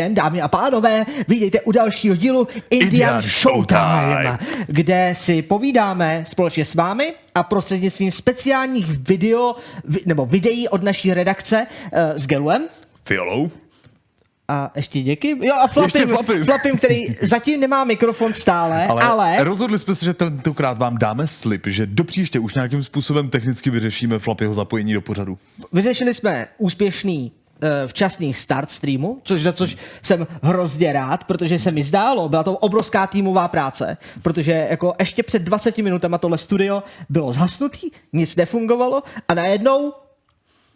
den, dámy a pánové, vítejte u dalšího dílu Indian, Indian Showtime, Showtime, kde si povídáme společně s vámi a prostřednictvím speciálních video, vi, nebo videí od naší redakce uh, s Geluem. Fiolou? A ještě díky. Jo a Flapim, Flapim. Flapim, který zatím nemá mikrofon stále, ale, Ale, rozhodli jsme se, že tentokrát vám dáme slib, že do příště už nějakým způsobem technicky vyřešíme Flapyho zapojení do pořadu. vyřešili jsme úspěšný včasný start streamu, což za což jsem hrozně rád, protože se mi zdálo, byla to obrovská týmová práce, protože jako ještě před 20 minutama tohle studio bylo zhasnutý, nic nefungovalo a najednou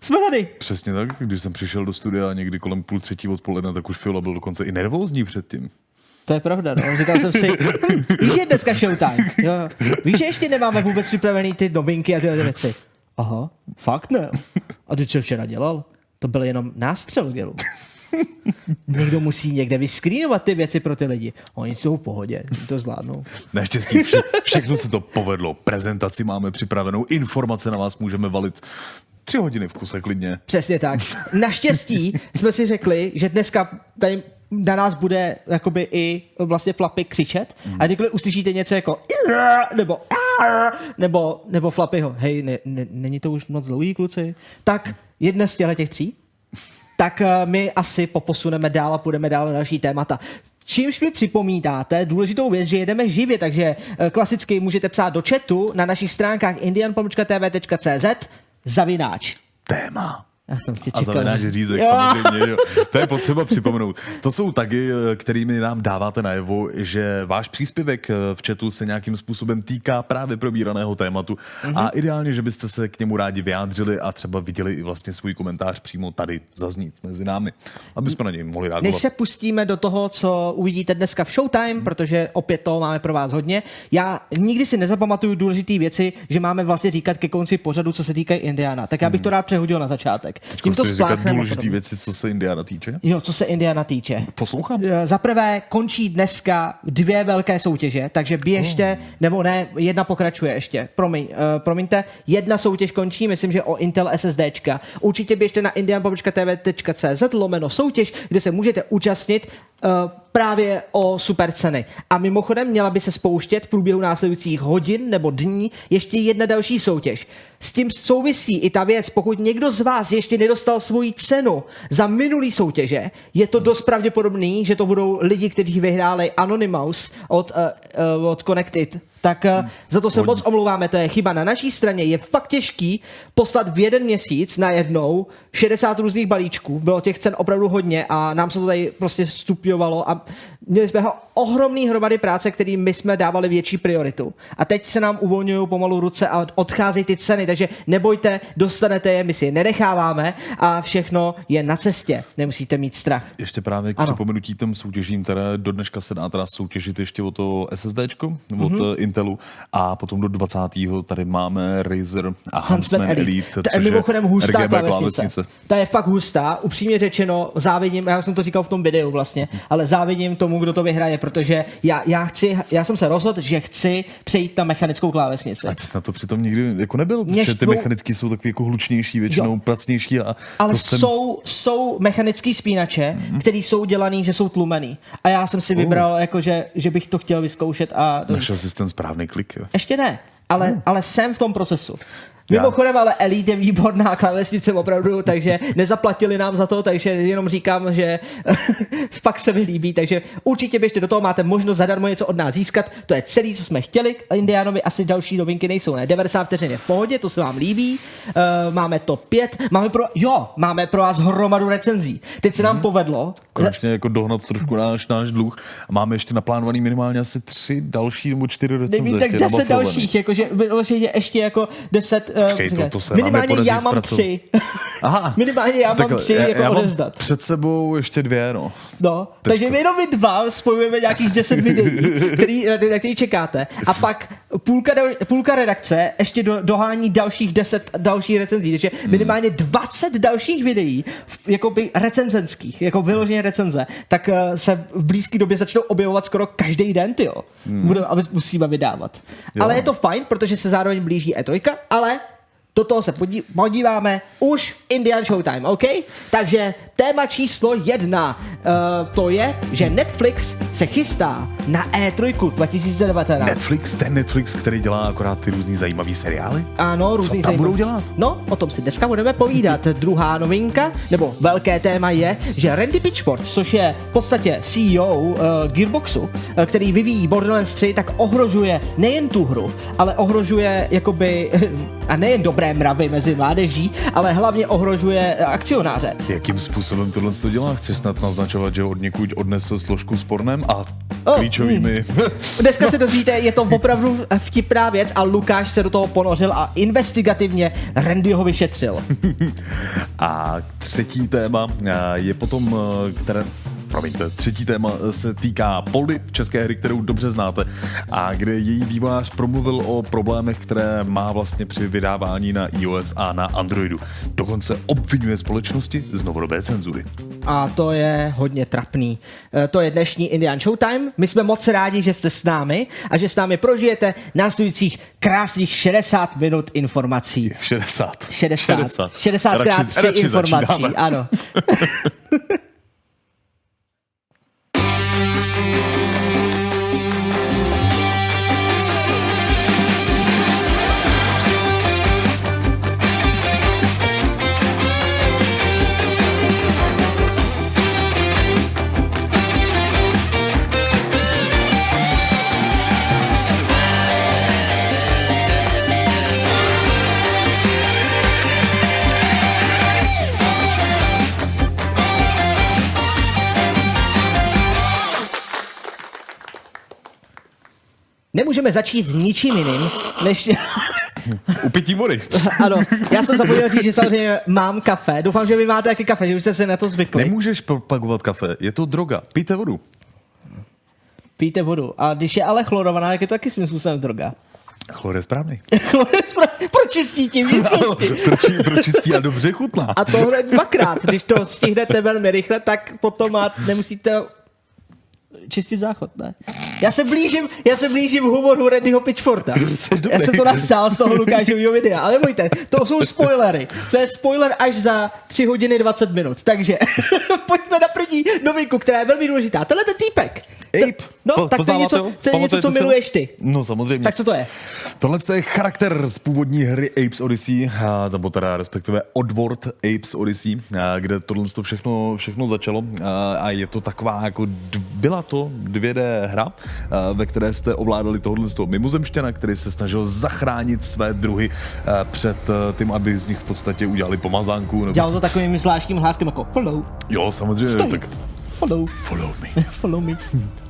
jsme tady. Přesně tak, když jsem přišel do studia někdy kolem půl třetí odpoledne, tak už Fiola byl dokonce i nervózní předtím. To je pravda, no. Říkal jsem si, víš, že je dneska showtime. Jo. Víš, že ještě nemáme vůbec připravený ty novinky a tyhle věci. Aha, fakt ne. A ty co včera dělal? To byl jenom nástřel gelu. Někdo musí někde vyskrýnovat ty věci pro ty lidi. Oni jsou v pohodě, to zvládnou. Naštěstí vše, všechno se to povedlo. Prezentaci máme připravenou, informace na vás můžeme valit tři hodiny v kuse klidně. Přesně tak. Naštěstí jsme si řekli, že dneska tady na nás bude jakoby i vlastně Flapy křičet a kdykoliv uslyšíte něco jako nebo nebo, nebo Flapyho, hej, ne, ne, není to už moc dlouhý, kluci? Tak jedna z těch tří, tak eh, my asi poposuneme dál a půjdeme dál na další témata. Čímž mi připomínáte důležitou věc, že jedeme živě, takže eh, klasicky můžete psát do chatu na našich stránkách indian.tv.cz zavináč. Téma. Já jsem tě A čekal. zavináš že- řízek, Jo. samozřejmě. Jo. To je potřeba připomenout. To jsou tagy, eh, kterými nám dáváte najevo, že váš příspěvek eh, v chatu se nějakým způsobem týká právě probíraného tématu Mhm. a ideálně, že byste se k němu rádi vyjádřili a třeba viděli i vlastně svůj komentář přímo tady zaznít mezi námi, aby jsme na něj mohli reagovat. Než se pustíme do toho, co uvidíte dneska v Showtime, protože opět toho máme pro vás hodně, já nikdy si nezapamatuju důležité věci, že máme vlastně říkat ke konci pořadu, co se týká Indiana. Tak já bych to rád přehodil na začátek. Tím to Chci říkat spláchneme. důležité podobně. věci, co se Indiana týče. Jo, co se Indiana týče. Poslouchám. Eh, Za prvé končí dneska dvě velké soutěže, takže běžte, Oh. nebo ne, jedna pokračuje ještě. Promiň, uh, promiňte, jedna soutěž končí, myslím, že o Intel SSDčka. Určitě běžte na indian.tv.cz lomeno soutěž, kde se můžete účastnit uh, právě o super ceny. A mimochodem měla by se spouštět v průběhu následujících hodin nebo dní ještě jedna další soutěž. S tím souvisí i ta věc, pokud někdo z vás ještě nedostal svoji cenu za minulý soutěže, je to dost pravděpodobný, že to budou lidi, kteří vyhráli Anonymous od, uh, uh, od Connected. Tak uh, za to se moc omlouváme, to je chyba na naší straně. Je fakt těžký poslat v jeden měsíc na jednou 60 různých balíčků. Bylo těch cen opravdu hodně a nám se to tady prostě stupňovalo a měli jsme ho ohromný hromady práce, který my jsme dávali větší prioritu. A teď se nám uvolňují pomalu ruce a odcházejí ty ceny, takže nebojte, dostanete je, my si je nenecháváme a všechno je na cestě. Nemusíte mít strach. Ještě právě k Ano. připomenutí těm soutěžím, které do dneška se dá teda soutěžit ještě o to od Mhm. mm-hmm. Intelu a potom do 20. tady máme Razer a Huntsman Huntsman Elite. Elite, To je mimochodem hustá RGB klávesnice. Ta je fakt hustá. Upřímně řečeno, závidím, já jsem to říkal v tom videu vlastně, ale závidím tomu, kdo to vyhraje, protože já, já, chci, já jsem se rozhodl, že chci přejít na mechanickou klávesnici. A ty jsi na to přitom nikdy jako nebyl, Mě protože ty mechanický jsou takový jako hlučnější, většinou Jo. pracnější a Ale to jsem... jsou, jsou mechanický spínače, Mhm. mm-hmm. který jsou dělaný, že jsou tlumený. A já jsem si vybral, jako, že, že bych to chtěl vyzkoušet a Našel jsi ten správný klik, jo. ještě ne, ale, ale jsem v tom procesu. Mimochodem, ale Elite je výborná klávesnice opravdu, takže nezaplatili nám za to, takže jenom říkám, že fakt se mi líbí, takže určitě běžte do toho, máte možnost zadarmo něco od nás získat, to je celý, co jsme chtěli, Indianovi asi další novinky nejsou, ne, 90 vteřin je v pohodě, to se vám líbí, uh, máme to 5, máme pro, jo, máme pro vás hromadu recenzí, teď se nám povedlo, Konečně jako dohnat trošku náš, náš dluh. A máme ještě naplánovaný minimálně asi tři další nebo čtyři recenze. Nevím, tak ještě 10 nabaflovaný. dalších, jakože ještě jako 10. uh, Počkej, to- to se minimálně já mám zpracovat. tři. Aha. minimálně já mám tři já, jako já mám odevzdat. před sebou ještě dvě, no. No, takže my jenom my dva spojujeme nějakých 10 videí, který, na, na který čekáte. A pak půlka, dal- půlka redakce ještě do, dohání dalších 10 dalších recenzí. Takže minimálně 20 dalších videí, jakoby recenzenských, jako vyloženě recenze, tak eh, se v blízké době začnou objevovat skoro každý den, ty jo. Budeme, aby musíme vydávat. Jo. Ale je to fajn, protože se zároveň blíží E3, ale do toho se podí- podíváme už v Indian Showtime, OK? Takže téma číslo jedna, uh, to je, že Netflix se chystá na E E3 2019. Netflix, ten Netflix, který dělá akorát ty různý zajímavý seriály? Ano, různý tam zajímavý- budou dělat? No, o tom si dneska budeme povídat. Druhá novinka, nebo velké téma je, že Randy Pitchford, což je v podstatě CEO uh, Gearboxu, uh, který vyvíjí Borderlands 3, tak ohrožuje nejen tu hru, ale ohrožuje jakoby, a nejen dobré mravy mezi mládeží, ale hlavně ohrožuje eh, akcionáře. Jakým způsobem tohle to dělá? Chceš snad naznačovat, že od někud odnesl složku s pornem a Oh, klíčovými... Dneska se dozvíte, je to opravdu vtipná věc a Lukáš se do toho ponořil a investigativně Randyho vyšetřil. A třetí téma eh, je potom, eh, které Promiňte, třetí téma se týká Polly, české hry, kterou dobře znáte, a kde její vývojář promluvil o problémech, které má vlastně při vydávání na iOS a na Androidu. Dokonce obvinuje společnosti z novodobé cenzury. A to je hodně trapný. E, To je dnešní Indian Showtime. My jsme moc rádi, že jste s námi a že s námi prožijete následujících krásných 60 minut informací. 60. 60. 60, 60 Radši- krát 3 radši informací, začínáme. ano. Nemůžeme začít ničím jiným, než... Upití vody. ano, já jsem zapomněl říct, že samozřejmě mám kafe. Doufám, že vy máte taky kafe, že už jste se na to zvykli. Nemůžeš propagovat kafe, je to droga. Pijte vodu. Pijte vodu. A když je ale chlorovaná, tak je to taky svým způsobem droga. Chlor je správný. Chlor je spra- Pročistí tím vnitřnosti. Proč- Pročistí a dobře chutná. A to hned dvakrát. Když to stihnete velmi rychle, tak potom nemusíte čistit záchod, ne? Já se blížím, já se blížím humoru Pitchforda. Jsi dobrý. Já jsem to nastál z toho Lukášového videa, ale nebojte, to jsou spoilery. To je spoiler až za 3 hodiny 20 minut. Takže pojďme na první novinku, která je velmi důležitá. Tenhle ten týpek. Ape. No, Po- tak to je něco, to je něco, co miluješ ty. No samozřejmě. Tak co to je? Tohle je charakter z původní hry Apes Odyssey, a, nebo teda respektive Odward Apes Odyssey, a, kde tohle to všechno, všechno začalo a, a je to taková jako, byla to 2D hra, a, ve které jste ovládali tohle z toho mimozemštěna, který se snažil zachránit své druhy a, před a, tím, aby z nich v podstatě udělali pomazánku. Nebo... Dělal to takovým zvláštním hláskem jako follow, Jo, samozřejmě, Stoj. tak follow, follow me. follow me.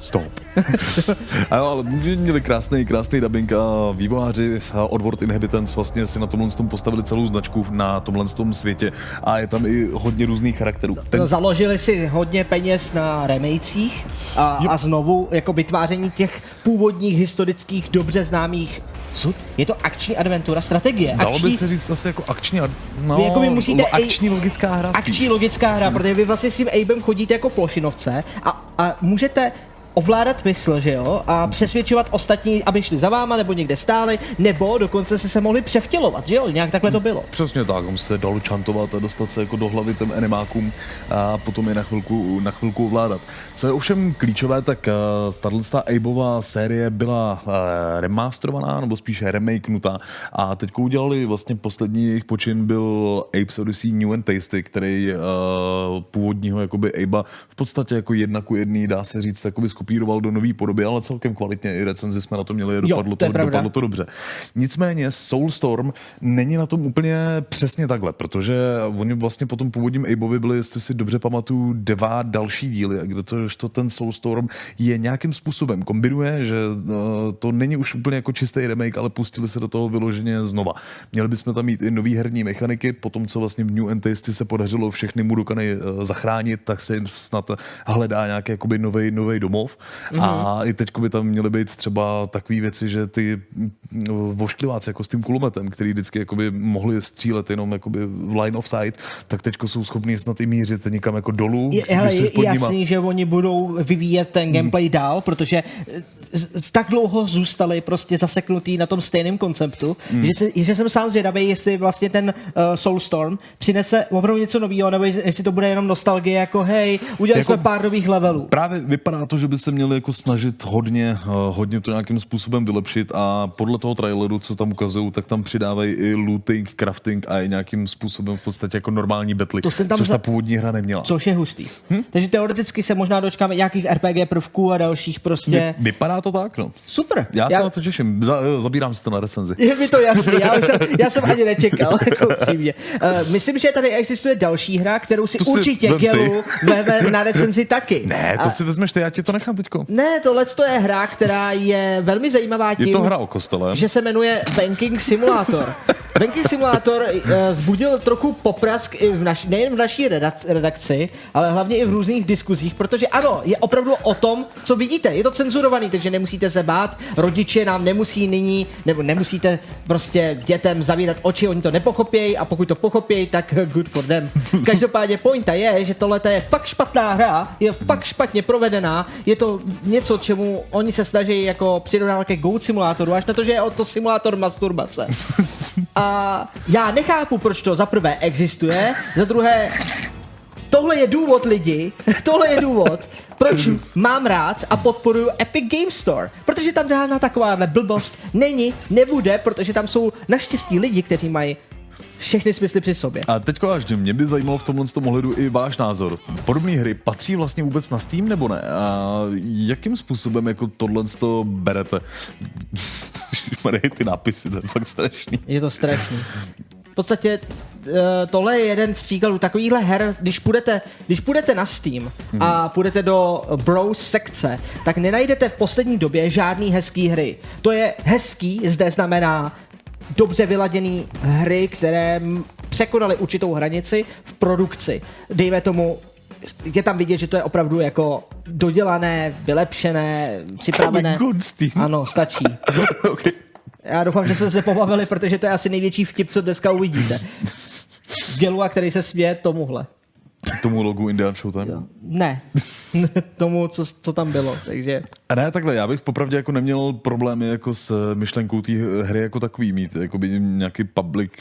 Stop. a jo, ale měli krásný, krásný dubbing a vývojáři a Odward Inhabitants vlastně si na tomhle tom postavili celou značku na tomhle tom světě a je tam i hodně různých charakterů. Ten, No, založili si hodně peněz na remakech a, a znovu jako vytváření těch původních historických dobře známých co? Je to akční adventura, strategie. Dalo akční, by se říct asi jako akční, a- no, jako vy musíte lo- akční logická hra. spíš. akční logická hra, protože vy vlastně s tím Abem chodíte jako plošinovce a, a můžete ovládat mysl, že jo, a přesvědčovat ostatní, aby šli za váma, nebo někde stáli, nebo dokonce se se mohli převtělovat, že jo, nějak takhle to bylo. Přesně tak, musíte dalo čantovat a dostat se jako do hlavy těm animákům a potom je na chvilku, na chvilku ovládat. Co je ovšem klíčové, tak uh, tato Abeová série byla uh, remasterovaná, nebo spíš remakenutá a teď udělali vlastně poslední jejich počin byl Apes Odyssey New and Tasty, který uh, původního jakoby Abea v podstatě jako jedna ku jedný, dá se říct, jakoby skopíroval do nové podoby, ale celkem kvalitně i recenzi jsme na to měli, dopadlo, to je to, pravda. dopadlo to dobře. Nicméně Soulstorm není na tom úplně přesně takhle, protože oni vlastně po tom původním Abovi byli, jestli si dobře pamatuju, dva další díly, kde to, to ten Soulstorm je nějakým způsobem kombinuje, že uh, to není už úplně jako čistý remake, ale pustili se do toho vyloženě znova. Měli bychom tam mít i nový herní mechaniky, potom co vlastně v New and Tasty se podařilo všechny Mudokany uh, zachránit, tak se jim snad hledá nějaký jakoby nový nový domov. Mm-hmm. A i teď by tam měly být třeba takové věci, že ty mm, voškliváci jako s tím kulometem, který vždycky jakoby mohli střílet jenom jakoby v line of sight, tak teď jsou schopní snad i mířit někam jako dolů. Je, hele, je jasný, že oni budou vyvíjet ten gameplay dál, protože eh, z, z, tak dlouho zůstali prostě zaseknutý na tom stejném konceptu, mm. že, se, že jsem sám zvědavý, jestli vlastně ten uh, Soulstorm přinese opravdu něco nového, nebo jestli to bude jenom nostalgie, jako hej, udělali jako, jsme pár nových levelů. Právě vypadá to, že by se měli jako snažit hodně, uh, hodně to nějakým způsobem vylepšit a podle toho traileru, co tam ukazují, tak tam přidávají i looting, crafting a i nějakým způsobem v podstatě jako normální betly, to jsem tam což za... ta původní hra neměla. Což je hustý. Hm? Takže teoreticky se možná dočkáme nějakých RPG prvků a dalších prostě. Vy, vypadá to tak, no. Super. Já, já... se na to těším. Za, zabírám si to na recenzi. Je mi to jasný, já, jsem, já jsem ani nečekal, jako přímě. Uh, myslím, že tady existuje další hra, kterou si to určitě Gelu veme na recenzi taky. Ne, to a... si vezmeš ty, já ti to nechám teďko. Ne, tohle to je hra, která je velmi zajímavá tím, je to hra o kostele. že se jmenuje Banking Simulator. Banking Simulator uh, zbudil trochu poprask i v naš, nejen v naší redakci, ale hlavně i v různých diskuzích, protože ano, je opravdu o tom, co vidíte. Je to cenzurovaný, takže nemusíte se bát. Rodiče nám nemusí nyní, nebo nemusíte prostě dětem zavírat oči, oni to nepochopějí a pokud to pochopějí, tak good for them. Každopádně pointa je, že tohle je fakt špatná hra, je fakt špatně provedená, je to něco, čemu oni se snaží jako přidodávat ke Goat simulátoru, až na to, že je to simulátor masturbace. A já nechápu, proč to za prvé existuje, za druhé tohle je důvod lidi, tohle je důvod, proč mám rád a podporuju Epic Game Store. Protože tam žádná taková blbost není, nebude, protože tam jsou naštěstí lidi, kteří mají všechny smysly při sobě. A teďko až mě by zajímalo v tomhle tom ohledu i váš názor. Podobné hry patří vlastně vůbec na Steam nebo ne? A jakým způsobem jako tohle to berete? ty nápisy, to je fakt strašný. Je to strašný. V podstatě Eh, tohle je jeden z příkladů takovýchhle her, když půjdete, když půjdete na Steam a půjdete do Bros sekce, tak nenajdete v poslední době žádný hezký hry. To je hezký, zde znamená dobře vyladěný hry, které překonaly určitou hranici v produkci. Dejme tomu je tam vidět, že to je opravdu jako dodělané, vylepšené, připravené. Ano, stačí. okay. Já doufám, že jste se pobavili, protože to je asi největší vtip, co dneska uvidíte. Gelua, který se směje tomuhle. Tomu logu Indian Showtime? Jo. Ne, tomu, co, co tam bylo, takže... A ne, takhle, já bych popravdě jako neměl problémy jako s myšlenkou té hry jako takový mít, jako by nějaký public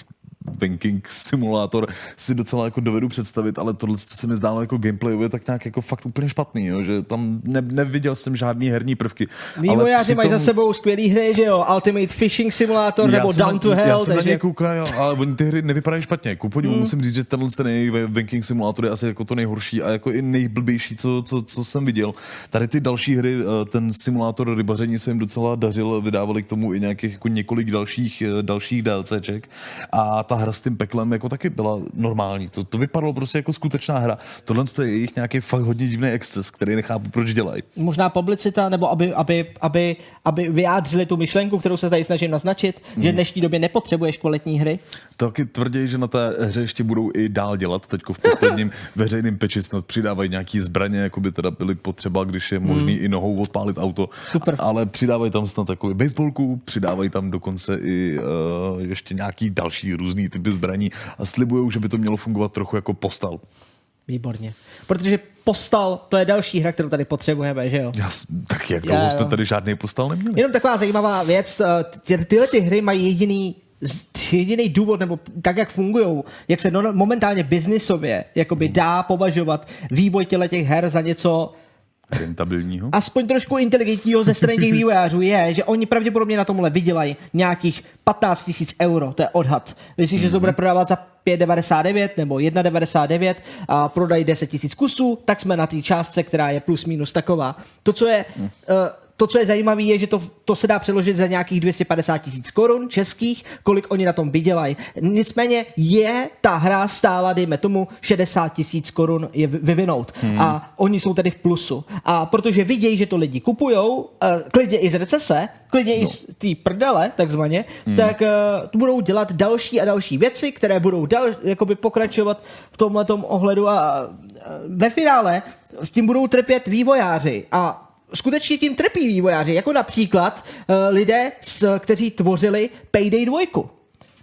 banking simulátor si docela jako dovedu představit, ale tohle se mi zdálo jako gameplayově tak nějak jako fakt úplně špatný, jo, že tam ne, neviděl jsem žádný herní prvky. Vývojáři mají tom... za sebou skvělý hry, že jo, Ultimate Fishing Simulator já nebo Down to Hell. Já jsem takže... na ně koukal, ale oni ty hry nevypadají špatně. Ku podivu hmm. musím říct, že tenhle ten banking simulátor je asi jako to nejhorší a jako i nejblbější, co, co, co jsem viděl. Tady ty další hry, eh, ten simulátor rybaření se jim docela dařil, vydávali k tomu i nějakých jako několik dalších, eh, dalších DLCček a ta hra s tím peklem jako taky byla normální. To, to vypadalo prostě jako skutečná hra. Tohle je jejich nějaký fakt hodně divný exces, který nechápu, proč dělají. Možná publicita, nebo aby, aby, aby, aby vyjádřili tu myšlenku, kterou se tady snažím naznačit, hmm. že v dnešní době nepotřebuješ kvalitní hry. Taky tvrdí, že na té hře ještě budou i dál dělat. Teď v posledním veřejným peči snad přidávají nějaký zbraně, jako by teda byly potřeba, když je možný hmm. i nohou odpálit auto. Super. Ale přidávají tam snad takový baseballku, přidávají tam dokonce i uh, ještě nějaký další různý typy zbraní a slibují, že by to mělo fungovat trochu jako postal. Výborně. Protože postal, to je další hra, kterou tady potřebujeme, že jo? Já, tak jak dlouho jsme tady žádný postal neměli? Jenom taková zajímavá věc, eh, ty, tyhle ty hry mají jediný jediný důvod, nebo tak, jak fungují, jak se momentálně biznisově jakoby dá považovat vývoj těle těch her za něco rentabilního? Aspoň trošku inteligentního ze strany těch vývojářů je, že oni pravděpodobně na tomhle vydělají nějakých 15 tisíc euro, to je odhad. Myslíš, mm-hmm. že to bude prodávat za 5,99 nebo 1,99 a prodají 10 tisíc kusů, tak jsme na té částce, která je plus minus taková. To, co je mm. uh, to, co je zajímavé, je, že to, to se dá přeložit za nějakých 250 tisíc korun českých, kolik oni na tom vydělají. Nicméně je ta hra stála, dejme tomu, 60 tisíc korun je vyvinout. Hmm. A oni jsou tedy v plusu. A protože vidějí, že to lidi kupujou, uh, klidně i z recese, klidně no. i z té prdele, takzvaně, hmm. tak uh, budou dělat další a další věci, které budou dal, jakoby pokračovat v tomhle ohledu a uh, ve finále s tím budou trpět vývojáři. A skutečně tím trpí vývojáři, jako například uh, lidé, s, kteří tvořili Payday 2.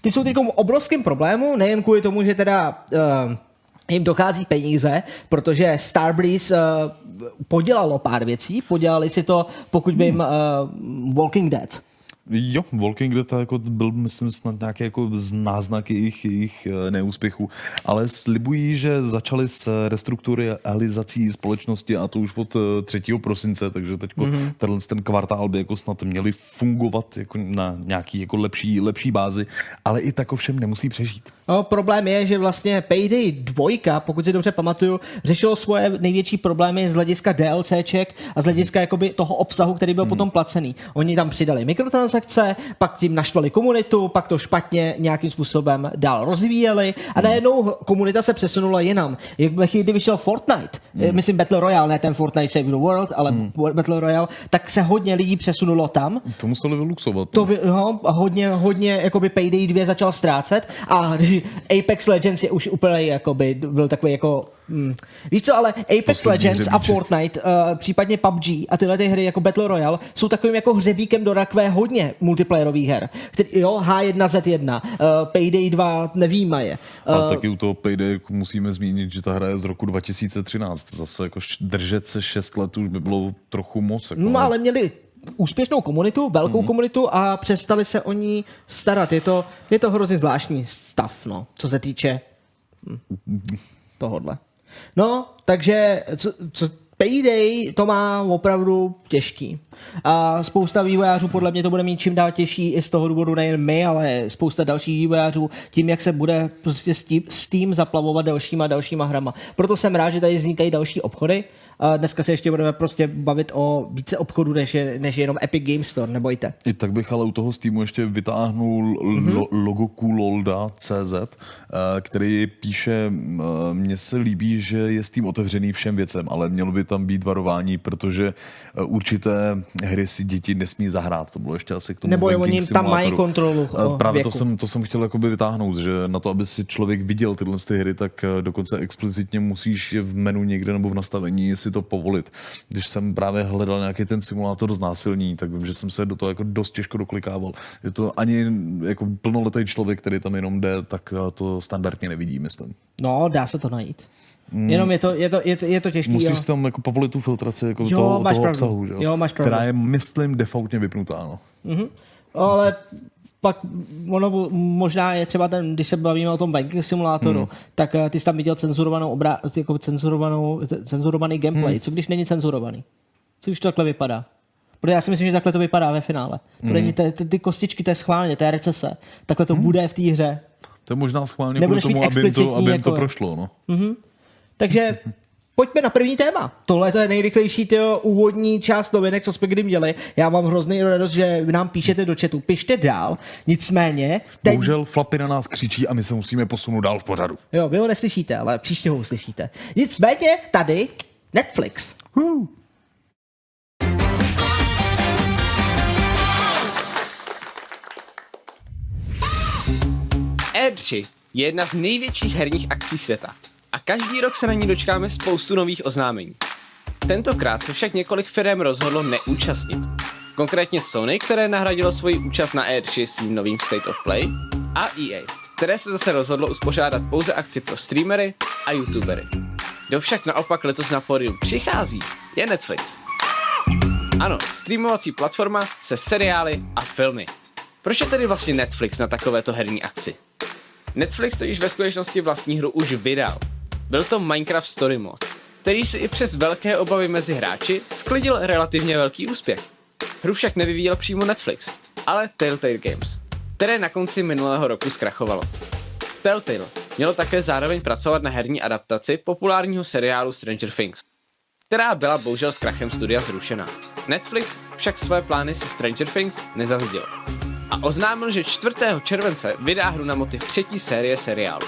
Ty jsou teď obrovským problému, nejen kvůli tomu, že teda uh, jim dochází peníze, protože Starbreeze uh, podělalo pár věcí. Podělali si to, pokud vím, uh, Walking Dead. Jo, Walking Dead jako byl, myslím, snad nějaký jako náznak jejich, jejich eh, neúspěchu, ale slibují, že začali s restrukturalizací společnosti a to už od 3. Eh, prosince, takže teď mm-hmm. tenhle ten kvartál by jako snad měli fungovat jako na nějaký jako lepší, lepší bázi, ale i tak ovšem nemusí přežít. No, problém je, že vlastně Payday 2, pokud si dobře pamatuju, řešilo svoje největší problémy z hlediska DLCček a z hlediska jakoby toho obsahu, který byl hmm. potom placený. Oni tam přidali mikrotransakce, pak tím naštvali komunitu, pak to špatně nějakým způsobem dál rozvíjeli a hmm. najednou komunita se přesunula jinam. Ve chvíli, kdy vyšel Fortnite, hmm. myslím Battle Royale, ne ten Fortnite Save the World, ale hmm. Battle Royale, tak se hodně lidí přesunulo tam. To museli vyluxovat. To, no, hodně, hodně jakoby Payday 2 začal ztrácet a Apex Legends je už úplně jakoby, byl takový jako Hmm. Víš co, ale Apex Poslední Legends hřebíček. a Fortnite, uh, případně PUBG a tyhle ty hry jako Battle Royale jsou takovým jako hřebíkem do rakve hodně multiplayerových her. Který, jo, H1Z1, uh, Payday 2 nevýmaje. Uh, a taky u toho Payday musíme zmínit, že ta hra je z roku 2013. Zase jako držet se 6 let už by bylo trochu moc. Jako, no ale měli úspěšnou komunitu, velkou mm-hmm. komunitu a přestali se o ní starat. Je to, je to hrozně zvláštní stav, no, co se týče hm, tohodle. No, takže co, co, Payday to má opravdu těžký. A spousta vývojářů podle mě to bude mít čím dál těžší i z toho důvodu nejen my, ale spousta dalších vývojářů tím, jak se bude prostě Steam zaplavovat dalšíma dalšíma hrama. Proto jsem rád, že tady vznikají další obchody, dneska se ještě budeme prostě bavit o více obchodů, než je, než je jenom Epic Game Store, nebojte. I tak bych ale u toho Steamu ještě vytáhnul mm-hmm. lo, logo Coololda.cz, eh, který píše, eh, mně se líbí, že je Steam otevřený všem věcem, ale mělo by tam být varování, protože eh, určité hry si děti nesmí zahrát. To bylo ještě asi k tomu Nebo oni tam mají kontrolu Právě to jsem, to jsem chtěl jakoby vytáhnout, že na to, aby si člověk viděl tyhle ty hry, tak dokonce explicitně musíš je v menu někde nebo v nastavení si to povolit. Když jsem právě hledal nějaký ten simulátor znásilní, tak vím, že jsem se do toho jako dost těžko doklikával. Je to ani jako plnoletý člověk, který tam jenom jde, tak to standardně nevidí, myslím. No, dá se to najít. Mm. Jenom je to, je to, je to, je to těžké. Musíš jo. tam jako povolit tu filtraci jako jo, toho, máš toho obsahu, že? Jo, máš která je, myslím, defaultně vypnutá. No. Mm-hmm. Ale pak ono možná je třeba ten, když se bavíme o tom banking simulátoru, hmm. tak uh, ty jsi tam viděl cenzurovanou obrá, jako cenzurovanou, cenzurovaný gameplay. Hmm. Co když není cenzurovaný? Co když to takhle vypadá? Protože já si myslím, že takhle to vypadá ve finále. To není, ty, ty, ty kostičky, to je schválně, to je recese. Takhle to hmm. bude v té hře. To je možná schválně kvůli tomu, aby jim to, aby jim to jako- prošlo. No. Mm-hmm. Takže pojďme na první téma. Tohle to je nejrychlejší tyjo, úvodní část novinek, co jsme kdy měli. Já mám hrozný radost, že nám píšete do chatu. Pište dál. Nicméně... Teď... Bohužel Flapy na nás křičí a my se musíme posunout dál v pořadu. Jo, vy ho neslyšíte, ale příště ho uslyšíte. Nicméně tady Netflix. Uh. E3 je jedna z největších herních akcí světa a každý rok se na ní dočkáme spoustu nových oznámení. Tentokrát se však několik firm rozhodlo neúčastnit. Konkrétně Sony, které nahradilo svoji účast na E3 svým novým State of Play, a EA, které se zase rozhodlo uspořádat pouze akci pro streamery a youtubery. Kdo však naopak letos na pódium přichází, je Netflix. Ano, streamovací platforma se seriály a filmy. Proč je tedy vlastně Netflix na takovéto herní akci? Netflix to již ve skutečnosti vlastní hru už vydal byl to Minecraft Story Mode, který si i přes velké obavy mezi hráči sklidil relativně velký úspěch. Hru však nevyvíjel přímo Netflix, ale Telltale Games, které na konci minulého roku zkrachovalo. Telltale mělo také zároveň pracovat na herní adaptaci populárního seriálu Stranger Things, která byla bohužel s krachem studia zrušena. Netflix však své plány se Stranger Things nezazdil a oznámil, že 4. července vydá hru na motiv třetí série seriálu.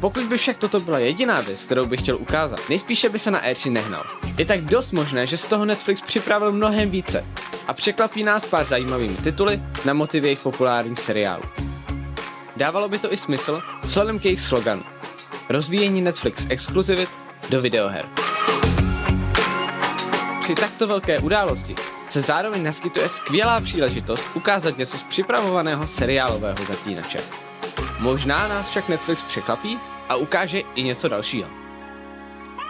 Pokud by však toto byla jediná věc, kterou bych chtěl ukázat, nejspíše by se na e nehnal. Je tak dost možné, že z toho Netflix připravil mnohem více a překvapí nás pár zajímavými tituly na motivy jejich populárních seriálů. Dávalo by to i smysl vzhledem k jejich sloganu. Rozvíjení Netflix exkluzivit do videoher. Při takto velké události se zároveň naskytuje skvělá příležitost ukázat něco z připravovaného seriálového zapínače. Možná nás však Netflix překvapí a ukáže i něco dalšího.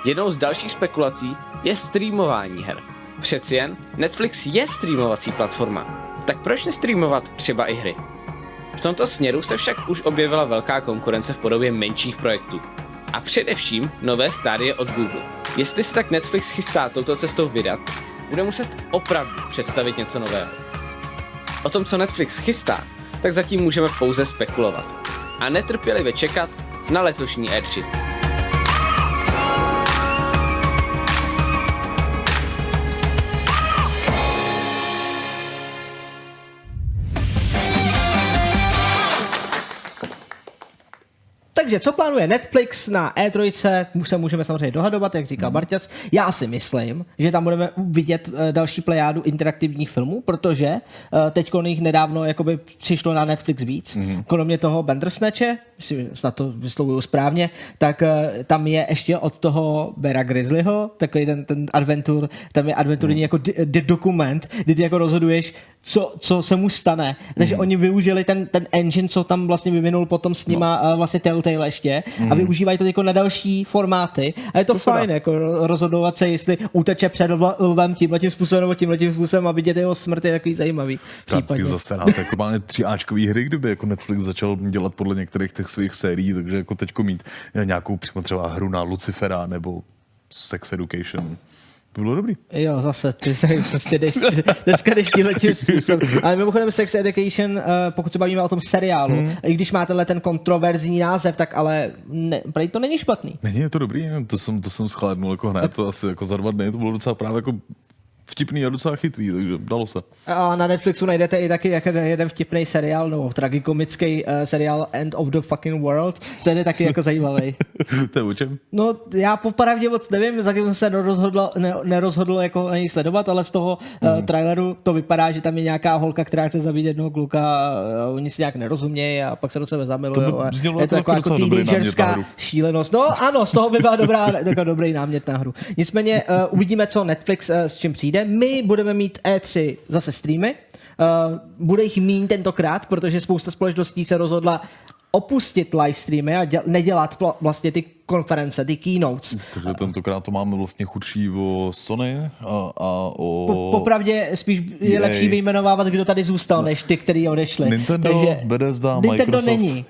Jednou z dalších spekulací je streamování her. Přeci jen Netflix je streamovací platforma, tak proč nestreamovat třeba i hry? V tomto směru se však už objevila velká konkurence v podobě menších projektů. A především nové stádie od Google. Jestli se tak Netflix chystá touto cestou vydat, bude muset opravdu představit něco nového. O tom, co Netflix chystá, tak zatím můžeme pouze spekulovat. A netrpělivě čekat na letošní E3. Takže co plánuje Netflix na E3, už se můžeme samozřejmě dohadovat, jak říkal Barťas. Já si myslím, že tam budeme vidět eh, další plejádu interaktivních filmů, protože eh, teď jich nedávno jakoby přišlo na Netflix víc. Mm-hmm. Kromě toho Bandersnatche, si snad to vyslovuju správně, tak eh, tam je ještě od toho Bera Grizzlyho, takový ten, ten adventur, tam je adventurní mm. jako di- di- dokument, kdy ty jako rozhoduješ, co, co se mu stane. Takže mm. oni využili ten, ten engine, co tam vlastně vyvinul potom s nima no. vlastně Telltale ještě mm. a využívají to jako na další formáty. A je to, to fajn, jako rozhodovat se, jestli uteče před lvem tímhle tím způsobem nebo tímhle tím způsobem a vidět jeho smrt je takový zajímavý. Tak zase na jako máme tři Ačkový hry, kdyby jako Netflix začal dělat podle některých těch svých sérií, takže jako teďko mít nějakou přímo třeba hru na Lucifera nebo Sex Education to bylo dobrý. Jo, zase, ty prostě jdeš, dneska jdeš tímhle tím způsobem. Ale mimochodem Sex Education, uh, pokud se bavíme o tom seriálu, hmm. i když má tenhle ten kontroverzní název, tak ale ne, to není špatný. Není, je to dobrý, to jsem, to jsem schlédnul jako hned, to asi jako za dva dny, to bylo docela právě jako vtipný a docela chytrý, takže dalo se. A na Netflixu najdete i taky jak jeden vtipný seriál, nebo tragikomický uh, seriál End of the Fucking World, ten je taky jako zajímavý. to je o čem? No, já popravdě moc nevím, za jsem se nerozhodl, ne, nerozhodl jako na něj sledovat, ale z toho mm. uh, traileru to vypadá, že tam je nějaká holka, která chce zabít jednoho kluka a oni si nějak nerozumějí a pak se do sebe zamilují. Je to jako, jako teenagerská šílenost. No ano, z toho by byla dobrá, jako dobrý námět na hru. Nicméně uh, uvidíme, co Netflix uh, s čím přijde přijde. My budeme mít E3 zase streamy. Uh, bude jich mín tentokrát, protože spousta společností se rozhodla opustit live streamy a děl, nedělat pl- vlastně ty konference, ty keynotes. Takže tentokrát to máme vlastně chudší o Sony a, a o... Po, popravdě spíš je EA. lepší vyjmenovávat, kdo tady zůstal, než ty, kteří odešli. Nintendo, Takže Bethesda, Nintendo Microsoft. není.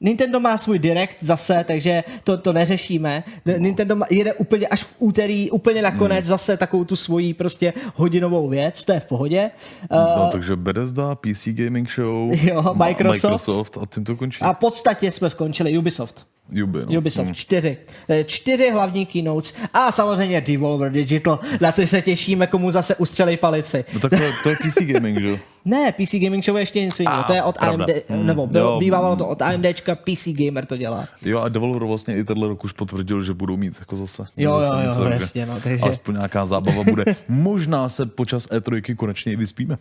Nintendo má svůj direct zase, takže to, to neřešíme. Nintendo jede úplně až v úterý, úplně nakonec hmm. zase takovou tu svoji prostě hodinovou věc, to je v pohodě. No, uh, takže Bethesda, PC Gaming Show, jo, Microsoft, Microsoft a tím to končí. A v podstatě jsme skončili Ubisoft. Ubi, no. Ubisoft, hmm. čtyři. Eh, čtyři hlavní keynotes a samozřejmě Devolver Digital. Na ty se těšíme, komu zase ustřelej palici. No tak to, to je PC Gaming, že? Ne, PC Gaming Show je ještě něco jiného. To je od pravda. AMD, hmm. nebo bylo, bývalo to od AMDčka, PC Gamer to dělá. Jo a Devolver vlastně i tenhle rok už potvrdil, že budou mít jako zase, jo, zase jo, něco, jo, jasně, no, takže... Aspoň nějaká zábava bude. Možná se počas E3 konečně i vyspíme.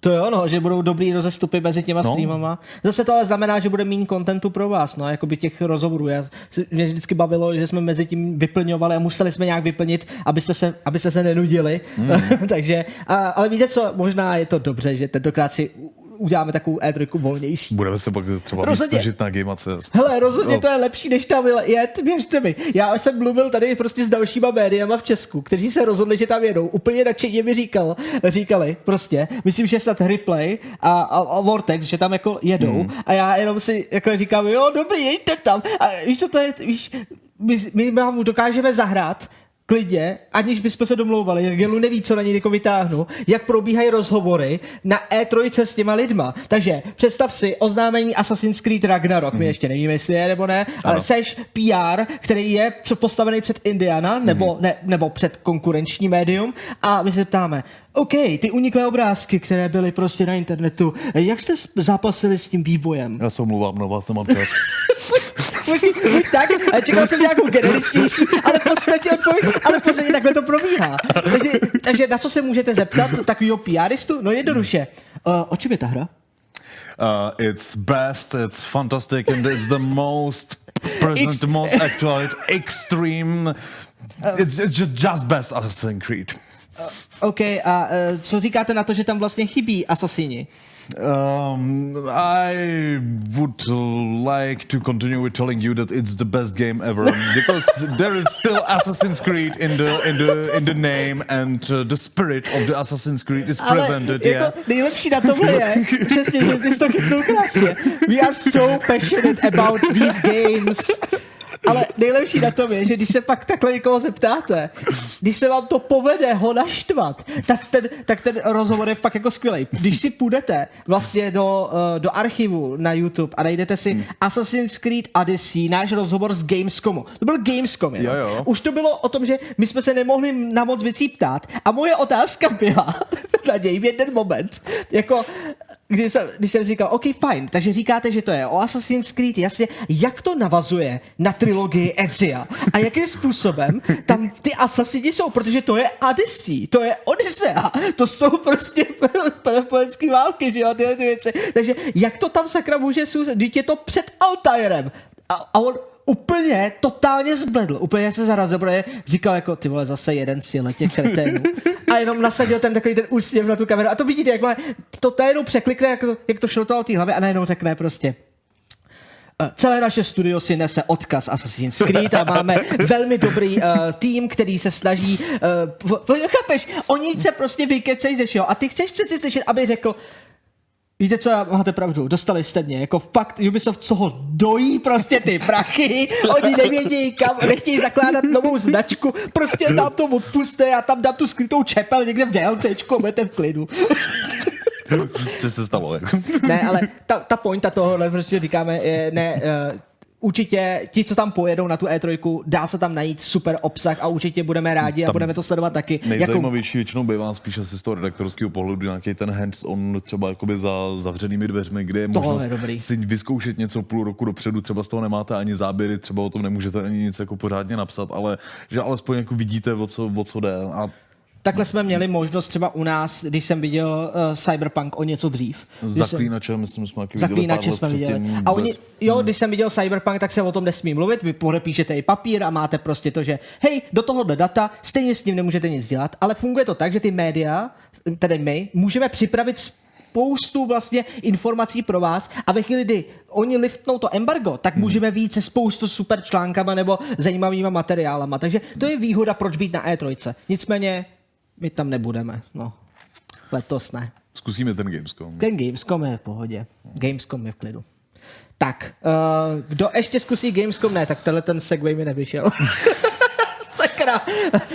To jo, no, že budou dobrý rozestupy mezi těma no. streamama. Zase to ale znamená, že bude méně kontentu pro vás, no, jako by těch rozhovorů. Já, mě vždycky bavilo, že jsme mezi tím vyplňovali a museli jsme nějak vyplnit, abyste se, abyste se nenudili. Mm. Takže, a, ale víte co, možná je to dobře, že tentokrát si uděláme takovou E3 volnější. Budeme se pak třeba rozhodně. snažit na Game Hele, rozhodně no. to je lepší, než tam jet, věřte mi. Já jsem mluvil tady prostě s dalšíma médiama v Česku, kteří se rozhodli, že tam jedou. Úplně nadšeně mi říkal, říkali prostě, myslím, že snad Replay a, a, a Vortex, že tam jako jedou mm. a já jenom si jako říkám, jo, dobrý, jejte tam. A víš, co to je, víš, my, my vám dokážeme zahrát klidně, aniž bychom se domlouvali, jak Gelu neví, co na něj jako vytáhnu, jak probíhají rozhovory na E3 s těma lidma. Takže představ si oznámení Assassin's Creed Ragnarok, mm. my mhm. ještě nevíme, jestli je nebo ne, ano. ale seš PR, který je postavený před Indiana nebo, mm. ne, nebo před konkurenční médium a my se ptáme, OK, ty uniklé obrázky, které byly prostě na internetu, jak jste zápasili s tím vývojem? Já se omluvám, no vás nemám čas. buď tak, a čekal jsem nějakou generičnější, ale v podstatě odpověď, ale v podstatě takhle to probíhá. Takže, takže na co se můžete zeptat takového PRistu? No jednoduše. Uh, o čem je ta hra? Uh, it's best, it's fantastic and it's the most present, the most actual, extreme. It's, it's just, just best Assassin's Creed. Uh, OK, a uh, co říkáte na to, že tam vlastně chybí asasini? Um, I would like to continue with telling you that it's the best game ever because there is still Assassin's Creed in the in the in the name and uh, the spirit of the Assassin's Creed is presented. Ale yeah. jako nejlepší na tomhle je, přesně, že ty jsi to krásně. We are so passionate about these games. Ale nejlepší na tom je, že když se pak takhle někoho zeptáte, když se vám to povede ho naštvat, tak ten, tak ten rozhovor je fakt jako skvělý. Když si půjdete vlastně do, uh, do archivu na YouTube a najdete si Assassin's Creed Odyssey, náš rozhovor z Gamescomu. To byl Gamescom, Jo, jo. Už to bylo o tom, že my jsme se nemohli na moc věcí ptát a moje otázka byla na něj v jeden moment, jako když jsem, když jsem říkal, OK, fajn, takže říkáte, že to je o Assassin's Creed, jasně, jak to navazuje na trilogii Ezia a jakým způsobem tam ty asasini jsou, protože to je Odyssey, to je Odyssea, to jsou prostě peloponské války, že jo, tyhle ty věci. Takže jak to tam sakra může když je to před Altairem a, a on úplně totálně zbledl, úplně se zarazil, protože říkal jako, ty vole, zase jeden z těch kreténů. A jenom nasadil ten takový ten úsměv na tu kameru. A to vidíte, jak to, jenom překlikne, jak to, jak to šlo v té hlavě a najednou řekne prostě, Eh, Celé naše studio si nese odkaz Assassin's Creed a máme velmi dobrý uh, tým, který se snaží... Uh, chápeš, oni se prostě vykecej ze všeho a ty chceš přeci slyšet, aby řekl, Víte co, máte pravdu, dostali jste mě, jako fakt Ubisoft toho dojí prostě ty prachy, oni nevědí kam, nechtějí zakládat novou značku, prostě tam to odpuste a tam dám tu skrytou čepel někde v DLCčku budete v klidu. Co se stalo? Jako? Ne, ale ta, ta pointa tohohle prostě říkáme, je, ne, uh, určitě ti, co tam pojedou na tu E3, dá se tam najít super obsah a určitě budeme rádi a Tam budeme to sledovat taky. Jako, Nejzajímavější většinou bývá spíš asi z toho redaktorského pohledu nějaký ten hands-on třeba jakoby za zavřenými dveřmi, kde je možnost je dobrý. si vyzkoušet něco půl roku dopředu, třeba z toho nemáte ani záběry, třeba o tom nemůžete ani nic jako pořádně napsat, ale že alespoň jako vidíte, o co, o co jde a Takhle jsme měli možnost třeba u nás, když jsem viděl uh, Cyberpunk o něco dřív. Když jsem- Zaklínače, myslím, jsme taky Zaklínače jsme viděli. A oni, bez- jo, když jsem viděl Cyberpunk, tak se o tom nesmí mluvit. Vy podepíšete i papír a máte prostě to, že hej, do tohohle data stejně s tím nemůžete nic dělat, ale funguje to tak, že ty média, tedy my, můžeme připravit spoustu vlastně informací pro vás a ve chvíli, kdy oni liftnou to embargo, tak můžeme víc se spoustu super článkama nebo zajímavýma materiálama. Takže to je výhoda, proč být na E3. Nicméně my tam nebudeme. No. Letos ne. Zkusíme ten Gamescom. Ten Gamescom je v pohodě. Gamescom je v klidu. Tak, uh, kdo ještě zkusí Gamescom? Ne, tak tenhle ten segway mi nevyšel. Sakra.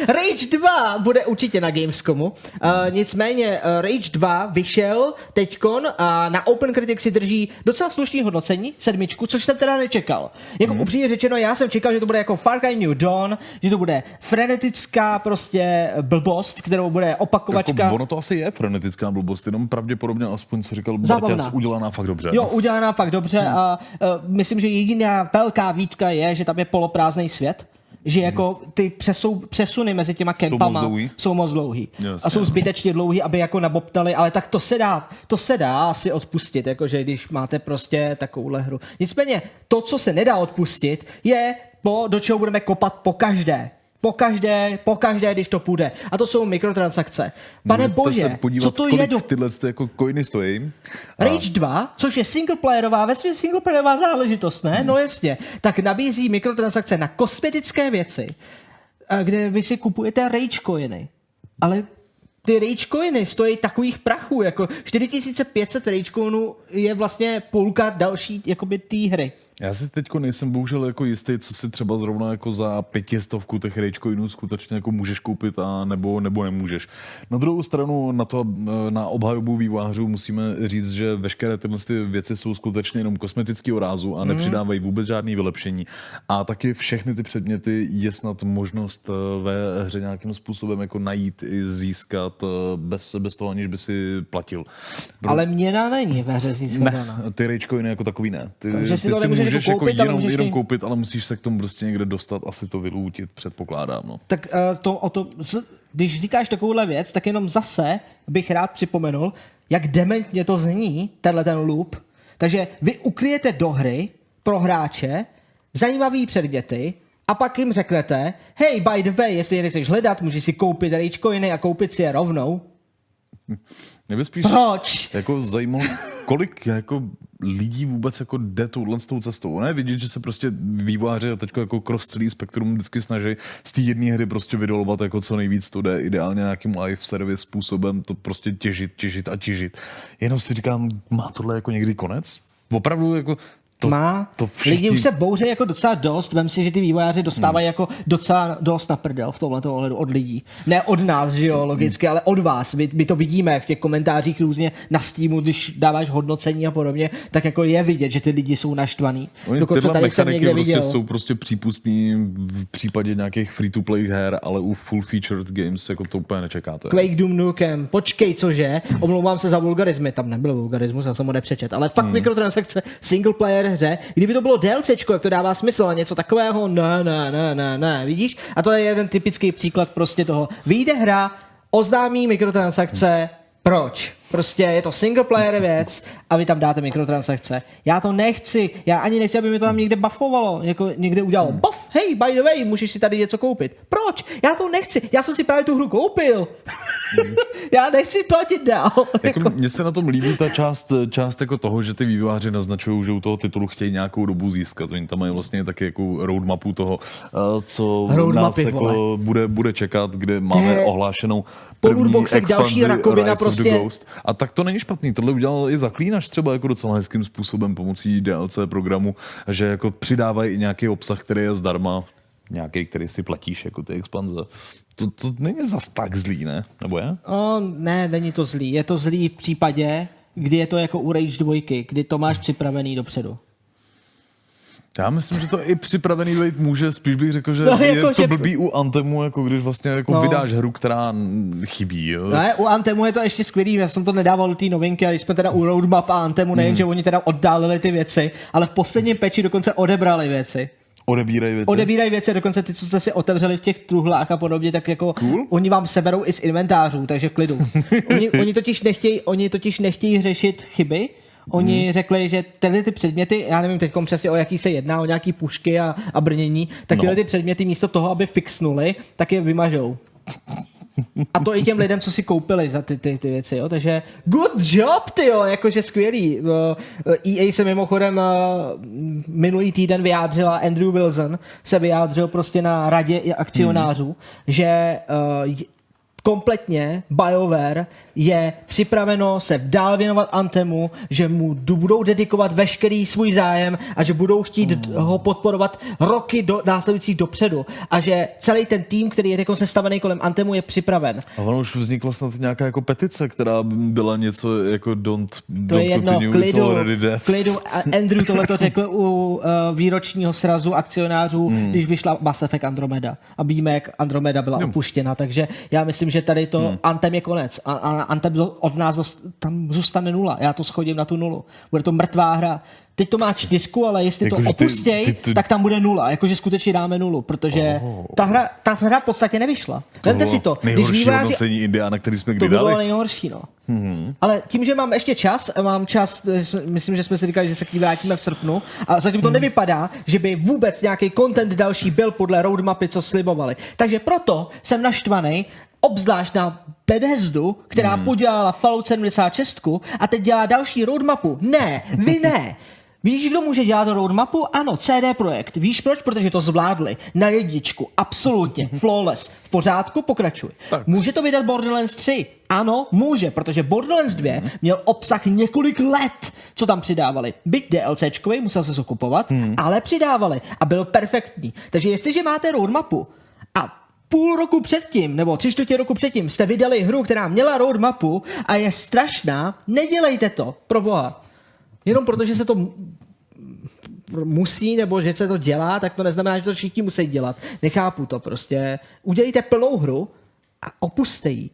Rage 2 bude určitě na Gamescomu. Uh, nicméně uh, Rage 2 vyšel teďkon a na Open Critic si drží docela slušný hodnocení, sedmičku, což jsem teda nečekal. Jako mm. upřímně řečeno, já jsem čekal, že to bude jako Far Cry New Dawn, že to bude frenetická prostě blbost, kterou bude opakovačka. Jako ono to asi je frenetická blbost, jenom pravděpodobně, aspoň co říkal. Barťas, udělaná fakt dobře. Jo, udělaná fakt dobře a uh, myslím, že jediná velká výtka je, že tam je poloprázdný svět. Že jako ty přesou, přesuny mezi těma kempama moc dlouhý? jsou moc dlouhý. Jasně, a jsou zbytečně dlouhý, aby jako nabobtali, ale tak to se dá, to se dá asi odpustit, jakože když máte prostě takovouhle hru. Nicméně to, co se nedá odpustit, je to, do čeho budeme kopat po každé. Po každé, po každé, když to půjde. A to jsou mikrotransakce. Pane Můžete bože, se podívat, co to je do tyhle ty jako coiny stojí. A Rage 2, což je singleplayerová, ve svým singleplayerová záležitost, ne? No jasně. Tak nabízí mikrotransakce na kosmetické věci, kde vy si kupujete Rage coiny. Ale ty Rage coiny stojí takových prachů, jako 4500 Rage coinů je vlastně půlka další jakoby té hry. Já si teďko nejsem bohužel jako jistý, co si třeba zrovna jako za pětistovku těch rage skutečně jako můžeš koupit a nebo, nebo nemůžeš. Na druhou stranu na to eh, na obhajobu vývojářů musíme říct, že veškeré tyhle ty věci jsou skutečně jenom kosmetického rázu a nepřidávají vůbec žádný vylepšení. A taky všechny ty předměty je snad možnost eh, ve hře nějakým způsobem jako najít i získat eh, bez, bez toho, aniž by si platil. Ale měna není ve hře získaná. Ne, ty rage coiny jako takový ne. Ty, Takže si ty to si můžeš jako jako koupit, ale jenom, můžeš jenom i- koupit, ale musíš se k tomu prostě někde dostat, asi to vylútit, předpokládám. No. Tak uh, to, o to, když říkáš takovouhle věc, tak jenom zase bych rád připomenul, jak dementně to zní, tenhle ten loop. Takže vy ukryjete do hry pro hráče zajímavý předměty a pak jim řeknete, hej, by the way, jestli je nechceš hledat, můžeš si koupit rage coiny a koupit si je rovnou. Mě by spíš Proč? jako zajímalo, kolik jako lidí vůbec jako jde touhle s tou cestou. Ne, vidět, že se prostě vývojáři a teď jako cross celý spektrum vždycky snaží z té jedné hry prostě vydolovat jako co nejvíc to jde, ideálně nějakým live service způsobem to prostě těžit, těžit a těžit. Jenom si říkám, má tohle jako někdy konec? Opravdu jako to, má. to všichni... Lidi už se bouří jako docela dost. Vem si, že ty vývojáři dostávají hmm. jako docela dost na prdel v tomhle ohledu od lidí. Ne od nás, že jo, logicky, hmm. ale od vás. My, my, to vidíme v těch komentářích různě na Steamu, když dáváš hodnocení a podobně, tak jako je vidět, že ty lidi jsou naštvaný. Oni Dokonce tyhle tady jsem někde prostě viděl. jsou prostě přípustný v případě nějakých free-to-play her, ale u full-featured games jako to úplně nečekáte. Quake Doom Nukem, počkej, cože? Omlouvám se za vulgarizmy, tam nebyl vulgarismus, já jsem ho nepřečet, ale fakt hmm. mikrotransakce single player hře, kdyby to bylo DLCčko, jak to dává smysl a něco takového, ne, ne, ne, ne, ne, vidíš? A to je jeden typický příklad prostě toho. Vyjde hra, oznámí mikrotransakce, proč? Prostě je to single player věc a vy tam dáte mikrotransakce. Já to nechci, já ani nechci, aby mi to tam někde buffovalo, jako někde udělalo buff, hej, by the way, můžeš si tady něco koupit. Proč? Já to nechci, já jsem si právě tu hru koupil. já nechci platit dál. Jako mně se na tom líbí ta část, část jako toho, že ty vývojáři naznačují, že u toho titulu chtějí nějakou dobu získat. Oni tam mají vlastně taky jako roadmapu toho, eh, co Roadmapy, nás jako vole. bude, bude čekat, kde máme je ohlášenou první lootboxech další expanzi rakovina Rise of the prostě. Ghost. A tak to není špatný. Tohle udělal i Zaklínač třeba jako docela hezkým způsobem pomocí DLC programu, že jako přidávají i nějaký obsah, který je zdarma, nějaký, který si platíš, jako ty expanze. To, to není zas tak zlý, ne? Nebo je? O, ne, není to zlý. Je to zlý v případě, kdy je to jako u Rage 2, kdy to máš připravený dopředu. Já myslím, že to i připravený být může, spíš bych řekl, že No, je jako, to že- blbý u Antemu, jako když vlastně jako No. vydáš hru, která mm, chybí. Jo? Ne, u Antemu je to ještě skvělý, já jsem to nedával do té novinky, a když jsme teda u Roadmap a Antemu, nejen, že oni teda oddálili ty věci, ale v posledním peči dokonce odebrali věci. Odebírají věci. Odebírají věci, dokonce ty, co jste si otevřeli v těch truhlách a podobně, tak jako Cool. oni vám seberou i z inventářů, takže klidu. oni, oni, totiž nechtějí, oni totiž nechtějí řešit chyby, Oni hmm. řekli, že tyhle ty předměty, já nevím teď přesně o jaký se jedná, o nějaký pušky a, a brnění, tak tyhle No. ty předměty místo toho, aby fixnuli, tak je vymažou. A to i těm lidem, co si koupili za ty, ty, ty věci, jo. Takže good job, ty jo, jakože skvělý. Eh, EA se mimochodem eh, minulý týden vyjádřila, Andrew Wilson se vyjádřil prostě na radě akcionářů, hmm. že eh, kompletně BioWare je připraveno se dál věnovat Antemu, že mu budou dedikovat veškerý svůj zájem a že budou chtít d- ho podporovat roky do, následujících dopředu a že celý ten tým, který je teď sestavený kolem Antemu, je připraven. A ono už vznikla snad nějaká jako petice, která byla něco jako don't, To don't je jedno, continue, klidu, already dead. klidu. Andrew tohle to řekl u uh, výročního srazu akcionářů, hmm. když vyšla Mass Effect Andromeda. A víme, jak Andromeda byla opuštěna, takže já myslím, že tady to hmm. Antem je konec. A, a Antem od nás dost, tam zůstane nula. Já to schodím na tu nulu. Bude to mrtvá hra. Teď to má čtyřku, ale jestli to Jakože ty- opustěj, ty- ty- tak tam bude nula. Jakože skutečně dáme nulu, protože ta, hra, ta hra v podstatě nevyšla. Vemte si to. Když Nejhorší vývojáři hodnocení Indiana, který jsme to kdy by bylo dali. nejhorší, no. Mm-hmm. Ale tím, že mám ještě čas, mám čas, eh, myslím, že jsme si říkali, že se k ní vrátíme v srpnu, a zatím to Mhm. nevypadá, že by vůbec nějaký content další byl podle roadmapy, co slibovali. Takže proto jsem naštvaný, obzvlášť na Bethesdu, která Mhm. mm. podělala Fallout 76 a teď dělá další roadmapu. Ne, vy ne. Víš, kdo může dělat roadmapu? Ano, CD Projekt. Víš proč? Protože to zvládli. Na jedničku. Absolutně. Flawless. V pořádku? Pokračuj. Tak. Může to vydat Borderlands 3? Ano, může, protože Borderlands 2 měl obsah několik let, co tam přidávali. Byť DLCčkový, musel se okupovat, hmm. ale přidávali a byl perfektní. Takže jestliže máte roadmapu a půl roku předtím, nebo tři čtvrtě roku předtím jste vydali hru, která měla roadmapu a je strašná, nedělejte to, pro boha. Jenom protože se to musí, nebo že se to dělá, tak to neznamená, že to všichni musí dělat. Nechápu to prostě. Udělejte plnou hru a opuste ji.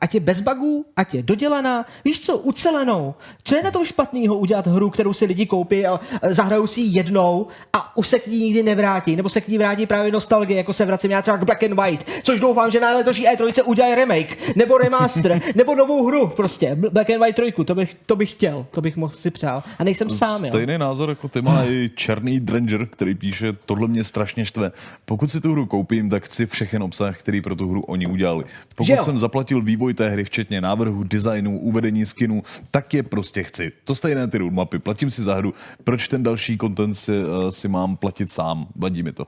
Ať je bez bugů, ať je dodělaná, víš co, ucelenou. Co je na tom špatného udělat hru, kterou si lidi koupí a zahrajou si ji jednou a už se k ní nikdy nevrátí, nebo se k ní vrátí právě nostalgie, jako se vracím já třeba k Black and White, což doufám, že na letoší E3 udělají remake, nebo remaster, nebo novou hru prostě, Black and White 3, to bych, to bych chtěl, to bych mohl si přál. A nejsem sám, jo. Stejný názor jako ty má i Černý Dranger, který píše, tohle mě strašně štve. Pokud si tu hru koupím, tak chci všechen obsah, který pro tu hru oni udělali. Pokud jsem zaplatil vývoj té hry, včetně návrhu, designu, uvedení skinů, tak je prostě chci. To stejné ty roadmapy, platím si za hru, proč ten další content si, uh, si mám platit sám, vadí mi to.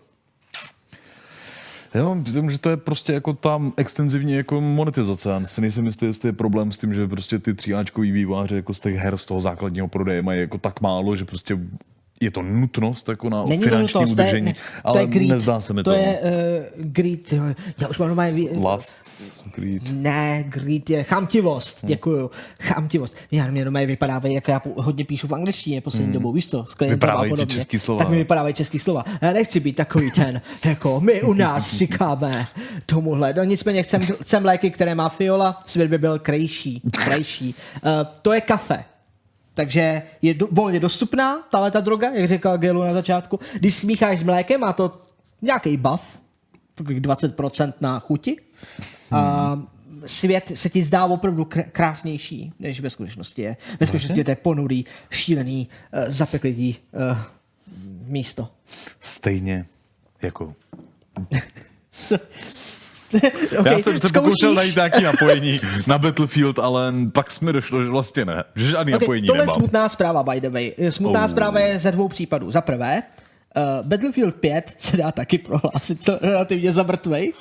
Já myslím, že to je prostě jako tam extenzivní jako monetizace. Já si nejsem jistý, jestli je problém s tím, že prostě ty tříáčkový výváři jako z těch her z toho základního prodeje mají jako tak málo, že prostě je to nutnost jako na Není finanční to nutnost, to je- udržení, to je ale greed. nezdá se mi to. To je uh, greed. jo. Já už mám normálně... Last, greed. Ne, greed je chamtivost, děkuju. Chamtivost. Já mě doma vypadávají, jak já hodně píšu v angličtině poslední dobou, víš s a Vypadávají ti český slova. Tak mi vypadávají český slova. Já nechci být takový ten, jako my u nás říkáme tomuhle. No nicméně chcem, chcem léky, které má fiola, svět by byl krejší. krejší. Uh, to je kafe. Takže je do, volně dostupná tahle ta droga, jak říkal Gelu na začátku. Když smícháš s mlékem, má to nějaký buff, takových 20% na chuti. A svět se ti zdá opravdu kr- krásnější, než ve skutečnosti je. Ve skutečnosti to je ponurý, šílený, uh, zapeklitý uh, místo. Stejně jako okay, Já jsem se pokoušel najít nějaký napojení na Battlefield, ale pak mi došlo, že vlastně ne. Že žádný Okay, napojení tohle je nemám. smutná zpráva, by the way. Smutná Oh. zpráva je ze dvou případů. Za prvé, uh, Battlefield 5 se dá taky prohlásit to relativně za mrtvej.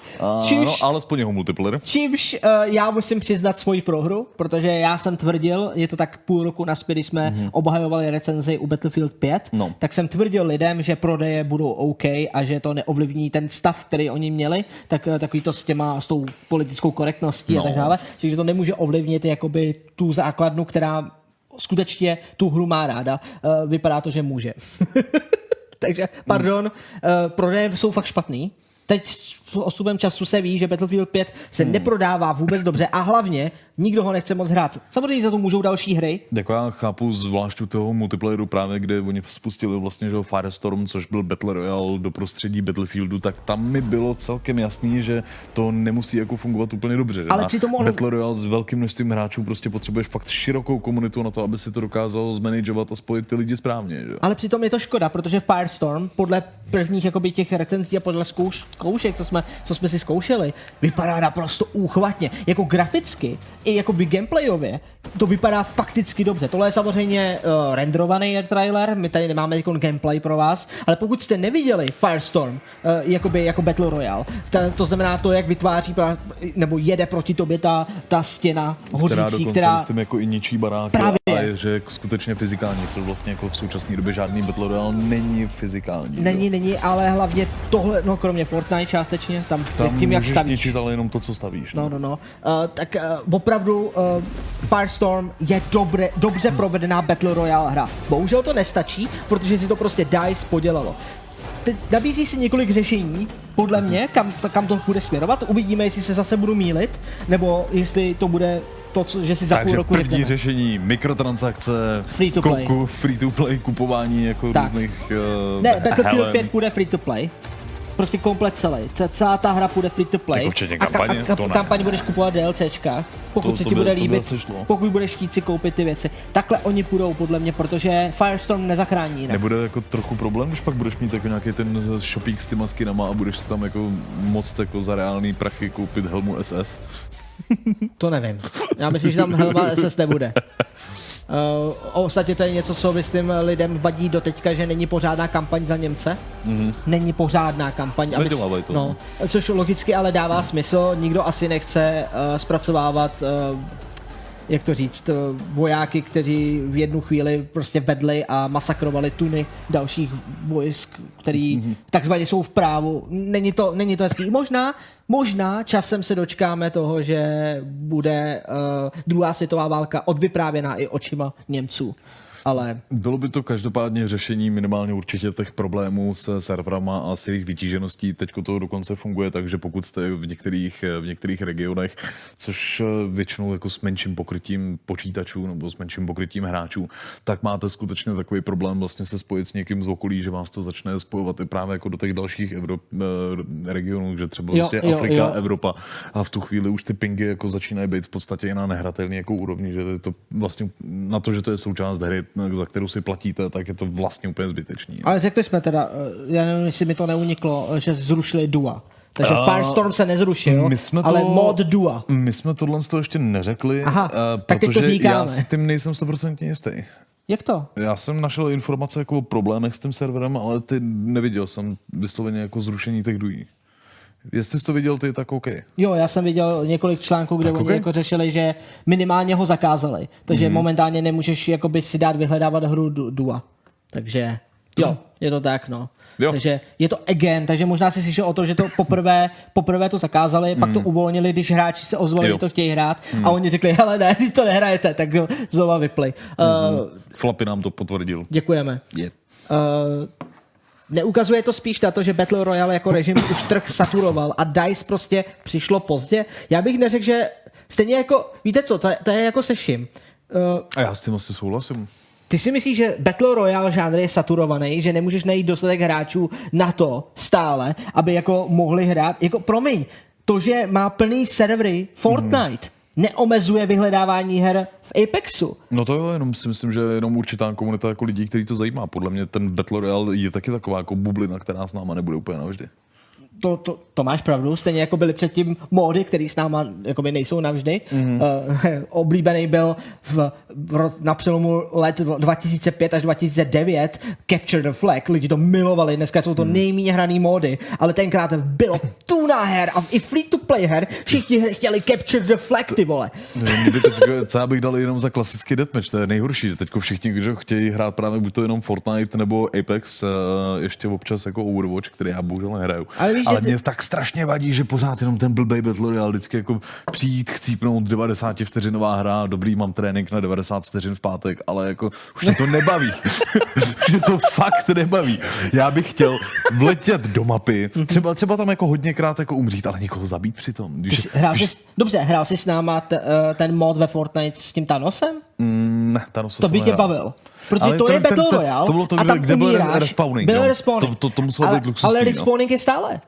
Čímž, No, alespoň jeho multiplayer. čímž uh, já musím přiznat svoji prohru, protože já jsem tvrdil, je to tak půl roku naspět, když jsme mm-hmm. obhajovali recenzi u Battlefield 5, No. tak jsem tvrdil lidem, že prodeje budou OK a že to neovlivní ten stav, který oni měli, tak eh, takový to s těma, s tou politickou korektností no. a No. tak dále, že to nemůže ovlivnit jakoby tu základnu, která skutečně tu hru má ráda. Uh, vypadá to, že může. Takže, pardon, uh, prodeje jsou fakt špatný. Teď s postupem času se ví, že Battlefield 5 se hmm. neprodává vůbec dobře a hlavně nikdo ho nechce moc hrát. Samozřejmě za to můžou další hry, Jako já chápu zvlášť u toho multiplayeru právě, kde oni spustili vlastně že Firestorm, což byl Battle Royale do prostředí Battlefieldu, tak tam mi bylo celkem jasný, že to nemusí jako fungovat úplně dobře. Ale přitom on- Battle Royale s velkým množstvím hráčů prostě potřebuješ fakt širokou komunitu na to, aby si to dokázalo zmanagovat a spojit ty lidi správně. Že? Ale přitom je to škoda, protože Firestorm podle prvních jakoby, těch recenzí a podle zkouš, zkoušek, co jsme, co jsme si zkoušeli, vypadá naprosto úchvatně. Jako graficky i jakoby gameplayově to vypadá fakticky dobře. Tohle je samozřejmě uh, renderovaný trailer, my tady nemáme jako gameplay pro vás, ale pokud jste neviděli Firestorm uh, jakoby, jako Battle Royale, ta, to znamená to, jak vytváří pra, nebo jede proti tobě ta, ta stěna která hořící, dokonce která... myslím jako i ničí barák Právě. a je, že skutečně fyzikální, což vlastně jako v současné době žádný Battle Royale není fyzikální. že jo. Není, není, ale hlavně tohle, no kromě Fortnite částečně, tam, Tam tím, jak stavíš. ničit ale jenom to, co stavíš. No, no, no. Uh, tak uh, opravdu uh, Firestorm je dobré, dobře provedená Battle Royale hra. Bohužel to nestačí, protože si to prostě DICE podělalo. Teď nabízí si několik řešení, podle mě, kam, kam to bude směrovat. Uvidíme, jestli se zase budu mílit, nebo jestli to bude to, co, že si za půl Takže roku první řekneme. řešení, mikrotransakce, Free to play. Ku, free to play, kupování jako Tak. různých uh, Ne, Battlefield helen. 5 bude free to play. Prostě komplet celý. Ta- Celá ta hra bude free to play. Jako včetně A ka- kampaně? A, ka- ne. kampaň budeš kupovat DLCčka, pokud To- se to ti by- bude by líbit, pokud budeš chtít si koupit ty věci. Takhle oni půjdou podle mě, protože Firestorm nezachrání jinak. Nebude jako trochu problém, když pak budeš mít jako nějaký ten shopík s těma skinama a budeš si tam jako moc jako za reálný prachy koupit helmu SS. To nevím. Já myslím, že tam helma SS nebude. Uh, ostatně to je něco, co myslím lidem vadí do teďka, že není pořádná kampaň za Němce. Mm-hmm. Není pořádná kampaň. aby s- to, No, což logicky ale dává smysl. Nikdo asi nechce uh, zpracovávat uh, jak to říct, eh, vojáky, kteří v jednu chvíli prostě vedli a masakrovali tuny dalších vojsk, který mm-hmm. takzvaně jsou v právu. Není to, není to hezký. Možná, možná časem se dočkáme toho, že bude uh, druhá světová válka odvyprávěná i očima Němců. Ale Bylo by to každopádně řešení minimálně určitě těch problémů se serverama a s jejich vytížeností. Teď to dokonce funguje tak, že pokud jste v některých, v některých regionech, což eh, většinou jako s menším pokrytím počítačů nebo s menším pokrytím hráčů, tak máte skutečně takový problém vlastně se spojit s někým z okolí, že vás to začne spojovat i právě jako do těch dalších Evrop, eh, regionů, že třeba Jo, vlastně jo, Afrika, jo. Evropa a v tu chvíli už ty pingy jako začínají být v podstatě i na nehratelný jako úrovni, že je to vlastně na to, že to je součást hry, za kterou si platíte, tak je to vlastně úplně zbytečný. Ale řekli jsme teda, eh, já nevím, jestli mi to neuniklo, eh, že zrušili DUA. Takže A- Firestorm se nezrušil, My jsme ale to- mod Dua. My jsme tohle z toho ještě neřekli, Aha, eh, tak teď to protože říkáme. já si tím nejsem 100% jistý. Jak to? Já jsem našel informace jako o problémech s tím serverem, ale ty neviděl jsem vysloveně jako zrušení těch dují. Jestli jsi to viděl ty, tak OK. Jo, já jsem viděl několik článků, kde Tak oni okej. jako řešili, že minimálně ho zakázali. Takže Mhm. mm-hmm. momentálně nemůžeš jakoby si dát vyhledávat hru Du- Dua. Takže jo, je to tak, no. Jo. Takže je to again, takže možná si slyšel o to, že to poprvé, poprvé to zakázali, pak to uvolnili, když hráči se ozvali, Mhm. Jo. Mhm. že to chtějí hrát a oni řekli, hele ne, ty to nehrajete, tak jo, znova vyplay. Uh, Flapy nám to potvrdil. děkujeme. Je. Uh, neukazuje to spíš na to, že Battle Royale jako režim už trh saturoval a DICE prostě přišlo pozdě? Já bych neřekl, že stejně jako, víte co, to je, to je jako se vším. Uh, A já s tím asi souhlasím. ty si myslíš, že Battle Royale žánr je saturovaný, že nemůžeš najít dostatek hráčů na to stále, aby jako mohli hrát? Jako promiň, to, že má plný servery Fortnite, neomezuje vyhledávání her v Apexu. No to jo, jenom si myslím, že jenom určitá komunita jako lidí, který to zajímá. Podle mě ten Battle Royale je taky taková jako bublina, která s náma nebude úplně navždy. to, to, to máš pravdu, stejně jako byly předtím módy, které s náma jakoby nejsou navždy. Mm-hmm. Uh, oblíbený byl v, v, na přelomu let 2005 až 2009 Capture the Flag, lidi to milovali, dneska jsou to mm. nejméně hraný módy, ale tenkrát bylo tuna her a i free to play her, všichni chtěli Capture the Flag, ty vole. Mě by teď, co já bych dal jenom za klasický deathmatch, to je nejhorší, že teď všichni, kdo chtějí hrát právě buď to jenom Fortnite nebo Apex, eh, ještě občas jako Overwatch, který já bohužel nehraju. Ale víš, Ale ty- mě tak strašně vadí, že pořád jenom ten blbej Battle Royale vždycky jako přijít, chcípnout 90 vteřinová hra, dobrý, mám trénink na 90 vteřin v pátek, ale jako už mě to nebaví. že to fakt nebaví. Já bych chtěl vletět do mapy, třeba, třeba tam jako hodněkrát jako umřít, ale někoho zabít přitom. Když, jsi, hrál jsi, dobře, hrál jsi s náma t, uh, ten mod ve Fortnite s tím Thanosem? Mm, ne, Thanos To by tě bavil. Protože Ale to ten- je Battle Royale. to bylo to, a tam kde- kde byl respawning, Byl no. respawning. To- to- to muselo ale, být luxusní, Ale no. respawning je stále.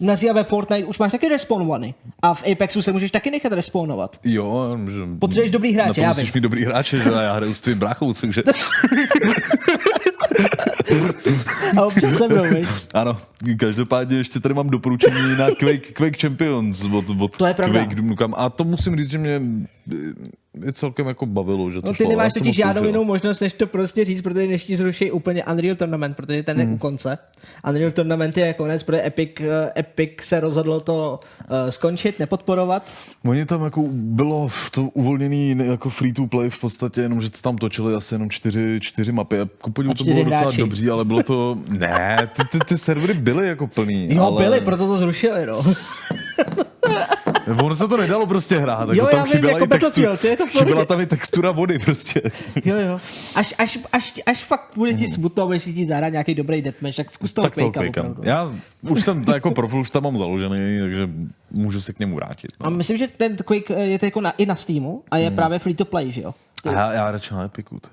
Nazija ve Fortnite už máš taky respawnovaný. A v Apexu se můžeš taky nechat respawnovat. Jo, že... Potřebuješ dobrý hráče, Na to já musíš vím. mít dobrý hráče, že já hraju s tvým bráchou, cože? A občas se mnou, viď? ano, každopádně ještě tady mám doporučení na Quake, Quake Champions od, od To je pravda. Quake Doom Nukem. A to musím říct, že mě je celkem jako bavilo, že to No, ty šlo. nemáš jsem totiž žádnou jinou možnost, než to prostě říct, protože než ti zruší úplně Unreal Tournament, protože ten Hmm. je u konce. Unreal Tournament je konec, protože Epic, eh, Epic se rozhodlo to uh, skončit, nepodporovat. Oni tam jako bylo to uvolněný jako free to play v podstatě, jenom že tam točili asi jenom čtyři, čtyři mapy. Ku podivu to bylo docela hráči. dobří, ale bylo to... Ne, ty, ty, ty servery byly jako plný. Jo, ale... byli, proto to zrušili, no. Ono se to nedalo prostě hrát, jako Jo, tam já vím, chyběla, jako i textu, je to chyběla tam i textura vody prostě. Jo, jo. Až, až, až, až fakt bude ti smutno a budeš si ti zahrát nějaký dobrý deathmatch, tak zkus toho tak to Quakea opravdu. Já už jsem to jako profil, už tam mám založený, takže můžu se k němu vrátit. A No. myslím, že ten Quake je to jako na, i na Steamu a je právě free to play, že jo? A já, já radši na Epiku. To.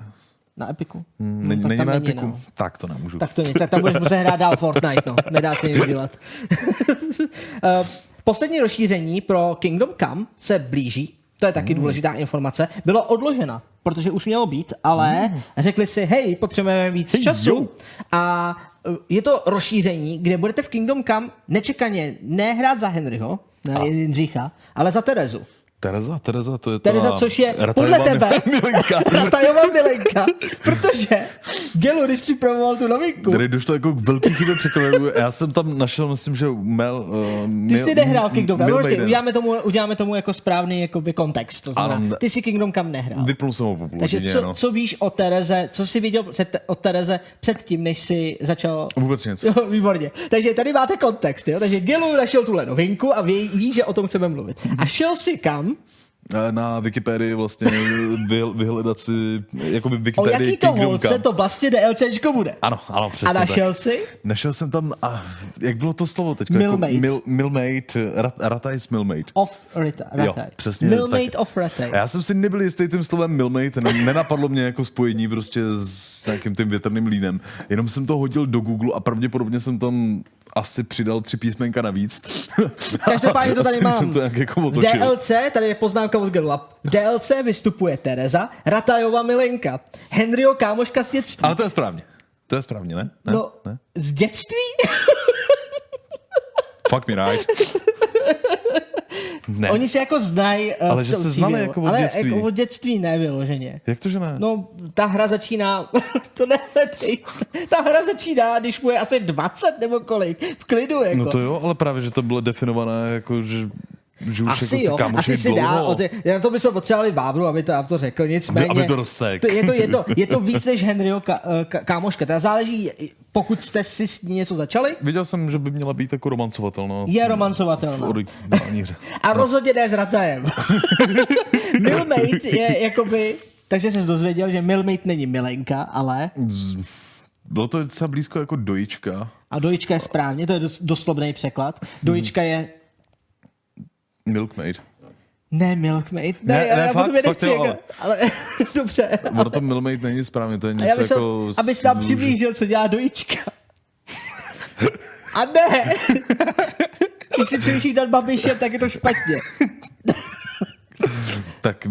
Na Epiku. Není, No, není na není, Epiku? no. Tak to nemůžu. Tak to nic, tak tam budeš muset hrát dál Fortnite, no. Nedá se nic dělat. Eh, Poslední rozšíření pro Kingdom Come se blíží, to je taky důležitá informace, bylo odložena, protože už mělo být, ale řekli si, hej, potřebujeme víc Hej, času. jo. A eh, je to rozšíření, kde budete v Kingdom Come nečekaně nehrát za Henryho, ne Jindřicha, ale za Terezu. Tereza, Tereza, to je ta... Tereza, což je podle tebe milenka. Ratajová milenka, protože Gelu, když připravoval tu novinku, Tady došlo jako k velký chybě překvapení. Já jsem tam našel, myslím, že Mel... Uh, Ty jsi nehrál Kingdom Come, uděláme tomu, uděláme tomu jako správný jakoby kontext, to znamená, Ano. ty jsi Kingdom Come nehrál. Vypnul jsem ho po Takže co, no. co víš o Tereze, co jsi viděl před, o Tereze předtím, než jsi začal... Vůbec nic. Jo, výborně. Takže tady máte kontext, jo? Takže Gelu našel tuhle novinku a ví, ví, že o tom chceme mluvit. A šel si kam? Na Wikipedii vlastně vy, vyhledat si, jako by O Wikipedii jaký to Kingdom holce Come. to vlastně DLCčko bude? Ano, ano, přesně A našel tak. jsi? Našel jsem tam, a jak bylo to slovo teď? Millmate. Jako mil, millmate, rat, Ratajs Millmate. Of Rata. Jo, přesně Millmate tak. of Rata. A já jsem si nebyl jistý tím slovem Millmate, ne- nenapadlo mě jako spojení prostě s nějakým tím větrným línem. Jenom jsem to hodil do Google a pravděpodobně jsem tam asi přidal tři písmenka navíc. Každopádně to tady mám. jsem to nějak jako otočil. DLC, tady je poznámka od Gerla. V DLC vystupuje Tereza, Ratajova milenka, Henryho kámoška z dětství. Ale to je správně. To je správně, ne? ne? no, ne? z dětství? Fuck me right. Ne. Oni se jako znají. uh, Ale že se znali jako od Ale dětství. jako od dětství ne vyloženě. Jak to, že ne? No, ta hra začíná, to nehledej, ta hra začíná, když mu je asi 20 nebo kolik, v klidu jako. No to jo, ale právě, že to bylo definované jako, že, že už asi jako jo, asi si dá, dlouho. o ty, na to bychom potřebovali Bábru, aby to, aby to řekl, nicméně. Aby- to rozsek. To, je, to jedno, je to víc než Henryho ka, eh, ka, kámoška, teda záleží, pokud jste si s ní něco začali, Viděl jsem, že by měla být jako romancovatelná. je romancovatelná. A rozhodně ne s Ratajem. Milmate je jakoby, takže jsi dozvěděl, že Milmate není milenka, ale Bylo to docela blízko jako dojička. a dojička je správně, to je dos, doslovný překlad. Dojička je Milkmaid. ne Milkmaid, ne, Ne, já, ne, já fakt, budu fakt nechci, jo, jako, ale- ale dobře. Ono to Milkmaid není správně, to je něco myslel, jako... abys nám s- přiblížil, co dělá dojička. A ne! Když si přemýšlíš nad Babišem, tak je to špatně. Tak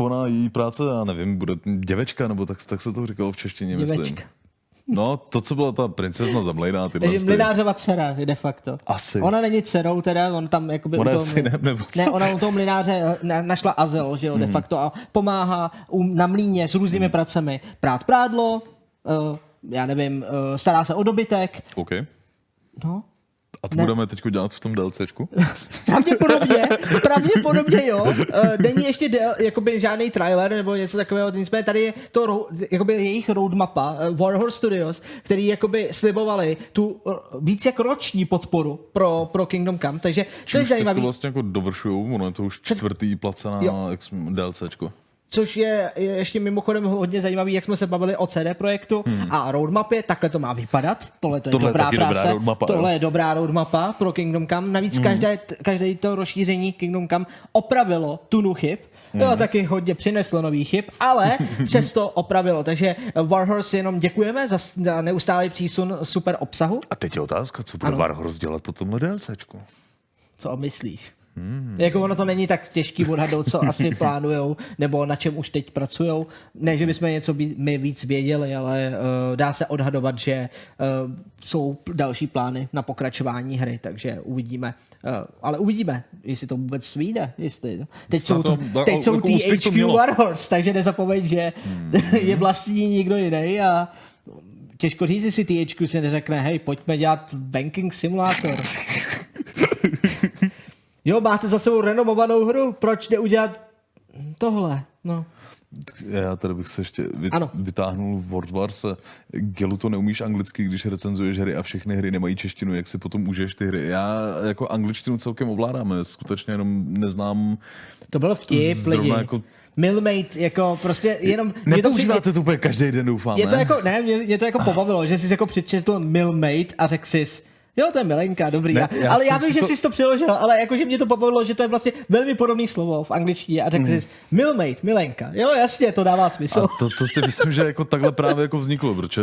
ona, její práce, já nevím, bude děvečka, nebo tak, tak se to říkalo v češtině, myslím. No, to, co byla ta princezna zamlejná, tyhle Takže ty. mlinářova dcera je de facto. Asi. Ona není dcerou, teda, on tam jakoby... Ona u toho- synem, nebo co? Ne, ona u toho mlináře eh, na, našla azyl, že jo, Mhm. de facto, a pomáhá na mlíně s různými pracemi. Prát prádlo, uh, já nevím, uh, stará se o dobytek, OK. no, A to Ne. budeme teď dělat v tom DLCčku? Pravděpodobně, pravděpodobně jo. Uh, není ještě de, jakoby žádný trailer nebo něco takového, nicméně tady je to jakoby jejich roadmapa, uh, Warhorse Studios, který jakoby slibovali tu uh, víc jak roční podporu pro, pro Kingdom Come, takže to je zajímavý. vlastně jako dovršujou, ono je to už čtvrtý placená Jo. DLCčko. Což je, je ještě mimochodem hodně zajímavý, jak jsme se bavili o CD projektu hmm. a roadmapě, takhle to má vypadat. Tohle to je Tohle je dobrá taky práce. dobrá roadmapa, Tohle jo. je dobrá roadmapa pro Kingdom Come. Navíc hmm. každé, každé to rozšíření Kingdom Come opravilo tunu chyb. Jo, Hmm. taky hodně přineslo nový chyb, ale přesto opravilo. Takže Warhorse jenom děkujeme za, neustálý přísun super obsahu. A teď je otázka, co bude Warhorse dělat po tomhle DLCčku? Co myslíš? Hmm. Jako ono to není tak těžký odhadnout, co asi plánujou, nebo na čem už teď pracujou. Ne, že bychom něco bí- my víc věděli, ale uh, dá se odhadovat, že uh, jsou další plány na pokračování hry, takže uvidíme. Uh, ale uvidíme, jestli to vůbec vyjde. Jestli. Teď Snad jsou, to- to, teď jsou jako THQ. Warhorse, takže nezapomeň, že je vlastní někdo jiný a těžko říct, jestli THQ si neřekne, hej, pojďme dělat banking simulátor. Jo, máte za sebou renomovanou hru, proč neudělat tohle? No. Já tady bych se ještě vyt, Ano. vytáhnul World Wars. Gelu to neumíš anglicky, když recenzuješ hry a všechny hry nemají češtinu, jak si potom užiješ ty hry. Já jako angličtinu celkem ovládám, skutečně jenom neznám... To byl vtip, lidi. jako- Milmate, jako prostě jenom... mě to Nepoužíváte to úplně každý den, doufám, Je to ne? jako, ne, mě, mě to jako pobavilo, že jsi jako přečetl Milmate a řekl jsi, jo, to je milenka, dobrý. Ne, já ale já vím, si že to- jsi to přeložil, ale jakože mě to pobavilo, že to je vlastně velmi podobné slovo v angličtině a řekl Mhm. jsi, Milmate, milenka. Jo, jasně, to dává smysl. A to, to si myslím, že jako takhle právě jako vzniklo, protože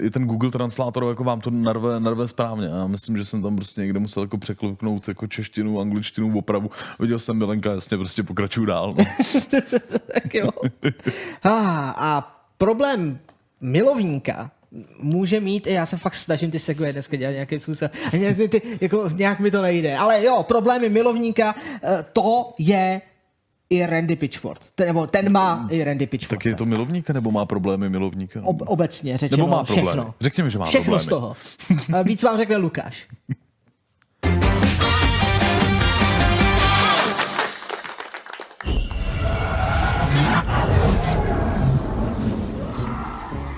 i ten Google Translátor jako vám to narve, narve správně. A myslím, že jsem tam prostě někde musel jako překlopnout jako češtinu, angličtinu, opravu. Viděl jsem Milenka, jasně, prostě pokračuju dál. No. tak jo. A, a problém milovníka může mít, já se fakt snažím ty segway dneska dělat nějaký způsob, ty, ty, jako, nějak mi to nejde, ale jo, problémy milovníka, eh, to je i Randy Pitchford, ten, nebo ten má i Randy Pitchford. tak je to milovníka, nebo má problémy milovníka? Ob, obecně řečeno Nebo má problémy. všechno. Řekněme, že má všechno problémy. z toho. A Víc vám řekne Lukáš.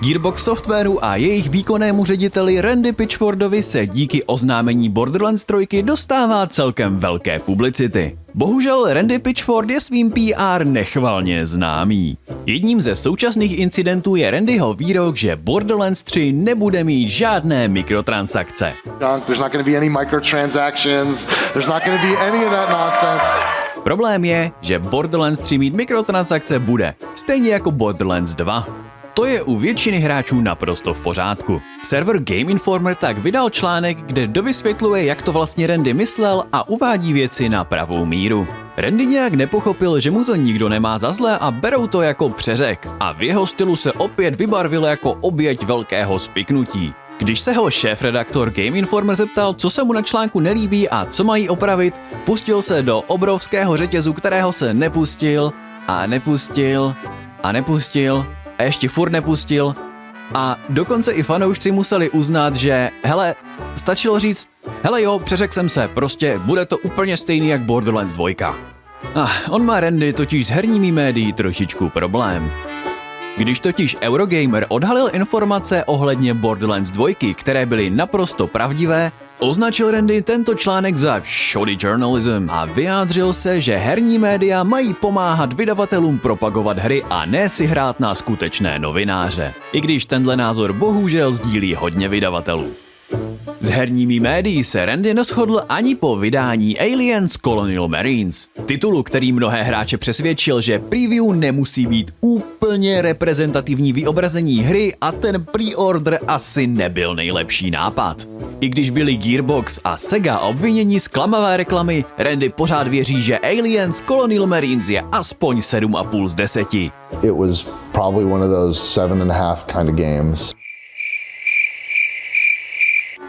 Gearbox Softwareu a jejich výkonnému řediteli Randy Pitchfordovi se díky oznámení Borderlands 3 dostává celkem velké publicity. Bohužel Randy Pitchford je svým PR nechvalně známý. Jedním ze současných incidentů je Randyho výrok, že Borderlands 3 nebude mít žádné mikrotransakce. junk. There's not going to be any microtransactions. There's not going to be any of that nonsense. Problém je, že Borderlands 3 mít mikrotransakce bude, stejně jako Borderlands 2. To je u většiny hráčů naprosto v pořádku. Server Game Informer tak vydal článek, kde dovysvětluje, jak to vlastně Randy myslel a uvádí věci na pravou míru. Randy nějak nepochopil, že mu to nikdo nemá za zlé a berou to jako přeřek a v jeho stylu se opět vybarvil jako oběť velkého spiknutí. Když se ho šéf-redaktor Game Informer zeptal, co se mu na článku nelíbí a co mají opravit, pustil se do obrovského řetězu, kterého se nepustil a nepustil a nepustil ještě furt nepustil a dokonce i fanoušci museli uznat, že hele, stačilo říct, hele jo, přeřekl jsem se, prostě bude to úplně stejný jak Borderlands 2. Ah, on má Randy totiž s herními médií trošičku problém. Když totiž Eurogamer odhalil informace ohledně Borderlands 2, které byly naprosto pravdivé, označil Randy tento článek za shoddy journalism a vyjádřil se, že herní média mají pomáhat vydavatelům propagovat hry a ne si hrát na skutečné novináře. I když tenhle názor bohužel sdílí hodně vydavatelů. S herními médií se Randy neschodl ani po vydání Aliens Colonial Marines. Titulu, který mnohé hráče přesvědčil, že preview nemusí být úplně reprezentativní vyobrazení hry a ten pre-order asi nebyl nejlepší nápad. I když byli Gearbox a Sega obviněni z klamavé reklamy, Randy pořád věří, že Aliens Colonial Marines je aspoň 7,5 z 10. It was probably one of those seven and a half kind of games.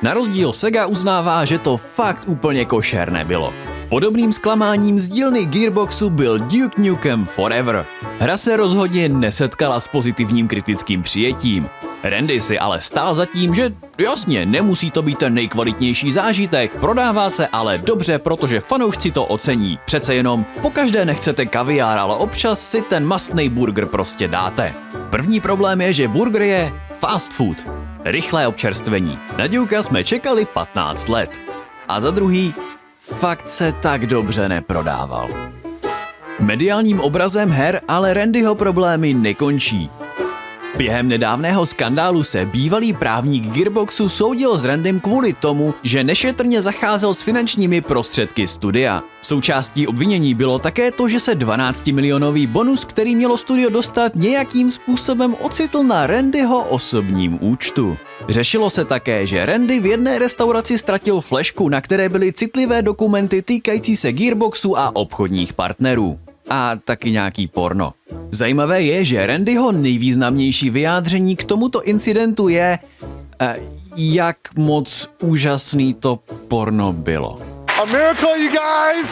Na rozdíl Sega uznává, že to fakt úplně košer nebylo. Podobným zklamáním z dílny Gearboxu byl Duke Nukem Forever. Hra se rozhodně nesetkala s pozitivním kritickým přijetím. Randy si ale stál za tím, že jasně, nemusí to být ten nejkvalitnější zážitek, prodává se ale dobře, protože fanoušci to ocení. Přece jenom po každé nechcete kaviár, ale občas si ten mastný burger prostě dáte. První problém je, že burger je fast food. Rychlé občerstvení. Na Duka jsme čekali 15 let. A za druhý, fakt se tak dobře neprodával. Mediálním obrazem her ale Randyho problémy nekončí. Během nedávného skandálu se bývalý právník Gearboxu soudil s Randym kvůli tomu, že nešetrně zacházel s finančními prostředky studia. Součástí obvinění bylo také to, že se 12 milionový bonus, který mělo studio dostat, nějakým způsobem ocitl na Randyho osobním účtu. Řešilo se také, že Randy v jedné restauraci ztratil flešku, na které byly citlivé dokumenty týkající se Gearboxu a obchodních partnerů a taky nějaký porno. Zajímavé je, že Randyho nejvýznamnější vyjádření k tomuto incidentu je, eh, jak moc úžasný to porno bylo. A miracle, you guys!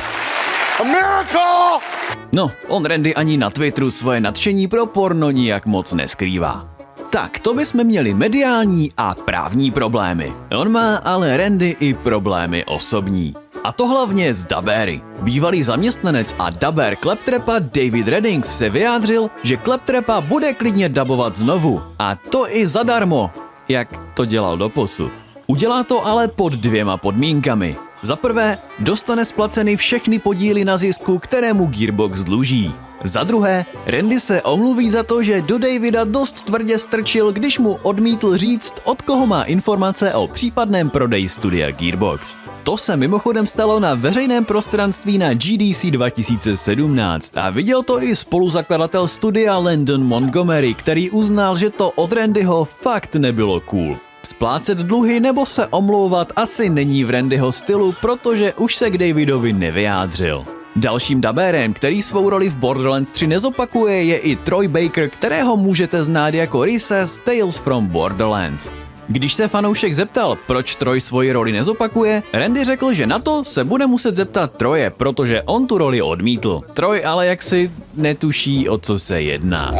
A miracle! No, on Randy ani na Twitteru svoje nadšení pro porno nijak moc neskrývá. Tak, to bychom měli mediální a právní problémy. On má ale Randy i problémy osobní. A to hlavně z Dabery. Bývalý zaměstnanec a daber Kleptrapa David Reddings se vyjádřil, že Kleptrapa bude klidně dabovat znovu. A to i zadarmo, jak to dělal doposud. Udělá to ale pod dvěma podmínkami. Za prvé, dostane splaceny všechny podíly na zisku, kterému Gearbox dluží. Za druhé, Randy se omluví za to, že do Davida dost tvrdě strčil, když mu odmítl říct, od koho má informace o případném prodeji studia Gearbox. To se mimochodem stalo na veřejném prostranství na GDC 2017 a viděl to i spoluzakladatel studia Landon Montgomery, který uznal, že to od Randyho fakt nebylo cool. Splácet dluhy nebo se omlouvat asi není v Randyho stylu, protože už se k Davidovi nevyjádřil. Dalším dabérem, který svou roli v Borderlands 3 nezopakuje, je i Troy Baker, kterého můžete znát jako Risa z Tales from Borderlands. Když se fanoušek zeptal, proč Troy svoji roli nezopakuje, Randy řekl, že na to se bude muset zeptat Troje, protože on tu roli odmítl. Troy ale jaksi netuší, o co se jedná.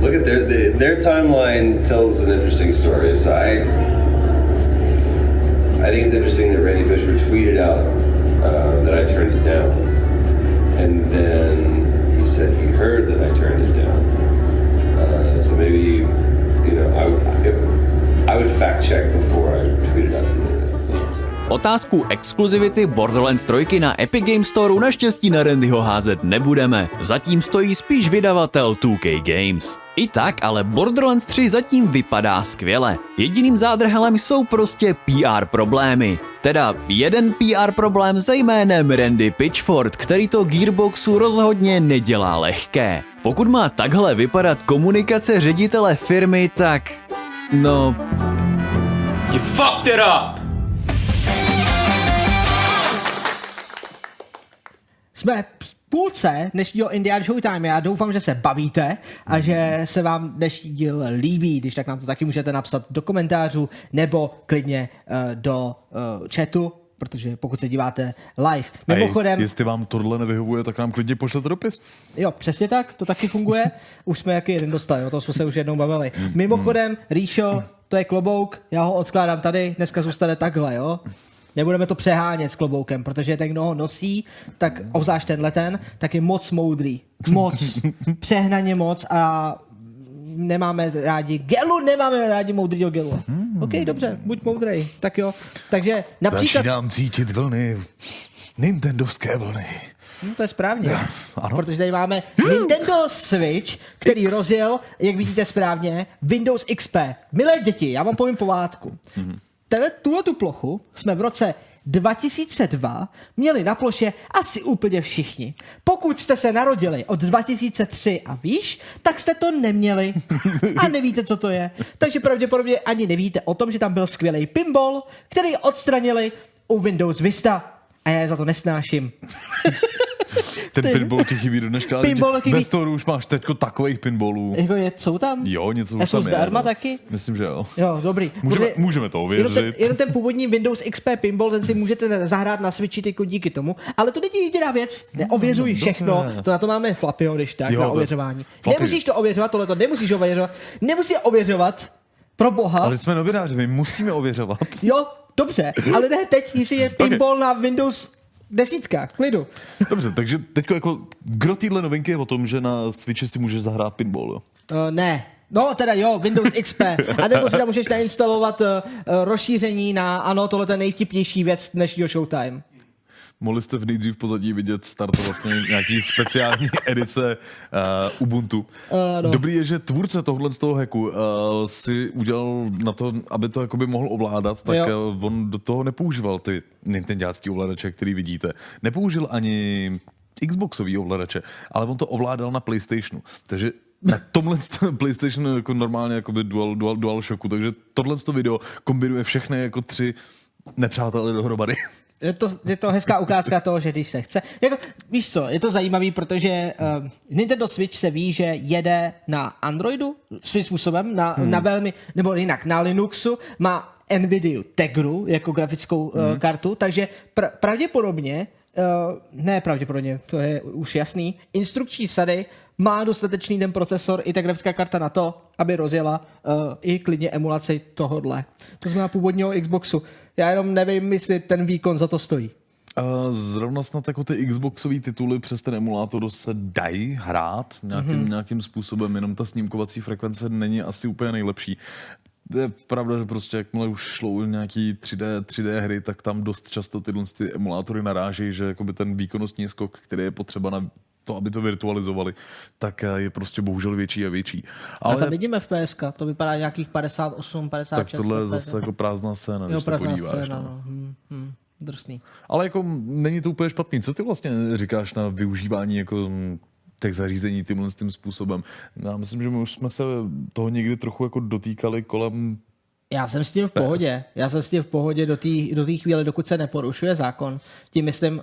Look at their, their timeline tells an interesting story. So I I think it's interesting that Randy Bushman tweeted out uh, that I turned it down, and then he said he heard that I turned it down. Uh, so maybe you know I would if I would fact check before I tweeted out to. Otázku exkluzivity Borderlands 3 na Epic Game Store naštěstí na Randyho házet nebudeme. Zatím stojí spíš vydavatel 2K Games. I tak, ale Borderlands 3 zatím vypadá skvěle. Jediným zádrhelem jsou prostě PR problémy. Teda jeden PR problém za jménem Randy Pitchford, který to Gearboxu rozhodně nedělá lehké. Pokud má takhle vypadat komunikace ředitele firmy, tak... No, You fucked it up! Jsme půlce dnešního Indian Showtime. Já doufám, že se bavíte a že se vám dnešní díl líbí. Když tak nám to taky můžete napsat do komentářů nebo klidně uh, do uh, chatu, protože pokud se díváte live. Mimochodem, Ej, jestli vám tohle nevyhovuje, tak nám klidně pošlete dopis. Jo, přesně tak, to taky funguje. Už jsme jaký jeden dostali, o tom jsme se už jednou bavili. Mimochodem, Ríšo, to je klobouk, já ho odskládám tady, dneska zůstane takhle, jo. Nebudeme to přehánět s kloboukem, protože ten, kdo ho nosí, tak obzvlášť tenhle ten, tak je moc moudrý. Moc. Přehnaně moc a nemáme rádi gelu, nemáme rádi moudrýho gelu. OK, dobře, buď moudrej. Tak jo. Takže například... Začínám cítit vlny. Nintendovské vlny. No, to je správně. ano. Protože tady máme Nintendo Switch, který X. rozjel, jak vidíte správně, Windows XP. Milé děti, já vám povím povádku. Mhm. Tuhle tu plochu jsme v roce 2002 měli na ploše asi úplně všichni. Pokud jste se narodili od 2003 a výš, tak jste to neměli a nevíte, co to je. Takže pravděpodobně ani nevíte o tom, že tam byl skvělý pinball, který odstranili u Windows Vista. A já je za to nesnáším. Ten Ty- pinball ti chybí do dneška. ale Pinball teď chybí- Ve Storu už máš teďko takových pinballů. Jako je, jsou tam? Jo, něco už A jsou tam zde je. No. taky? Myslím, že jo. Jo, dobrý. Můžeme, Protože můžeme to Jenom ten, ověřit. jenom ten původní Windows XP Pinball, ten si můžete zahrát na Switchi tyko díky tomu, ale to není jediná věc, neověřuj všechno, to na to máme Flapio, když tak, Jo, na to- ověřování. Flappy. Nemusíš to ověřovat, tohle to nemusíš ověřovat, nemusí ověřovat, pro boha, Ale jsme novináři, my musíme ověřovat. jo, dobře, ale ne teď, jestli je pinball na Windows desítka, klidu. Dobře, takže teď jako gro téhle novinky je o tom, že na Switchi si můžeš zahrát pinball, jo? Uh, ne. No, teda jo, Windows XP. A nebo si tam můžeš nainstalovat uh, rozšíření na, ano, tohle je nejvtipnější věc dnešního Showtime. Mohli jste v nejdřív pozadí vidět start vlastně nějaký speciální edice uh, Ubuntu. Ano. Dobrý je, že tvůrce tohle z toho hacku uh, si udělal na to, aby to jakoby mohl ovládat, tak Jo. uh, on do toho nepoužíval ty nintendácký ovladače, který vidíte. Nepoužil ani Xboxový ovladače, ale on to ovládal na PlayStationu. Takže na tomhle PlayStation jako normálně jakoby dual, dual, dual shocku, takže tohle video kombinuje všechny jako tři nepřátelé dohromady. Je to, je to hezká ukázka toho, že když se chce. Jako, víš co, je to zajímavý, protože uh, Nintendo Switch se ví, že jede na Androidu svým způsobem, na, hmm. na velmi, nebo jinak, na Linuxu, má NVIDIA Tegru jako grafickou uh, Hmm. kartu, takže pr- pravděpodobně, uh, ne pravděpodobně, to je už jasný, instrukční sady má dostatečný ten procesor i ta grafická karta na to, aby rozjela uh, i klidně emulaci tohodle. To znamená původního Xboxu. Já jenom nevím, jestli ten výkon za to stojí. Uh, zrovna snad jako ty Xboxové tituly přes ten emulátor se dají hrát nějakým, Mhm. mm-hmm. nějakým způsobem, jenom ta snímkovací frekvence není asi úplně nejlepší. Je pravda, že prostě jakmile už šlo nějaký 3D, 3D hry, tak tam dost často tyhle ty emulátory narážejí, že jakoby ten výkonnostní skok, který je potřeba na to, aby to virtualizovali, tak eh, je prostě bohužel větší a větší. Ale Ale tam vidíme FPS, to vypadá nějakých 58, 56. tak tohle je zase jako prázdná scéna, jo, když se prázdná podíváš. scéna, no. no. Hmm, hmm, drsný. Ale jako není to úplně špatný. Co ty vlastně říkáš na využívání jako mm, těch zařízení tímhle tím způsobem? Já myslím, že my už jsme se toho někdy trochu jako dotýkali kolem Já jsem s tím v pohodě. Já jsem s tím v pohodě do té do chvíle, dokud se neporušuje zákon. Tím myslím,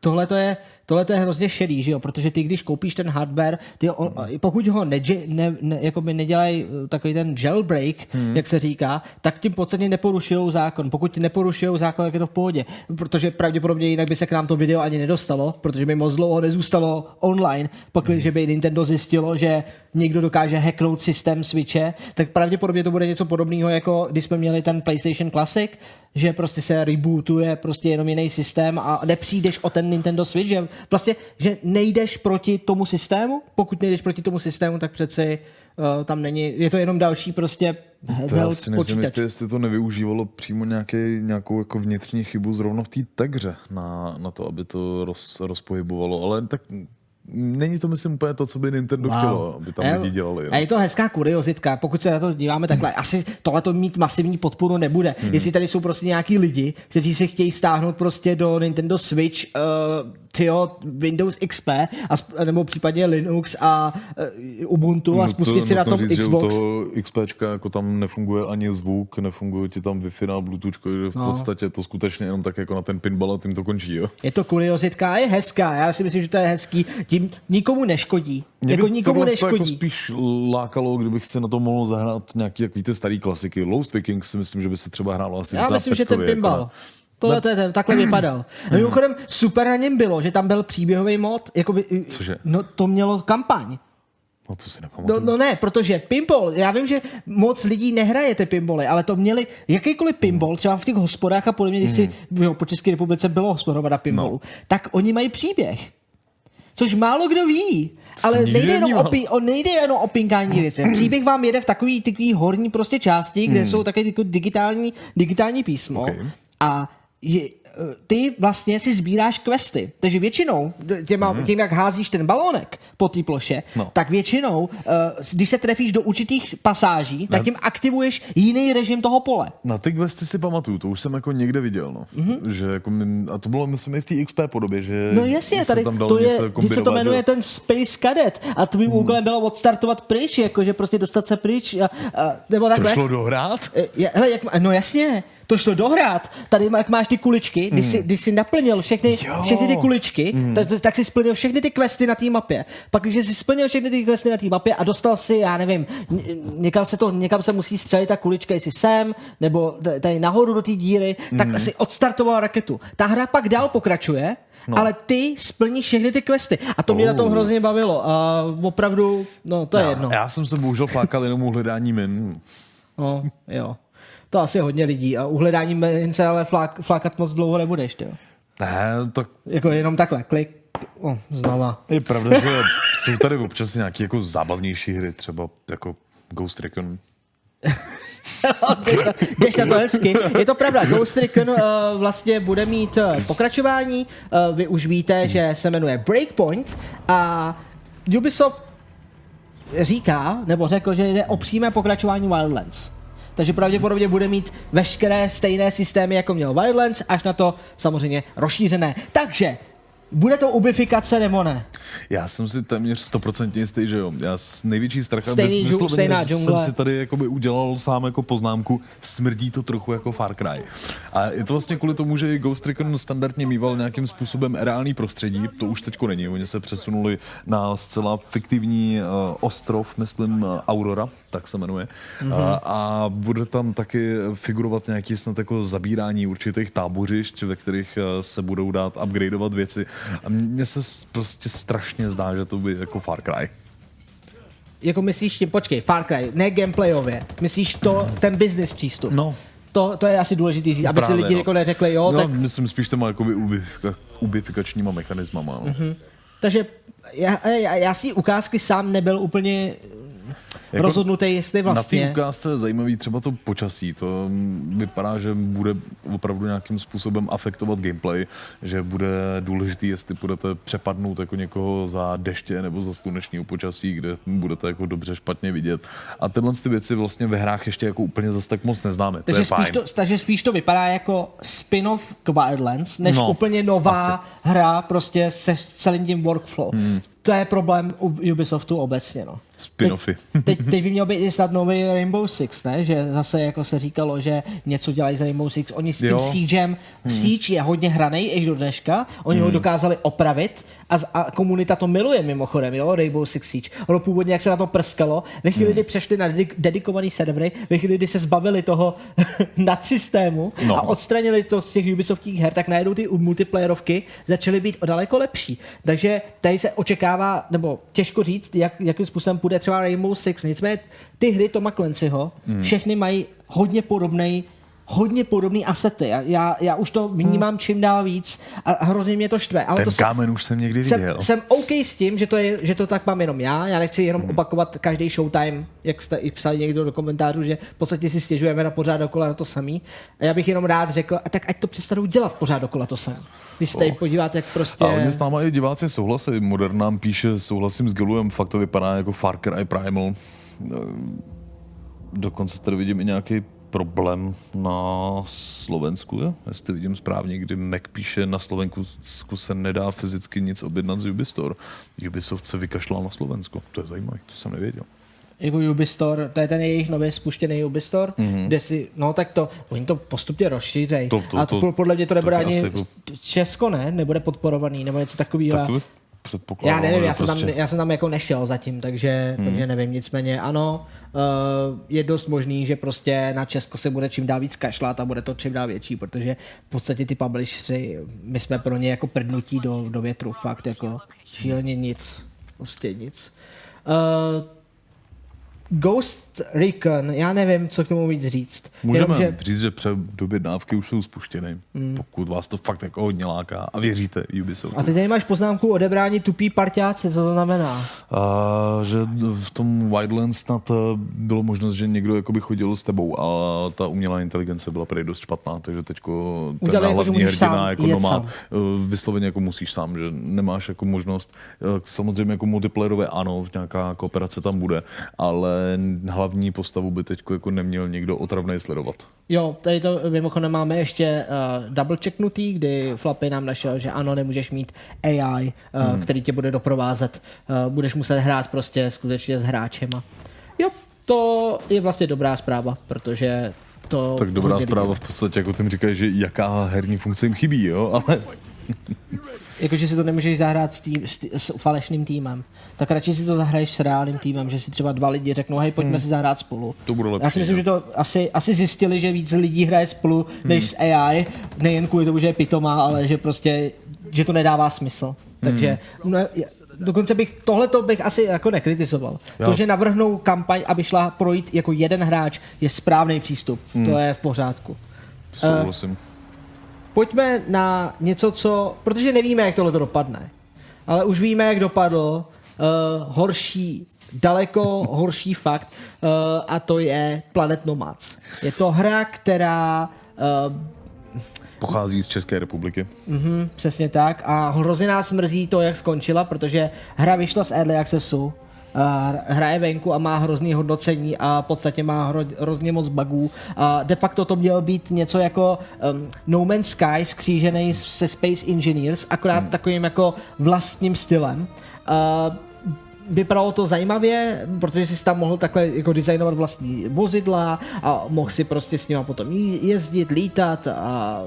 tohle to je, tohle to je hrozně šedý, že jo? protože ty, když koupíš ten hardware, ty on, pokud ho neži, ne, ne, jakoby nedělají eh, takový ten jailbreak, hmm. jak se říká, tak tím v podstatě neporušují zákon. Pokud neporušují zákon, tak je to v pohodě. Protože pravděpodobně jinak by se k nám to video ani nedostalo, protože by moc dlouho nezůstalo online, pokud že by Nintendo zjistilo, že někdo dokáže hacknout systém Switche, tak pravděpodobně to bude něco podobného, jako když jsme měli ten PlayStation Classic, že prostě se rebootuje prostě jenom jiný systém a nepřijdeš o ten Nintendo Switch, že vlastně, že nejdeš proti tomu systému, pokud nejdeš proti tomu systému, tak přeci uh, tam není, je to jenom další prostě To já si nejsem počítač. jistý, jestli to nevyužívalo přímo nějaký, nějakou jako vnitřní chybu zrovna v té tegře na, na to, aby to roz, rozpohybovalo, ale tak není to myslím úplně to, co by Nintendo wow. chtělo, aby tam lidi dělali. jo. A je to hezká kuriozitka, pokud se na to díváme takhle. Asi tohle to mít masivní podporu nebude. Hmm. Jestli tady jsou prostě nějaký lidi, kteří si chtějí stáhnout prostě do Nintendo Switch uh, tyjo, Windows XP, a, nebo případně Linux a uh, Ubuntu a No spustit si na tom říct, Xbox. Toho XPčka jako tam nefunguje ani zvuk, nefunguje ti tam Wi-Fi na Bluetooth, že v No. podstatě to skutečně jenom tak jako na ten pinball a tím to končí, jo. Je to kuriozitka, je hezká, já si myslím, že to je hezký, tím nikomu neškodí. Mě jako nikomu tohle neškodí. jako spíš lákalo, kdybych si na to mohl zahrát nějaký takový ty starý klasiky. Lost Vikings si myslím, že by se třeba hrálo asi Já myslím, že ten peckově, pinball. Jako na, Tohle to je ten, takhle vypadal. No, mimochodem, super na něm bylo, že tam byl příběhový mod, jakoby, Cože? no to mělo kampaň. no to si nepamatuju. No, no ne, protože pinball, já vím, že moc lidí nehraje ty pinbally, ale to měli jakýkoliv pinball, třeba v těch hospodách a podobně, když si jo, po České republice bylo hospodovat na pinballu, no. tak oni mají příběh. Což málo kdo ví. Ale nejde jenom, o, pi, o, nejde jenom o pinkání věci. Příběh vám jede v takový, takový horní prostě části, kde jsou také ty digitální, digitální písmo. Ok. A je, eh, ty vlastně si sbíráš questy. Takže většinou, těma, tím, jak házíš ten balónek po té ploše. No. tak většinou, eh, když se trefíš do určitých pasáží, tak tím aktivuješ jiný režim toho pole. Na ty questy si pamatuju, to už jsem jako někde viděl, no. Mm-hmm. Že jako, a to bylo, myslím, i v té XP podobě, že No jasně, tady tam dalo to je, něco teď se to jmenuje ten Space Cadet a tvým Hmm. úkolem bylo odstartovat pryč, jakože prostě dostat se pryč a, a nebo To takhle. šlo dohrát? E, je- Hele, jak, no jasně, to šlo dohrát. Tady jak máš ty kuličky, když, jsi, když jsi naplnil všechny. Jo. Všechny ty kuličky, tak, tak jsi splnil všechny ty questy na té mapě. Pak, když jsi splnil všechny ty questy na té mapě a dostal si, já nevím, ně- někam se, to, někam se musí střelit ta kulička, jestli sem, nebo tady nahoru do té díry, tak si odstartoval raketu. Ta hra pak dál pokračuje, No. Ale ty splníš všechny ty questy. A to mě na tom Oh. hrozně bavilo. A opravdu, no to je jedno. Já jsem se bohužel flákal jenom u hledání min. No, jo. To asi hodně lidí. A u hledání mince ale flák, flákat moc dlouho nebudeš, jo. Ne, tak Jako jenom takhle, klik, o, znova. je pravda, že jsou tady občas nějaké jako zábavnější hry, třeba jako Ghost Recon. Jdeš na to hezky. Je to pravda, Ghost Recon uh, vlastně bude mít uh, pokračování. Uh, vy už víte, že se jmenuje Breakpoint a Ubisoft říká, nebo řekl, že jde o přímé pokračování Wildlands. Takže pravděpodobně bude mít veškeré stejné systémy, jako měl Wildlands, až na to samozřejmě rozšířené. Takže, bude to ubifikace nebo ne? Já jsem si téměř stoprocentně jistý, že jo. Já s největší strach a Stejný vysloveně stejná jsem džungle. si tady jakoby udělal sám jako poznámku, smrdí to trochu jako Far Cry. A je to vlastně kvůli tomu, že i Ghost Recon standardně mýval nějakým způsobem reálný prostředí, to už teďko není. Oni se přesunuli na zcela fiktivní uh, ostrov, myslím uh, Aurora, tak se jmenuje. Mm-hmm. A, a bude tam taky figurovat nějaký snad jako zabírání určitých tábořišť, ve kterých uh, se budou dát upgradeovat věci. A mně se prostě strašně zdá, že to by jako Far Cry. Jako myslíš tím, počkej, Far Cry, ne gameplayově, myslíš to, ten business přístup? No. To, to je asi důležitý říct, aby Právě, si lidi no. jako neřekli, jo, no, tak, myslím spíš těma jakoby ubifika, ubifikačníma mechanismama. No. Mm-hmm. takže já, já, já té ukázky sám nebyl úplně jako rozhodnutý, jestli Na vlastně... té ukázce je zajímavý třeba to počasí. To vypadá, že bude opravdu nějakým způsobem afektovat gameplay, že bude důležitý, jestli budete přepadnout jako někoho za deště nebo za slunečního počasí, kde budete jako dobře špatně vidět. A tyhle ty věci vlastně ve hrách ještě jako úplně zase tak moc neznáme. To takže je spíš, fajn. to, takže spíš to vypadá jako spin-off k Wildlands, než No, úplně nová asi. hra prostě se celým tím workflow. Hmm. To je problém u Ubisoftu obecně, no. Spin-offy. Teď, teď, teď by měl být i snad nový Rainbow Six, ne? Že zase jako se říkalo, že něco dělají z Rainbow Six. Oni s tím Jo. Siegem, hmm. Siege je hodně hraný až do dneška, oni hmm. ho dokázali opravit a, a komunita to miluje mimochodem, jo, Rainbow Six Siege. Ono původně, jak se na to prskalo, ve chvíli, kdy přešli na dedik- dedikovaný servery, ve chvíli, kdy se zbavili toho nadsystému No. a odstranili to z těch Ubisoftních her, tak najednou ty multiplayerovky začaly být o daleko lepší. Takže tady se očekává, nebo těžko říct, jak, jakým způsobem půjde třeba Rainbow Six. Nicméně ty hry Toma Clancyho, hmm. všechny mají hodně podobný hodně podobný asety. Já, já, já už to vnímám čím dál víc a, hrozně mě to štve. Ale Ten to kámen už jsem někdy jsem, viděl. jsem OK s tím, že to, je, že to tak mám jenom já. Já nechci jenom Hmm. opakovat každý showtime, jak jste i psali někdo do komentářů, že v podstatě si stěžujeme na pořád dokola na to samý. A já bych jenom rád řekl, a tak ať to přestanou dělat pořád dokola to samé. Když se tady podíváte, jak prostě... A hodně s náma i diváci souhlasí. Modern nám píše, souhlasím s Geluem, fakt to vypadá jako Far Cry Primal. Eh, Dokonce tady vidím i nějaký problém na Slovensku, je? jestli vidím správně, kdy Mac píše, na Slovensku se nedá fyzicky nic objednat z Ubistore. Ubisoft se vykašlal na Slovensko. To je zajímavé, to jsem nevěděl. jako Ubistore, to je ten jejich nově spuštěný Ubistore, mm-hmm. kde si, no tak to, oni to postupně rozšířej. To- to- a to, to- podle mě to nebude tak ani jako- Česko, ne? Nebude podporovaný, nebo něco takového. Takový předpokládám, Já nevím, já jsem, prostě- tam, já jsem tam jako nešel zatím, takže, hmm. takže nevím, nicméně ano, uh, je dost možný, že prostě na Česko se bude čím dál víc kašlat a bude to čím dál větší, protože v podstatě ty publishři, my jsme pro ně jako prdnutí do, do větru, fakt jako šíleně nic, prostě nic. Uh, Ghost Recon, já nevím, co k tomu víc říct. Můžeme Jenom, že... říct, že předobědnávky už jsou spuštěny, mm. pokud vás to fakt jako hodně láká a věříte Ubisoftu. a teď tady máš poznámku odebrání tupý parťáci, co to znamená? A že v tom Wildlands snad eh, bylo možnost, že někdo jakoby chodil s tebou a ta umělá inteligence byla prý dost špatná, takže teďko ten Udělali jako, hlavní hrdina jako sám. eh, vysloveně jako musíš sám, že nemáš jako možnost, eh, samozřejmě jako multiplayerové ano, nějaká kooperace tam bude, ale hlavní postavu by teď jako neměl někdo otravnej sledovat. Jo, tady to mimochodem máme ještě uh, double checknutý, kdy Flappy nám našel, že ano, nemůžeš mít AI, uh, hmm. který tě bude doprovázet. Uh, budeš muset hrát prostě skutečně s hráčema. Jo, to je vlastně dobrá zpráva, protože to... Tak dobrá zpráva v podstatě, jako tím říkají, že jaká herní funkce jim chybí, jo, ale Jakože si to nemůžeš zahrát s, tým, s, tý- s falešným týmem. Tak radši si to zahraješ s reálným týmem, že si třeba dva lidi řeknou, hej, pojďme hmm. si zahrát spolu. To bude Já lepší, si myslím, jo. že to asi, asi zjistili, že víc lidí hraje spolu než s AI, nejen kvůli tomu, že je pitomá, ale že prostě, že to nedává smysl. Takže no, je- dokonce bych, tohleto bych asi jako nekritizoval. Jo. To, že navrhnou kampaň, aby šla projít jako jeden hráč, je správný přístup. To je v pořádku. souhlasím. Pojďme na něco, co, protože nevíme, jak tohle dopadne, ale už víme, jak dopadl uh, horší, daleko horší fakt uh, a to je Planet Nomads. Je to hra, která uh, Pochází z České republiky. Mhm, přesně tak. A hrozně nás mrzí to, jak skončila, protože hra vyšla z Early Accessu, hraje venku a má hrozný hodnocení a v podstatě má hro, hrozně moc bugů. A de facto to mělo být něco jako um, No Man's Sky skřížený se Space Engineers, akorát hmm. takovým jako vlastním stylem. Uh, vypadalo to zajímavě, protože jsi tam mohl takhle jako designovat vlastní vozidla a mohl si prostě s nima potom jezdit, lítat a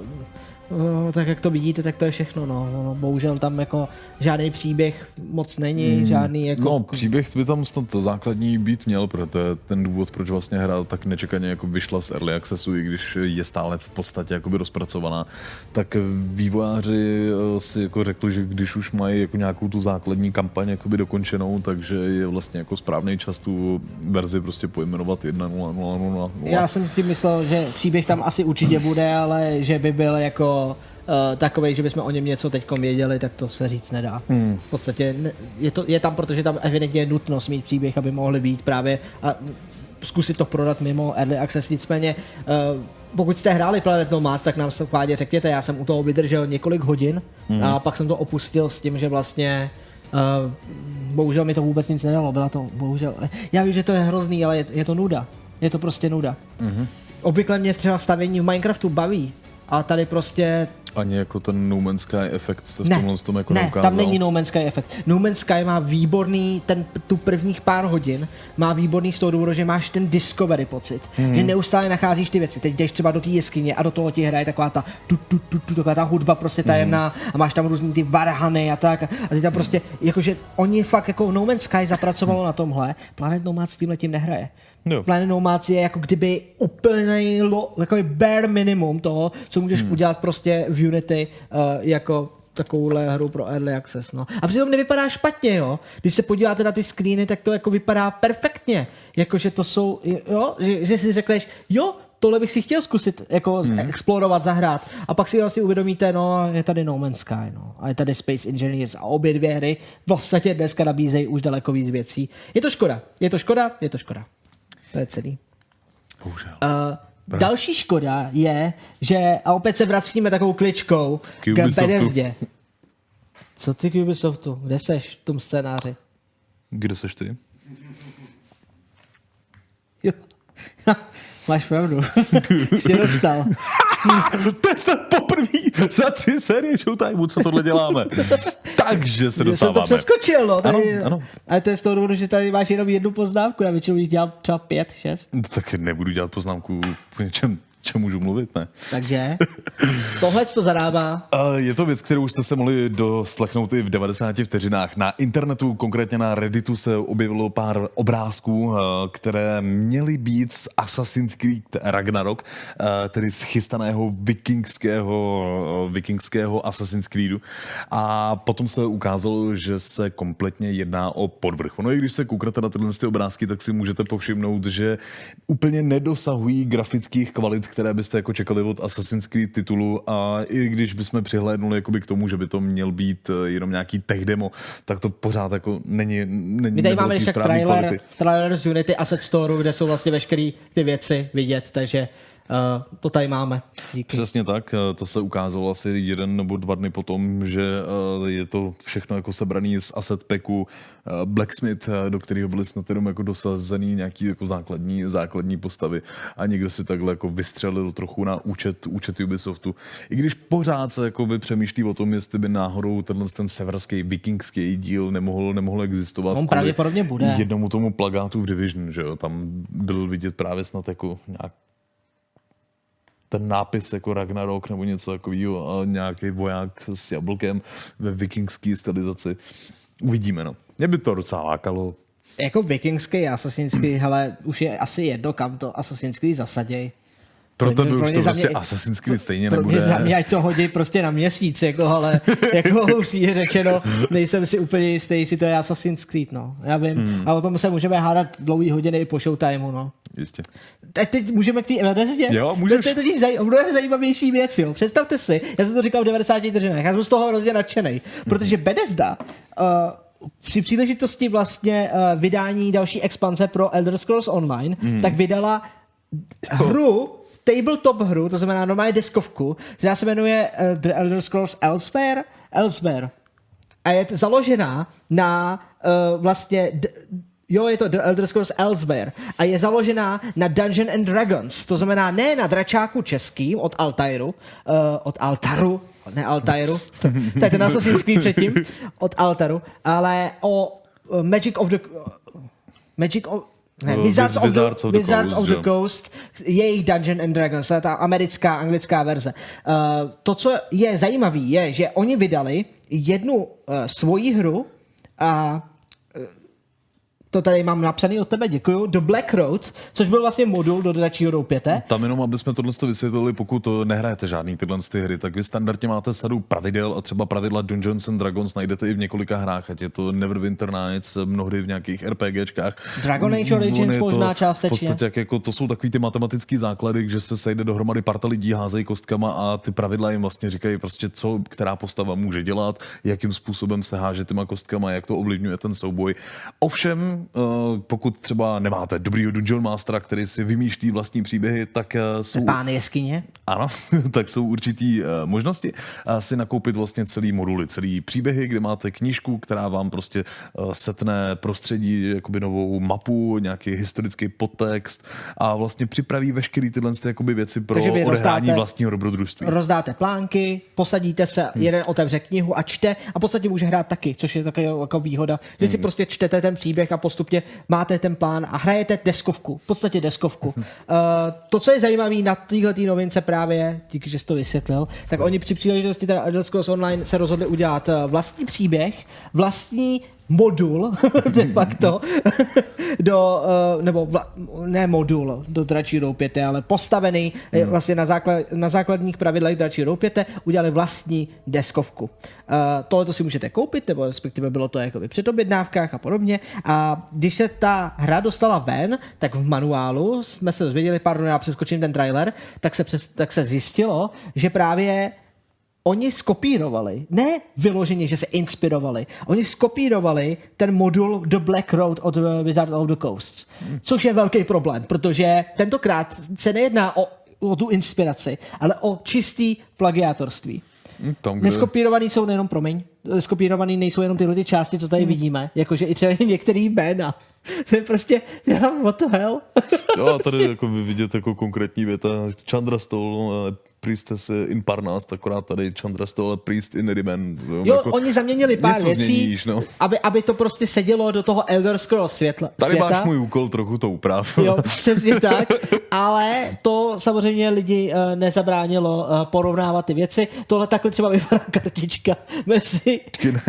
no, tak jak to vidíte, tak to je všechno. No. No, bohužel tam jako žádný příběh moc není, mm, žádný jako... No, příběh by tam snad základní být měl, protože to je ten důvod, proč vlastně hra tak nečekaně jako vyšla z Early Accessu, i když je stále v podstatě jakoby rozpracovaná, tak vývojáři eh, si jako řekli, že když už mají jako nějakou tu základní kampaň jakoby dokončenou, takže je vlastně jako správný čas tu verzi prostě pojmenovat 1.0.0.0. Já jsem tím myslel, že příběh tam asi určitě bude, ale že by byl jako uh, takový, že bychom o něm něco teď věděli, tak to se říct nedá. Hmm. V podstatě je, to, je tam, protože tam evidentně je nutnost mít příběh, aby mohli být právě a zkusit to prodat mimo Early Access. Nicméně, uh, pokud jste hráli Planet Nomads, tak nám se kládě řekněte, já jsem u toho vydržel několik hodin hmm. a pak jsem to opustil s tím, že vlastně Uh, bohužel mi to vůbec nic nedalo, byla to, bohužel. Já vím, že to je hrozný, ale je, je to nuda. Je to prostě nuda. Mm-hmm. Obvykle mě třeba stavění v Minecraftu baví, a tady prostě Ani jako ten No Man's Sky efekt se v ne, tomhle tom jako ne, neukázal. tam není No Man's Sky efekt. No Man's Sky má výborný, ten, tu prvních pár hodin má výborný z toho důvodu, že máš ten discovery pocit, hmm. že neustále nacházíš ty věci. Teď jdeš třeba do té jeskyně a do toho ti hraje taková ta, tu, tu, tu, tu, taková ta hudba prostě tajemná hmm. a máš tam různý ty varhany a tak a ty tam prostě, jakože oni fakt jako No Man's Sky zapracovalo na tomhle, Planet Nomads s tímhle tím nehraje. Jo. Planet Nomads je jako kdyby úplný jako bare minimum toho, co můžeš hmm. udělat prostě v Unity uh, jako takovouhle hru pro Early Access. No. A přitom nevypadá špatně, jo. Když se podíváte na ty screeny, tak to jako vypadá perfektně. Jakože to jsou, jo, že, že si řekneš, jo, tohle bych si chtěl zkusit jako hmm. explorovat, zahrát. A pak si vlastně uvědomíte, no, je tady No Man's Sky, no. A je tady Space Engineers a obě dvě hry v podstatě dneska nabízejí už daleko víc věcí. Je to škoda, je to škoda, je to škoda. To je celý. Bohužel. Uh, další škoda je, že, a opět se vracíme takovou kličkou K k. Bethesdě. Co ty k Ubisoftu? Kde seš v tom scénáři? Kde seš ty? Jo. Máš pravdu. Jsi dostal. to je snad poprvé za tři série Showtimeu, co tohle děláme. Takže se Já jsem to dostáváme. přeskočil, no. Tady, Ano, ano. Ale to je z toho důvodu, že tady máš jenom jednu poznámku. Já většinou jich dělám třeba pět, šest. Tak nebudu dělat poznámku o něčem, čem můžu mluvit, ne? Takže tohle to zarábá. A Je to věc, kterou jste se mohli doslechnout i v 90 vteřinách. Na internetu, konkrétně na Redditu, se objevilo pár obrázků, eh, které měly být z Assassin's Creed Ragnarok, eh, tedy z chystaného vikingského, eh, vikingského Assassin's Creedu. A potom se ukázalo, že se kompletně jedná o podvrh. Ono, i když se kouknete na tyhle ty obrázky, tak si můžete povšimnout, že úplně nedosahují grafických kvalit, které byste jako čekali od Assassin's Creed titulu a i když bychom přihlédnuli jakoby k tomu, že by to měl být eh, jenom nějaký tech demo, tak to pořád jako není, není My tady máme ještě trailer, kvality. trailer z Unity Asset Store, kde jsou vlastně veškeré ty věci vidět, takže to tady máme. Díky. Přesně tak, eh, to se ukázalo asi jeden nebo dva dny potom, že eh, je to všechno jako sebraný z asset packu eh, Blacksmith, eh, do kterého byly snad jenom jako dosazený nějaký jako základní, základní postavy a někdo si takhle jako vystřelil trochu na účet, účet Ubisoftu. I když pořád se jako by přemýšlí o tom, jestli by náhodou tenhle ten severský vikingský díl nemohl, nemohl existovat. On pravděpodobně bude. Jednomu tomu plagátu v Division, že jo, tam byl vidět právě snad jako nějak ten nápis jako Ragnarok nebo něco takového nějaký voják s jablkem ve vikingské stylizaci. Uvidíme, no. Mě by to docela lákalo. Jako vikingský, asasinský, hele, už je asi jedno, kam to asasinský zasaděj. Pro Pro tebe pro už to prostě mě- Assassin's Creed stejně Pro mě, za mě, nebude. ať to hodí prostě na měsíc, jako, ale jako už je řečeno, nejsem si úplně jistý, jestli to je Assassin's Creed, no. Já vím. Hmm. A o tom se můžeme hádat dlouhý hodiny i po showtimeu, no. Jistě. Tak teď můžeme k té Bethesdě? Jo, můžeš. To, to je totiž zaj, mnohem zajímavější věc, jo. Představte si, já jsem to říkal v 90 vteřinách, já jsem z toho hrozně nadšený, protože Bethesda uh, při příležitosti vlastně uh, vydání další expanze pro Elder Scrolls Online, mm. tak vydala hru, tabletop hru, to znamená normálně deskovku, která se jmenuje uh, The Elder Scrolls Elsewhere, Elsewhere. A je založená na uh, vlastně d- Jo, je to The Elder Scrolls Elsewhere a je založená na Dungeon and Dragons, to znamená ne na dračáku českým od Altairu, uh, od Altaru, ne Altairu, to, je ten Assassin's Creed předtím, od Altaru, ale o Magic of the... Magic of... Ne, Uh, Wizards, of the, Wizards of the Wizards Coast, of the jo. Coast, jejich Dungeon and Dragons, to je ta americká, anglická verze. Uh, to, co je zajímavé, je, že oni vydali jednu uh, svoji hru a to tady mám napsaný od tebe, děkuju, do Black Road, což byl vlastně modul do dračího doupěte. Tam jenom, aby jsme tohle to vysvětlili, pokud to nehrajete žádný tyhle ty hry, tak vy standardně máte sadu pravidel a třeba pravidla Dungeons and Dragons najdete i v několika hrách, ať je to Neverwinter Nights, mnohdy v nějakých RPGčkách. Dragon Age Origins možná V částečně. podstatě jak jako, to jsou takový ty matematický základy, že se sejde dohromady parta lidí, házejí kostkama a ty pravidla jim vlastně říkají prostě, co která postava může dělat, jakým způsobem se háže těma kostkama, jak to ovlivňuje ten souboj. Ovšem, pokud třeba nemáte dobrýho Dungeon Mastera, který si vymýšlí vlastní příběhy, tak eh, jsou Pán jeskyně. ano, tak jsou určitý uh, možnosti si nakoupit vlastně celý moduly, celý příběhy, kde máte knížku, která vám prostě setne prostředí, jakoby novou mapu, nějaký historický podtext a vlastně připraví veškerý tyhle ty, jakoby věci pro Takže odehrání rozdáte- vlastního dobrodružství. Rozdáte plánky, posadíte se, Hmm. jeden otevře knihu a čte a v podstatě může hrát taky, což je taková jako výhoda, že Hmm. si prostě čtete ten příběh a postupně máte ten plán a hrajete deskovku, v podstatě deskovku. Uh, to, co je zajímavé na téhle novince právě, díky, že jsi to vysvětlil, tak oni při příležitosti teda Elder Scrolls Online se rozhodli udělat eh, vlastní příběh, vlastní modul de facto do, eh, nebo ne modul do dračí roupěte, ale postavený hmm. vlastně na, základ, na základních pravidlech dračí roupěte, udělali vlastní deskovku. Uh, tohle to si můžete koupit, nebo respektive bylo to jakoby před objednávkách a podobně. A když se ta hra dostala ven, tak v manuálu jsme se dozvěděli, pardon, já přeskočím ten trailer, tak se, přes, tak se zjistilo, že právě oni skopírovali, ne vyloženě, že se inspirovali, oni skopírovali ten modul The Black Road od eh, Wizard of the Coast, což je velký problém, protože tentokrát se nejedná o, o tu inspiraci, ale o čistý plagiátorství. Hm, Tam, kde... Neskopírovaný jsou nejenom, promiň, skopírovaný nejsou jenom tyhle ty části, co tady vidíme, jakože i třeba některý jména. To je prostě, já, what the hell? Jo, a tady jako vy vidět jako konkrétní věta Chandra Stole, Priestess in Parnas, akorát tady Chandra Stole, Priest in Rimen. Jo, jako oni zaměnili pár věcí, změníš, no. aby, aby to prostě sedělo do toho Elder Scrolls světla, Tady světa. máš můj úkol, trochu to uprav. Jo, přesně tak. Ale to samozřejmě lidi uh, nezabránilo porovnávat ty věci. Tohle takhle třeba vypadá kartička mezi...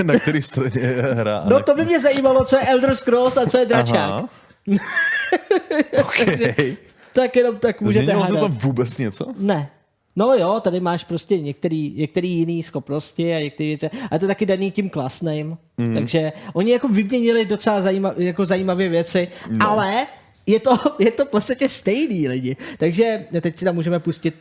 Na který straně je hra. No to by mě zajímalo, co je Elder Scrolls a co je Dračák. Aha. okay. Tak jenom tak můžete Změnilo se hádat. tam vůbec něco? Ne. No jo, tady máš prostě některý, některý jiný schopnosti a některé věci. A to je taky daný tím. Mhm. Mm. Takže oni jako vyměnili docela zajímav, jako zajímavé věci, no. ale je to, je to v podstatě stejný lidi. Takže teď si tam můžeme pustit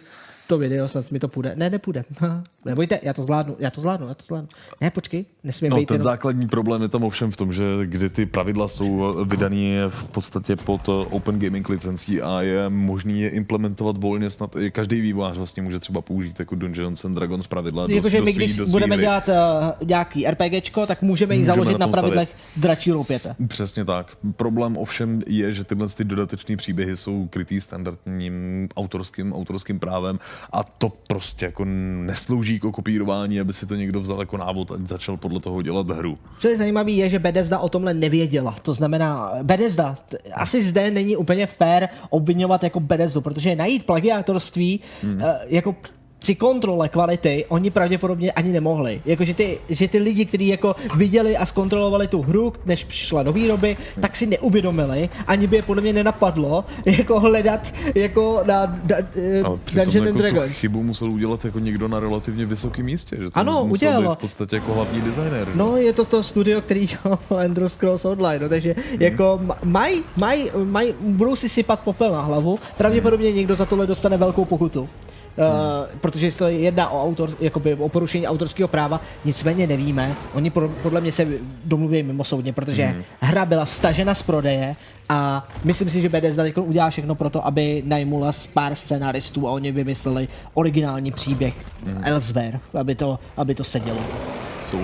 to video, snad mi to půjde. Ne, nepůjde. Nebojte, já to zvládnu, já to zvládnu, já to zvládnu. Ne, počkej, nesmím No, být ten jenom... základní problém je tam ovšem v tom, že kdy ty pravidla jsou vydaný v podstatě pod eh, Open Gaming licencí a je možný je implementovat volně, snad i každý vývojář vlastně může třeba použít jako Dungeons and Dragons pravidla do, Jakože do my, svý, když budeme hry. dělat uh, nějaký RPGčko, tak můžeme ji založit na na, pravidlech dračí roupěte. Přesně tak. Problém ovšem je, že tyhle ty dodatečné příběhy jsou krytý standardním autorským, autorským právem a to prostě jako neslouží k kopírování, aby si to někdo vzal jako návod a začal podle toho dělat hru. Co je zajímavé, je, že Bethesda o tomhle nevěděla. To znamená, Bethesda, asi zde není úplně fair obvinovat jako Bethesdu, protože najít plagiátorství hmm. jako při kontrole kvality oni pravděpodobně ani nemohli. Jako, že, ty, že ty lidi, kteří jako viděli a zkontrolovali tu hru, než přišla do výroby, tak si neuvědomili, ani by je podle mě nenapadlo jako hledat jako na da, eh, Ale Dungeon jako Dragons. chybu musel udělat jako někdo na relativně vysokém místě, že to Ano, musel udělalo. být v podstatě jako hlavní designer. že? No, je to to studio, který dělalo Elder Scrolls Online, no, takže hmm. jako mají, maj, maj, budou si sypat popel na hlavu, pravděpodobně hmm. někdo za tohle dostane velkou pokutu. Uh, protože to je jedna o, autor, jakoby o porušení autorského práva, nicméně nevíme. Oni pro, podle mě se domluví mimo soudně, protože hmm. hra byla stažena z prodeje a myslím si, že Bethesda teď udělá všechno pro to, aby najmula z pár scénaristů a oni vymysleli originální příběh hmm. elsewhere, aby to, aby to sedělo.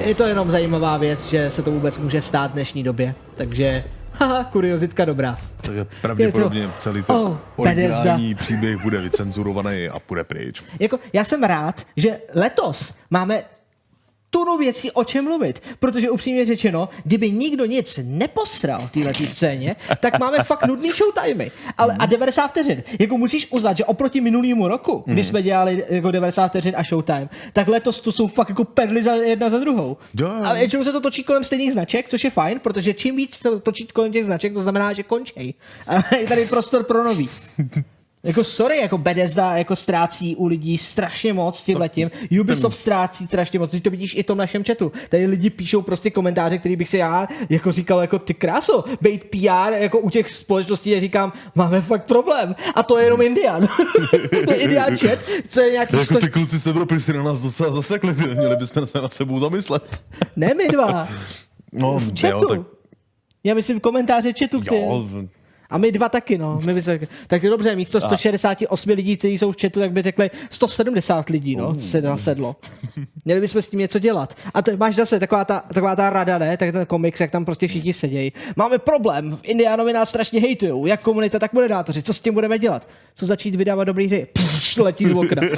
Je to jenom zajímavá věc, že se to vůbec může stát v dnešní době. Takže, haha, kuriozitka dobrá. Takže pravděpodobně celý ten Oh, originální příběh bude vycenzurovaný a půjde pryč. Jako, já jsem rád, že letos máme tunu věcí o čem mluvit, protože upřímně řečeno, kdyby nikdo nic neposral v této scéně, tak máme fakt nudný showtimey. Ale a 90 vteřin. Jako musíš uznat, že oproti minulýmu roku, kdy jsme dělali jako 90 vteřin a showtime, tak letos to jsou fakt jako perly za jedna za druhou. A většinou se to točí kolem stejných značek, což je fajn, protože čím víc se to točí kolem těch značek, to znamená, že končej. A je tady prostor pro nový. Jako sorry, jako Bethesda jako ztrácí u lidí strašně moc tím letím. Ubisoft ztrácí strašně moc, ty to vidíš i v tom našem chatu. Tady lidi píšou prostě komentáře, který bych si já jako říkal jako ty kráso, bejt PR jako u těch společností, já říkám, máme fakt problém. A to je jenom Indian. Indian chat, co je nějaký Jako sto... ty kluci z Evropy si na nás docela zasekli, ty, měli bychom se nad sebou zamyslet. Ne my dva, No, v chatu. jo, tak Já myslím komentáře chatu, který... jo, A my dva taky, no. My by se, tak dobře, místo 168 lidí, kteří jsou v chatu, tak by řekli 170 lidí, no, se nasedlo. Měli bychom s tím něco dělat. A to máš zase taková ta, taková ta rada, ne? Tak ten komiks, jak tam prostě všichni sedějí. Máme problém, Indiánovi nás strašně hejtujou, jak komunita, tak moderátoři, co s tím budeme dělat? Co začít vydávat dobrý hry? Pš, letí z okna.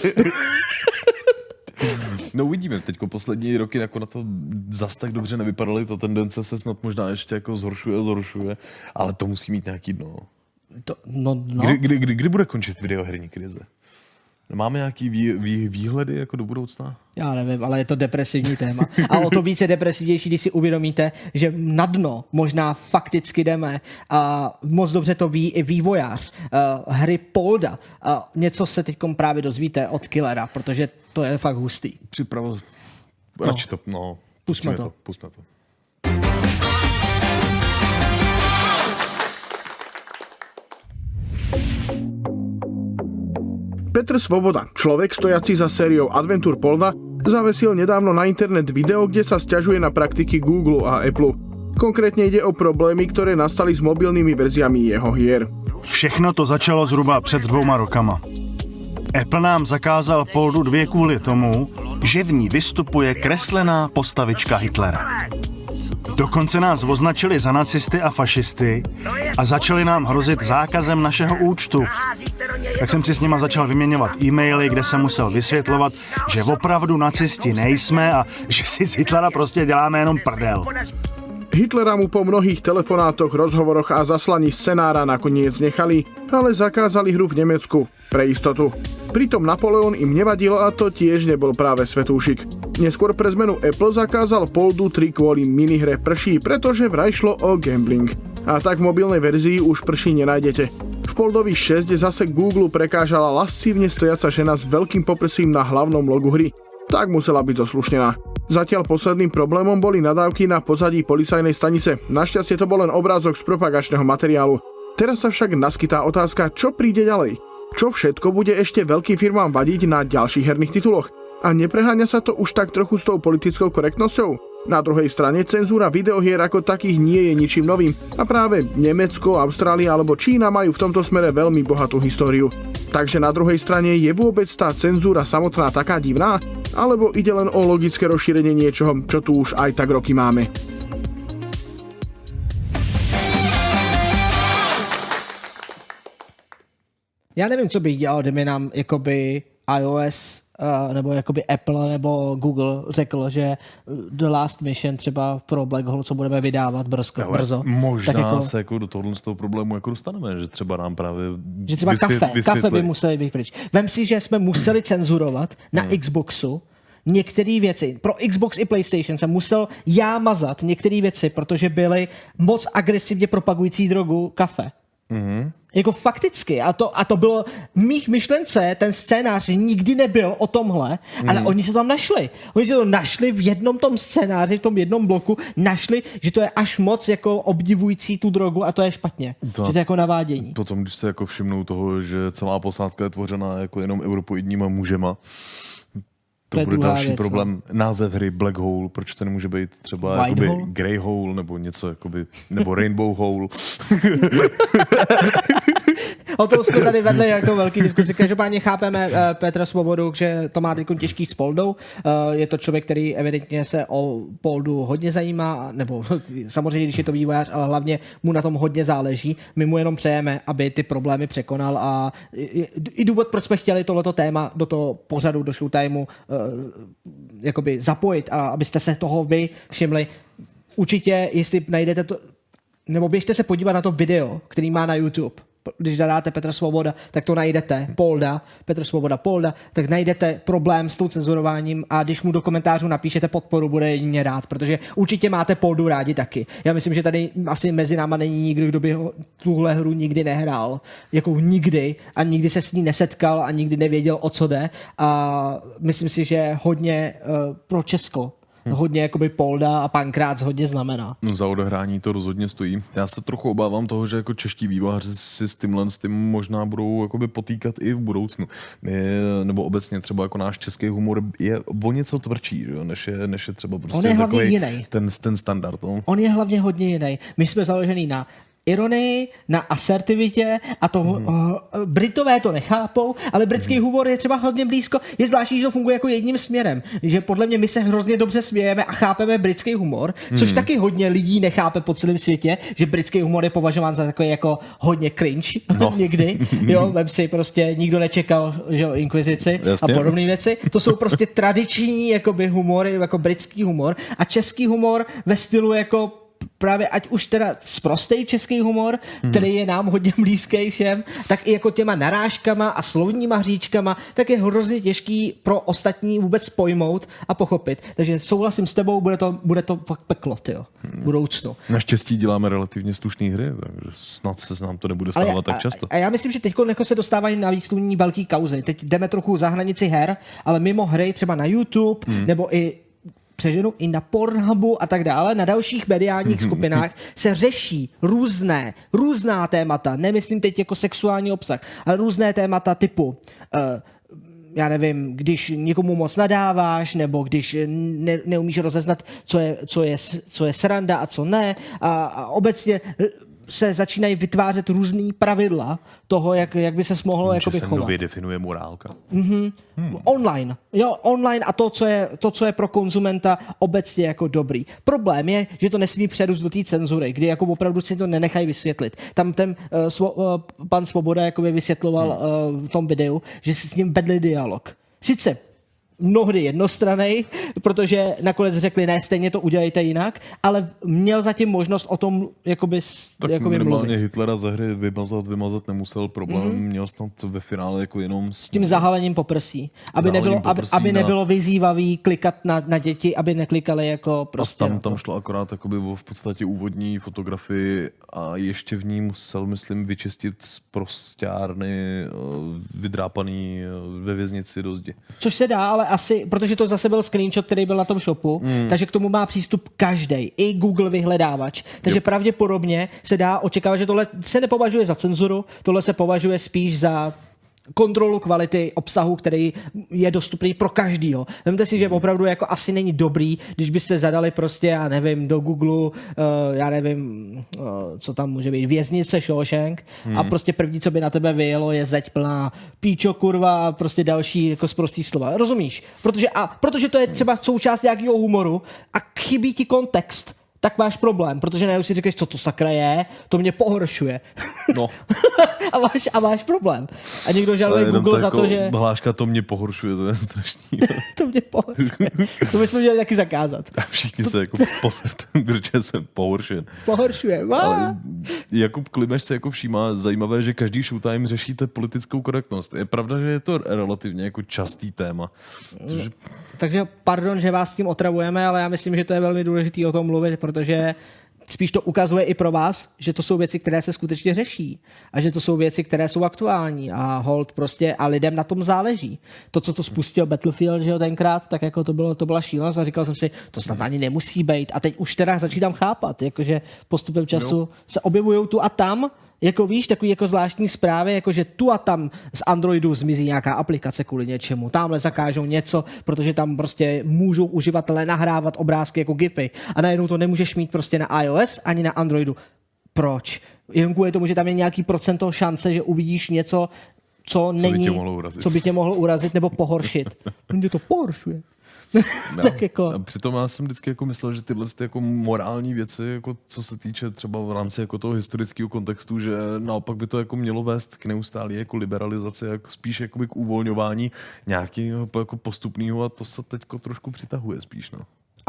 No uvidíme, teď poslední roky jako na to zas tak dobře nevypadaly, ta tendence se snad možná ještě jako zhoršuje, zhoršuje, ale to musí mít nějaký dno. To, no, no. Kdy, kdy, kdy, kdy bude končit videoherní krize? Máme nějaký vý, vý, výhledy jako do budoucna? Já nevím, ale je to depresivní téma. A o to více depresivnější, když si uvědomíte, že na dno možná fakticky jdeme. A moc dobře to ví i vývojář uh, hry Polda. Uh, něco se teď právě dozvíte od Killera, protože to je fakt hustý. Připravo... Radši to, no. Pustíme to. to. Pustíme to. Petr Svoboda, človek stojací za sériou Adventure Polda, zavesil nedávno na internet video, kde sa stiažuje na praktiky Google a Apple. Konkrétně jde o problémy, které nastaly s mobilními verziami jeho hier. Všechno to začalo zhruba před dvouma rokama. Apple nám zakázal Poldu 2 kvůli tomu, že v ní vystupuje kreslená postavička Hitlera. Dokonce nás označili za nacisty a fašisty a začali nám hrozit zákazem našeho účtu. Tak jsem si s nima začal vyměňovat e-maily, kde jsem musel vysvětlovat, že opravdu nacisti nejsme a že si z Hitlera prostě děláme jenom prdel. Hitlera mu po mnohých telefonátoch, rozhovoroch a zaslaní scenára nakoniec nechali, ale zakázali hru v Nemecku, pre istotu. Pritom Napoleon im nevadil a to tiež nebol práve svetúšik. Neskôr pre zmenu Apple zakázal Poldu 3 kvôli minihre prší, pretože vraj šlo o gambling. A tak v mobilnej verzii už prší nenájdete. V Poldovi 6 zase Google prekážala lascívne stojaca žena s veľkým poprsím na hlavnom logu hry. Tak musela byť zoslušnená. Zatiaľ posledným problémom boli nadávky na pozadí policajnej stanice. Našťastie to bol len obrázok z propagačného materiálu. Teraz sa však naskytá otázka, čo príde ďalej. Čo všetko bude ešte veľkým firmám vadiť na ďalších herných tituloch? A nepreháňa sa to už tak trochu s tou politickou korektnosťou? Na druhej strane cenzúra videohier ako takých nie je ničím novým a práve Nemecko, Austrália alebo Čína majú v tomto smere veľmi bohatú históriu. Takže na druhej strane je vôbec tá cenzúra samotná taká divná? Alebo ide len o logické rozšírenie niečoho, čo tu už aj tak roky máme? Já nevím, co bych dělal, kdyby nám jakoby iOS uh, nebo jakoby Apple nebo Google řekl, že The Last Mission třeba pro Black Hole, co budeme vydávat brzo, Ale brzo Možná tak jako, se jako do tohohle z toho problému jako dostaneme, že třeba nám právě že třeba vysvět, kafe, vysvětlí. kafe by museli být pryč. Vem si, že jsme museli cenzurovat na Hmm. Xboxu některé věci. Pro Xbox i PlayStation jsem musel já mazat některé věci, protože byly moc agresivně propagující drogu kafe. Mhm. Jako fakticky. A to, a to bylo v mých myšlence, ten scénář nikdy nebyl o tomhle, mm. ale oni se tam našli. Oni se to našli v jednom tom scénáři, v tom jednom bloku, našli, že to je až moc jako obdivující tu drogu a to je špatně. To- Že to je jako navádění. Potom, když se jako všimnou toho, že celá posádka je tvořena jako jenom europoidníma mužema, to, bude další věc, problém. Název hry Black Hole, proč to nemůže být třeba White jakoby Hole? Grey Hole nebo něco jakoby, nebo Rainbow Hole. O tom jsme tady vedli jako velký diskusi. Každopádně chápeme uh, Petra Svobodu, že to má teď těžký s Poldou. Uh, je to člověk, který evidentně se o Poldu hodně zajímá, nebo samozřejmě, když je to vývojář, ale hlavně mu na tom hodně záleží. My mu jenom přejeme, aby ty problémy překonal a i, důvod, proč jsme chtěli tohleto téma do toho pořadu, do showtimeu uh, jakoby zapojit a abyste se toho vy všimli. Určitě, jestli najdete to, nebo běžte se podívat na to video, který má na YouTube. Když zadáte Petr Svoboda, tak to najdete, Polda, Petr Svoboda, Polda, tak najdete problém s tou cenzurováním a když mu do komentářů napíšete podporu, bude jedině rád, protože určitě máte Poldu rádi taky. Já myslím, že tady asi mezi náma není nikdo, kdo by ho, tuhle hru nikdy nehrál, jako nikdy a nikdy se s ní nesetkal a nikdy nevěděl, o co jde. A myslím si, že hodně uh, pro Česko hodně jakoby Polda a Pankrác hodně znamená. No, za odehrání to rozhodně stojí. Já se trochu obávám toho, že jako čeští vývojáři si s tímhle s tím možná budou jakoby potýkat i v budoucnu. My, nebo obecně třeba jako náš český humor je o něco tvrdší, že jo, než, je, než je třeba prostě On je hlavně jiný. ten, ten standard. No. On je hlavně hodně jiný. My jsme založený na ironii, na asertivitě a to hmm. uh, Britové to nechápou, ale britský hmm. humor je třeba hodně blízko. Je zvláštní, že to funguje jako jedním směrem. Že podle mě my se hrozně dobře smějeme a chápeme britský humor, což Hmm. taky hodně lidí nechápe po celém světě, že britský humor je považován za takový jako hodně cringe no. někdy. Jo, vem si prostě nikdo nečekal, že jo, inkvizici Jasně. a podobné věci. To jsou prostě tradiční jakoby humory, jako britský humor a český humor ve stylu jako právě ať už teda sprostej český humor, hmm. který je nám hodně blízký všem, tak i jako těma narážkama a slovníma hříčkama, tak je hrozně těžký pro ostatní vůbec pojmout a pochopit. Takže souhlasím s tebou, bude to, bude to fakt peklo, tyjo, v budoucnu. Naštěstí děláme relativně slušné hry, takže snad se nám to nebude stávat Ale tak často. A, a já myslím, že teď jako se dostávají na výsluní velký kauzy. Teď jdeme trochu za hranici her, ale mimo hry třeba na YouTube hmm. nebo i přeženu i na Pornhubu a tak dále, na dalších mediálních skupinách se řeší různé, různá témata, nemyslím teď jako sexuální obsah, ale různé témata typu uh, já nevím, když někomu moc nadáváš, nebo když ne, neumíš rozeznat, co je, co, je, co je sranda a co ne. A, a obecně se začínají vytvářet různý pravidla toho, jak, jak by se mohlo Že jakoby se chovat. nově definuje morálka. Mm-hmm. Hmm. Online. Jo, online a to co, je, to, co je pro konzumenta obecně jako dobrý. Problém je, že to nesmí přerůst do té cenzury, kdy jako opravdu si to nenechají vysvětlit. Tam ten uh, svo, uh, pan Svoboda jakoby vysvětloval uh, v tom videu, že si s ním vedli dialog. Sice mnohdy jednostranej, protože nakonec řekli, ne, stejně to udělejte jinak, ale měl zatím možnost o tom jakoby, Tak jakoby minimálně mluvit. Hitlera ze hry vymazat, vymazat nemusel problém, Mhm. mm. měl snad ve finále jako jenom s tím zahalením poprsí. Aby, Zahalením nebylo, aby, poprsí aby na- nebylo vyzývavý klikat na, na děti, aby neklikali jako prostě. a tam, tam šlo akorát jakoby o v podstatě úvodní fotografii a ještě v ní musel, myslím, vyčistit z prostěrny eh, vydrápaný eh, ve věznici do zdi. Což se dá, ale asi, protože to zase byl screenshot, který byl na tom shopu, Mm. takže k tomu má přístup každý, i Google vyhledávač. Takže Jo. pravděpodobně se dá očekávat, že tohle se nepovažuje za cenzuru, tohle se považuje spíš za kontrolu kvality obsahu, který je dostupný pro každýho. Vemte si, že opravdu jako asi není dobrý, když byste zadali prostě, já nevím, do Google, uh, já nevím, uh, co tam může být, věznice Shawshank Hmm. a prostě první, co by na tebe vyjelo, je zeď plná píčo, kurva a prostě další jako zprostý slova. Rozumíš? Protože, a, protože to je třeba součást nějakého humoru a chybí ti kontext, tak máš problém, protože najednou si řekneš, co to sakra je, to mě pohoršuje. No, a, máš, a máš problém. A někdo žaluje Google to za jako to, že hláška to mě pohoršuje, to je strašný. to mě pohoršuje. To bychom měli taky zakázat. A všichni se jako poserte, protože jsem pohoršen. Pohoršuje. Ale... Jakub Klimeš se jako všímá zajímavé, že každý showtime řešíte politickou korektnost. Je pravda, že je to relativně jako častý téma. Což Takže pardon, že vás s tím otravujeme, ale já myslím, že to je velmi důležité o tom mluvit, protože spíš to ukazuje i pro vás, že to jsou věci, které se skutečně řeší a že to jsou věci, které jsou aktuální a hold prostě a lidem na tom záleží. To, co to spustil Battlefield, že jo, tenkrát, tak jako to, bylo, to byla šílenost a říkal jsem si, to snad ani nemusí být a teď už teda začínám chápat, jakože postupem času Jo. se objevují tu a tam, jako víš, takový jako zvláštní zprávy, jako že tu a tam z Androidu zmizí nějaká aplikace kvůli něčemu. Tamhle zakážou něco, protože tam prostě můžou uživatelé nahrávat obrázky jako GIFy. A najednou to nemůžeš mít prostě na iOS ani na Androidu. Proč? Jenom kvůli tomu, že tam je nějaký procento šance, že uvidíš něco, co, by není, tě mohlo urazit. co by tě mohlo urazit nebo pohoršit. Mě to pohoršuje. No. tak jako... A přitom já jsem vždycky jako myslel, že tyhle ty jako morální věci, jako co se týče třeba v rámci jako toho historického kontextu, že naopak by to jako mělo vést k neustálé jako liberalizaci, jako spíš jakoby k uvolňování nějakého jako postupného a to se teďko trošku přitahuje spíš. No.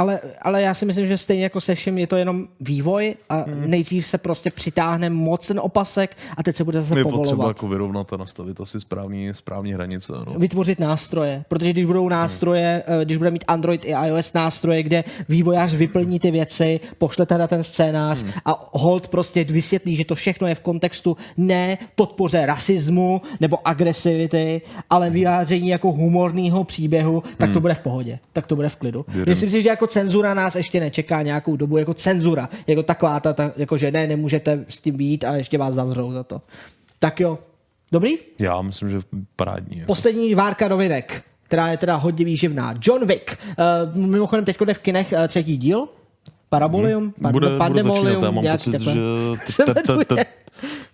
Ale, ale já si myslím, že stejně jako se všem je to jenom vývoj a Hmm. nejdřív se prostě přitáhne moc ten opasek a teď se bude zase Je potřeba povolovat. jako vyrovnat a nastavit asi správný, správný hranice. No. Vytvořit nástroje, protože když budou nástroje, Hmm. když bude mít Android i iOS nástroje, kde vývojář vyplní ty věci, pošle teda ten scénář Hmm. a hold prostě vysvětlí, že to všechno je v kontextu ne podpoře rasismu nebo agresivity, ale vyjádření jako humorného příběhu, tak to Hmm. bude v pohodě, tak to bude v klidu. Věřím. Myslím si, že jako cenzura nás ještě nečeká nějakou dobu, jako cenzura, jako taková ta, ta jako že ne, nemůžete s tím být a ještě vás zavřou za to. Tak jo, dobrý? Já myslím, že parádní. Jako. Poslední várka novinek, která je teda hodně výživná. John Wick. Uh, mimochodem teď jde v kinech uh, třetí díl. Parabolium, Hmm. Bude, bude Pandemolium, začínat. Já mám pocit, že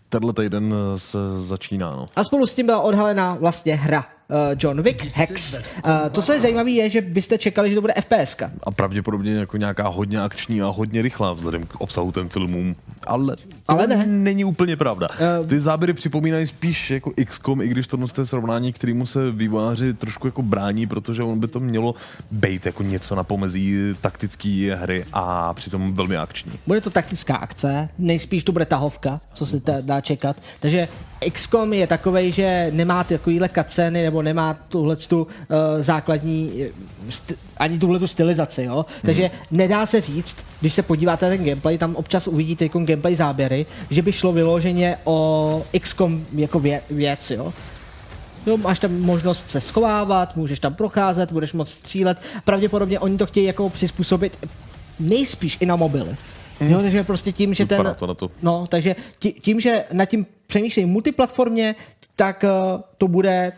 tenhle týden se začíná. No. A spolu s tím byla odhalená vlastně hra John Wick Hex. Uh, to, co je zajímavé, je, že byste čekali, že to bude FPS. A pravděpodobně jako nějaká hodně akční a hodně rychlá vzhledem k obsahu ten filmům. Ale to Ale ne. není úplně pravda. Eh, Ty záběry připomínají spíš jako XCOM, i když tohle je srovnání, kterýmu se vývojáři trošku jako brání, protože on by to mělo být jako něco na pomezí taktické hry a přitom velmi akční. Bude to taktická akce, nejspíš to bude tahovka, co se dá čekat. Takže XCOM je takovej, že nemá takovýhle kaceny nebo nemá tuhle tu uh, základní eh, st- ani tuhle tu stylizaci, jo. Takže Mhm. nedá se říct, když se podíváte na ten gameplay, tam občas uvidíte jako gameplay záběry, že by šlo vyloženě o XCOM jako vě- věc, jo. Jo, máš tam možnost se schovávat, můžeš tam procházet, budeš moct střílet. Pravděpodobně oni to chtějí jako přizpůsobit nejspíš i na mobily. Jo, takže prostě tím, že ten... Vypadá to na to. No, takže tí- tím, že nad tím přemýšlejí multiplatformně, tak uh, to bude,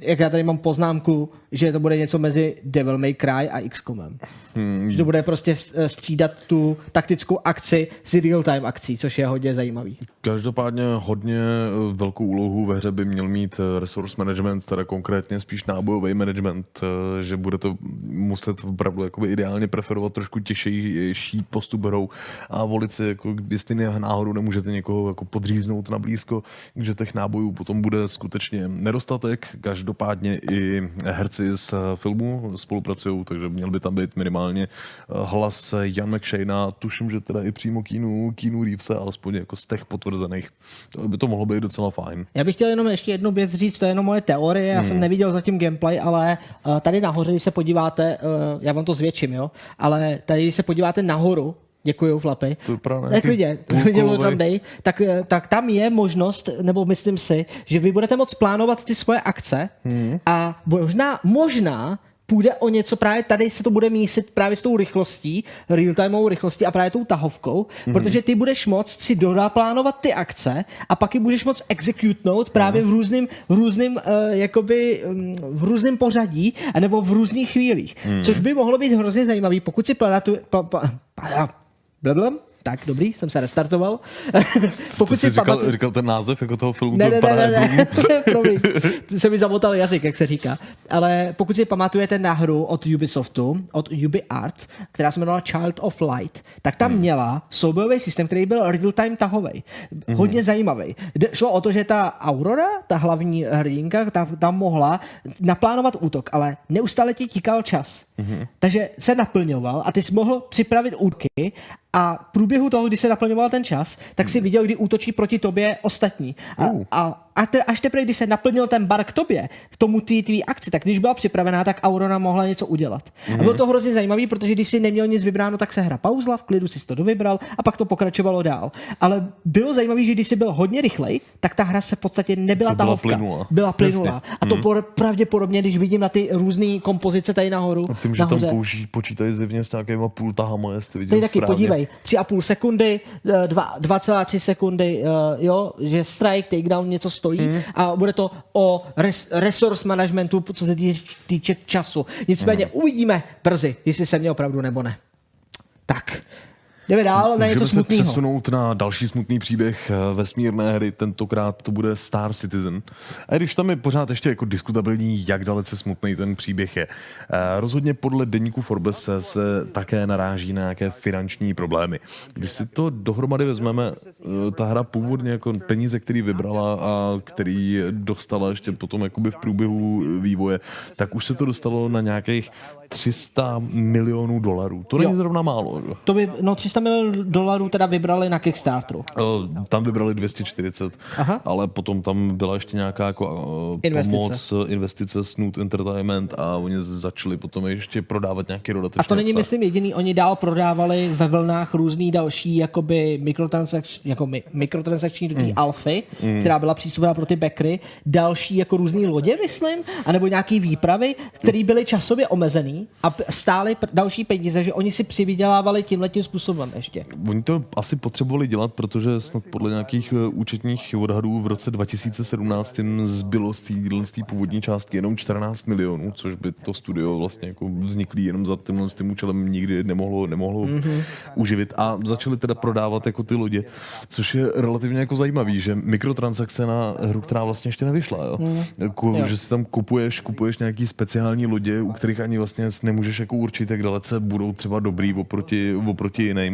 jak já tady mám poznámku, že to bude něco mezi Devil May Cry a XCOMem. Hmm. Že to bude prostě s- střídat tu taktickou akci s real-time akcí, což je hodně zajímavý. Každopádně hodně eh, velkou úlohu ve hře by měl mít eh, resource management, teda konkrétně spíš nábojový management, eh, že bude to muset opravdu jakoby ideálně preferovat trošku těžší postup hrou a volit si, jako, jestli náhodou nemůžete někoho jako podříznout na blízko, že těch nábojů potom bude skutečně nedostatek. Každopádně i herci z eh, filmu spolupracují, takže měl by tam být minimálně eh, hlas Jan McShane, tuším, že teda i přímo Keanu, Keanu Reevese, alespoň jako z těch potvrzených. To by to mohlo být docela fajn. Já bych chtěl jenom ještě jednu věc říct, to je jenom moje teorie, já jsem Hmm. neviděl zatím gameplay, ale tady nahoře, když se podíváte, já vám to zvětším, jo, ale tady, když se podíváte nahoru, Děkuju, Flapy. To vypadá na klidně, klidně tam dej. Tak, eh, tak tam je možnost, nebo myslím si, že vy budete moct plánovat ty svoje akce Hmm. a možná, možná půjde o něco, právě tady se to bude mísit právě s tou rychlostí, real-timeovou rychlostí a právě tou tahovkou, Mhm. protože ty budeš moct si doplánovat ty akce a pak je budeš moct executnout právě v různým, v různým, uh, jakoby, um, v různým pořadí, anebo v různých chvílích. Mhm. Což by mohlo být hrozně zajímavý, pokud si pamatuju, pa, pa, pa, blablabla, tak dobrý, jsem se restartoval. Pokud jsi říkal, říkal ten název jako toho filmu, ne, ne, ne, ne, ne, promiň, se mi zamotal jazyk, jak se říká. Ale pokud si pamatujete na hru od Ubisoftu, od UbiArt, která se jmenovala Child of Light, tak tam Hmm. měla soubojový systém, který byl real-time tahový. Hmm. Hodně zajímavý. Jde- Šlo o to, že ta Aurora, ta hlavní hrdinka, ta, tam mohla naplánovat útok, ale neustále ti tíkal čas. Mhm. Takže se naplňoval a ty jsi mohl připravit útoky a v průběhu toho, kdy se naplňoval ten čas, tak si viděl, kdy útočí proti tobě ostatní. A, a, a te, až teprve, když se naplnil ten bar k tobě, k tomu tvý, tvý akci, tak když byla připravená, tak Aurora mohla něco udělat. A bylo to hrozně zajímavé, protože když si neměl nic vybráno, tak se hra pauzla, v klidu si to dovybral a pak to pokračovalo dál. Ale bylo zajímavé, že když jsi byl hodně rychlej, tak ta hra se v podstatě nebyla tahovka. plynulá. Byla plynulá. Jasně. A to Mhm. por, pravděpodobně, když vidím na ty různé kompozice tady nahoru, A tím, že tam nahoře, použí, počítají zjevně s nějakýma půl tahama, jestli viděl Tady taky správně. podívej, 3,5 sekundy, eh, dva- 2,3 sekundy, eh, jo, že strike, takedown něco stojí Hmm. a bude to o res, resource managementu, co se týče, týče času. Nicméně Hmm. uvidíme brzy, jestli se mě opravdu nebo ne. Tak, jdeme dál na něco Můžeme se smutného. přesunout na další smutný příběh eh, vesmírné hry, tentokrát to bude Star Citizen. A když tam je pořád ještě jako diskutabilní, jak dalece smutný ten příběh je. Eh, Rozhodně podle deníku Forbes se, se také naráží na nějaké finanční problémy. Když si to dohromady vezmeme, eh, ta hra původně jako peníze, který vybrala a který dostala ještě potom jakoby v průběhu vývoje, tak už se to dostalo na nějakých 300 milionů dolarů. To není Jo. zrovna málo. To by, no 300 milionů dolarů teda vybrali na Kickstarteru. Eh, Tam vybrali 240, Aha. ale potom tam byla ještě nějaká jako eh, Investice. pomoc, eh, investice Snoot Entertainment a oni začali potom ještě prodávat nějaký dodatečný A to není, obsah. myslím, jediný. Oni dál prodávali ve vlnách různý další jakoby mikrotransakční, jako mi, mikrotransakční do té Mm. alfy, Mm. která byla přístupná pro ty backery. Další jako různý lodě, myslím, anebo nějaký výpravy, které byly časově omezený a stály další peníze, že oni si přivydělávali tímhletím způsobem ještě. Oni to asi potřebovali dělat, protože snad podle nějakých eh, účetních odhadů v roce 2017 jim zbylo z té původní částky jenom 14 milionů, což by to studio vlastně jako vzniklý jenom za tímhle s tím účelem nikdy nemohlo, nemohlo Mhm. mm-hmm. uživit. A začali teda prodávat jako ty lodě, což je relativně jako zajímavý, že mikrotransakce na hru, která vlastně ještě nevyšla, jo? Mhm. Jako, Jo. že si tam kupuješ, kupuješ nějaký speciální lodě, u kterých ani vlastně nemůžeš jako určit, jak dalece budou třeba dobrý oproti, oproti jiným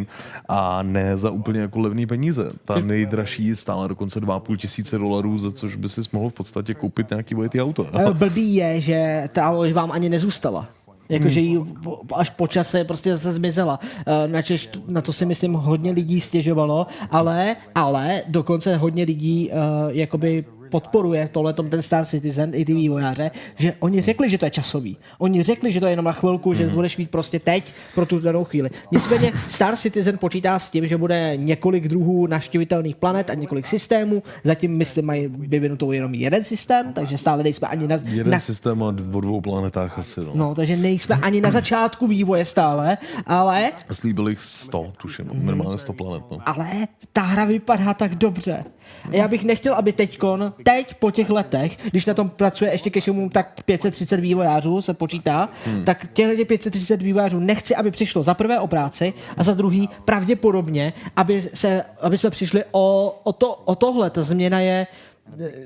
a ne za úplně jako levný peníze. Ta nejdražší stála dokonce 2,5 tisíce dolarů, za což by si mohl v podstatě koupit nějaký vojetý auto. Eh, Blbý je, že ta loď vám ani nezůstala. Jakože po- až po čase prostě zase zmizela. Eh, Načež t- na to si myslím hodně lidí stěžovalo, ale, ale dokonce hodně lidí uh, jakoby podporuje tohle ten Star Citizen i ty vývojáře, že oni řekli, že to je časový. Oni řekli, že to je jenom na chvilku, že budeš mít prostě teď pro tu danou chvíli. Nicméně Star Citizen počítá s tím, že bude několik druhů navštěvitelných planet a několik systémů. Zatím, myslím, mají vyvinutou jenom jeden systém, takže stále nejsme ani na, Jeden na systém a o dvou planetách asi. No. No, takže nejsme ani na začátku vývoje stále, ale, Slíbil jich 100, tuším, no. minimálně 100 planet. No. ale ta hra vypadá tak dobře. Já bych nechtěl, aby teďkon teď po těch letech, když na tom pracuje ještě ke všemu tak 530 vývojářů se počítá, hmm. tak těchto 530 vývojářů nechci, aby přišlo za prvé o práci a za druhý pravděpodobně, aby, se, aby jsme přišli o, o, to, o tohle. Ta změna je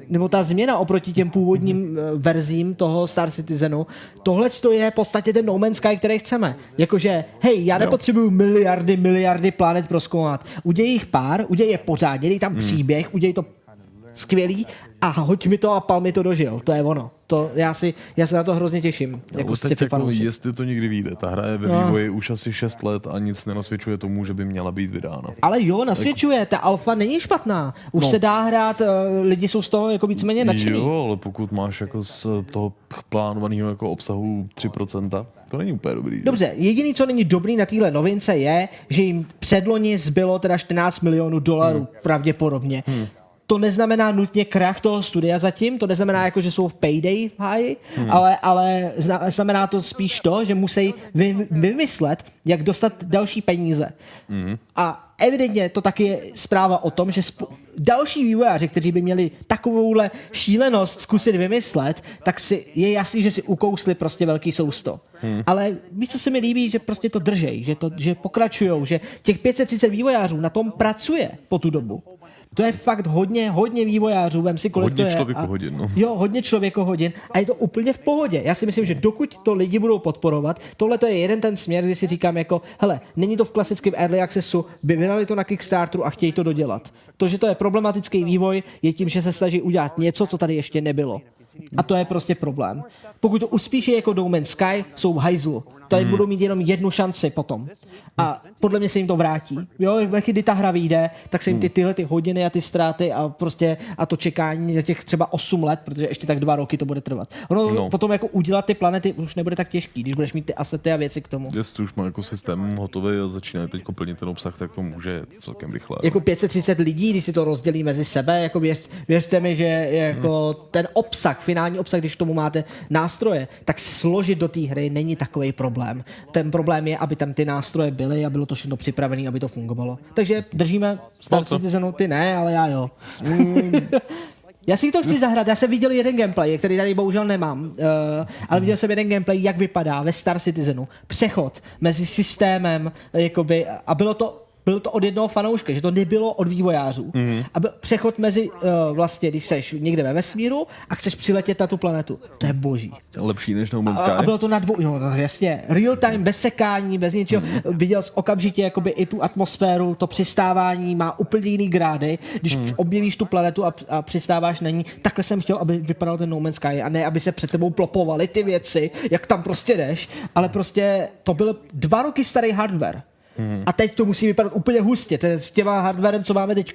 nebo ta změna oproti těm původním eh, verzím toho Star Citizenu, tohle je v podstatě ten No Man's Sky, který chceme. Jakože, hej, já nepotřebuju miliardy, miliardy planet proskoumat. Uděj jich pár, uděj je pořádně, dej tam příběh, uděj to skvělý a hoď mi to a pal mi to dožil. To je ono. To, já, si, já se na to hrozně těším. No, jako teď jako, jestli to někdy vyjde. Ta hra je ve No. vývoji už asi 6 let a nic nenasvědčuje tomu, že by měla být vydána. Ale jo, nasvědčuje, ta alfa není špatná. Už No. se dá hrát, eh, lidi jsou z toho jako víceméně nadšený. Jo, ale pokud máš jako z toho plánovaného jako obsahu 3%, to není úplně dobrý. že? Dobře, jediný, co není dobrý na téhle novince je, že jim předloni zbylo teda 14 milionů dolarů Hmm. pravděpodobně. To neznamená nutně krach toho studia zatím, to neznamená jako, že jsou v payday v háji, Hmm. ale, ale zna- znamená to spíš to, že musí vy, vymyslet, jak dostat další peníze. Mhm. A evidentně to taky je zpráva o tom, že sp- další vývojáři, kteří by měli takovouhle šílenost zkusit vymyslet, tak si je jasný, že si ukousli prostě velký sousto. Hmm. Ale víš, co se mi líbí, že prostě to držej, že, to, že pokračujou, že těch 530 vývojářů na tom pracuje po tu dobu. To je fakt hodně, hodně vývojářů, vem si kolik Hodně to je. člověkohodin, no. Jo, hodně člověkohodin a je to úplně v pohodě. Já si myslím, že dokud to lidi budou podporovat, tohle to je jeden ten směr, kdy si říkám jako, hele, není to v klasickém early accessu, by vydali to na Kickstarteru a chtějí to dodělat. To, že to je problematický vývoj, je tím, že se snaží udělat něco, co tady ještě nebylo. A to je prostě problém. Pokud to uspíší jako No Man's Sky, jsou v hajzlu. Tady Hmm. budou mít jenom jednu šanci potom. A podle mě se jim to vrátí. Jo, jak kdy ta hra vyjde, tak se jim ty Hmm. tyhle ty hodiny a ty ztráty a prostě a to čekání na těch třeba 8 let, protože ještě tak dva roky to bude trvat. Ono No. potom jako udělat ty planety už nebude tak těžký, když budeš mít ty asety a věci k tomu. Jestli už má jako systém hotový a začíná teď plnit ten obsah, tak to může celkem rychle. Jako 530 lidí, když si to rozdělí mezi sebe, jako věř, věřte mi, že jako ten obsah, finální obsah, když k tomu máte nástroje, tak složit do té hry není takový problém. Ten problém je, aby tam ty nástroje byly a bylo to všechno připravené, aby to fungovalo. Takže držíme Star? Citizenu, ty ne, ale já jo. Já si to chci zahrát, já jsem viděl jeden gameplay, který tady bohužel nemám, uh, ale viděl jsem jeden gameplay, jak vypadá ve Star Citizenu. Přechod mezi systémem, eh, jakoby, a bylo to bylo to od jednoho fanouška, že to nebylo od vývojářů. Mm. A byl přechod mezi, uh, vlastně, když seš někde ve vesmíru a chceš přiletět na tu planetu. To je boží. Lepší než No Man's A, Sky. a bylo to na dvou, no, jasně, real time, bez sekání, bez ničeho. Mhm. Viděl jsi okamžitě jakoby i tu atmosféru, to přistávání má úplně jiný grády. Když Mhm. objevíš tu planetu a, a přistáváš na ní, takhle jsem chtěl, aby vypadal ten No Man's Sky a ne, aby se před tebou plopovaly ty věci, jak tam prostě jdeš, ale prostě to byl dva roky starý hardware. Mhm. A teď to musí vypadat úplně hustě. Ten, s těma hardwarem, co máme teď,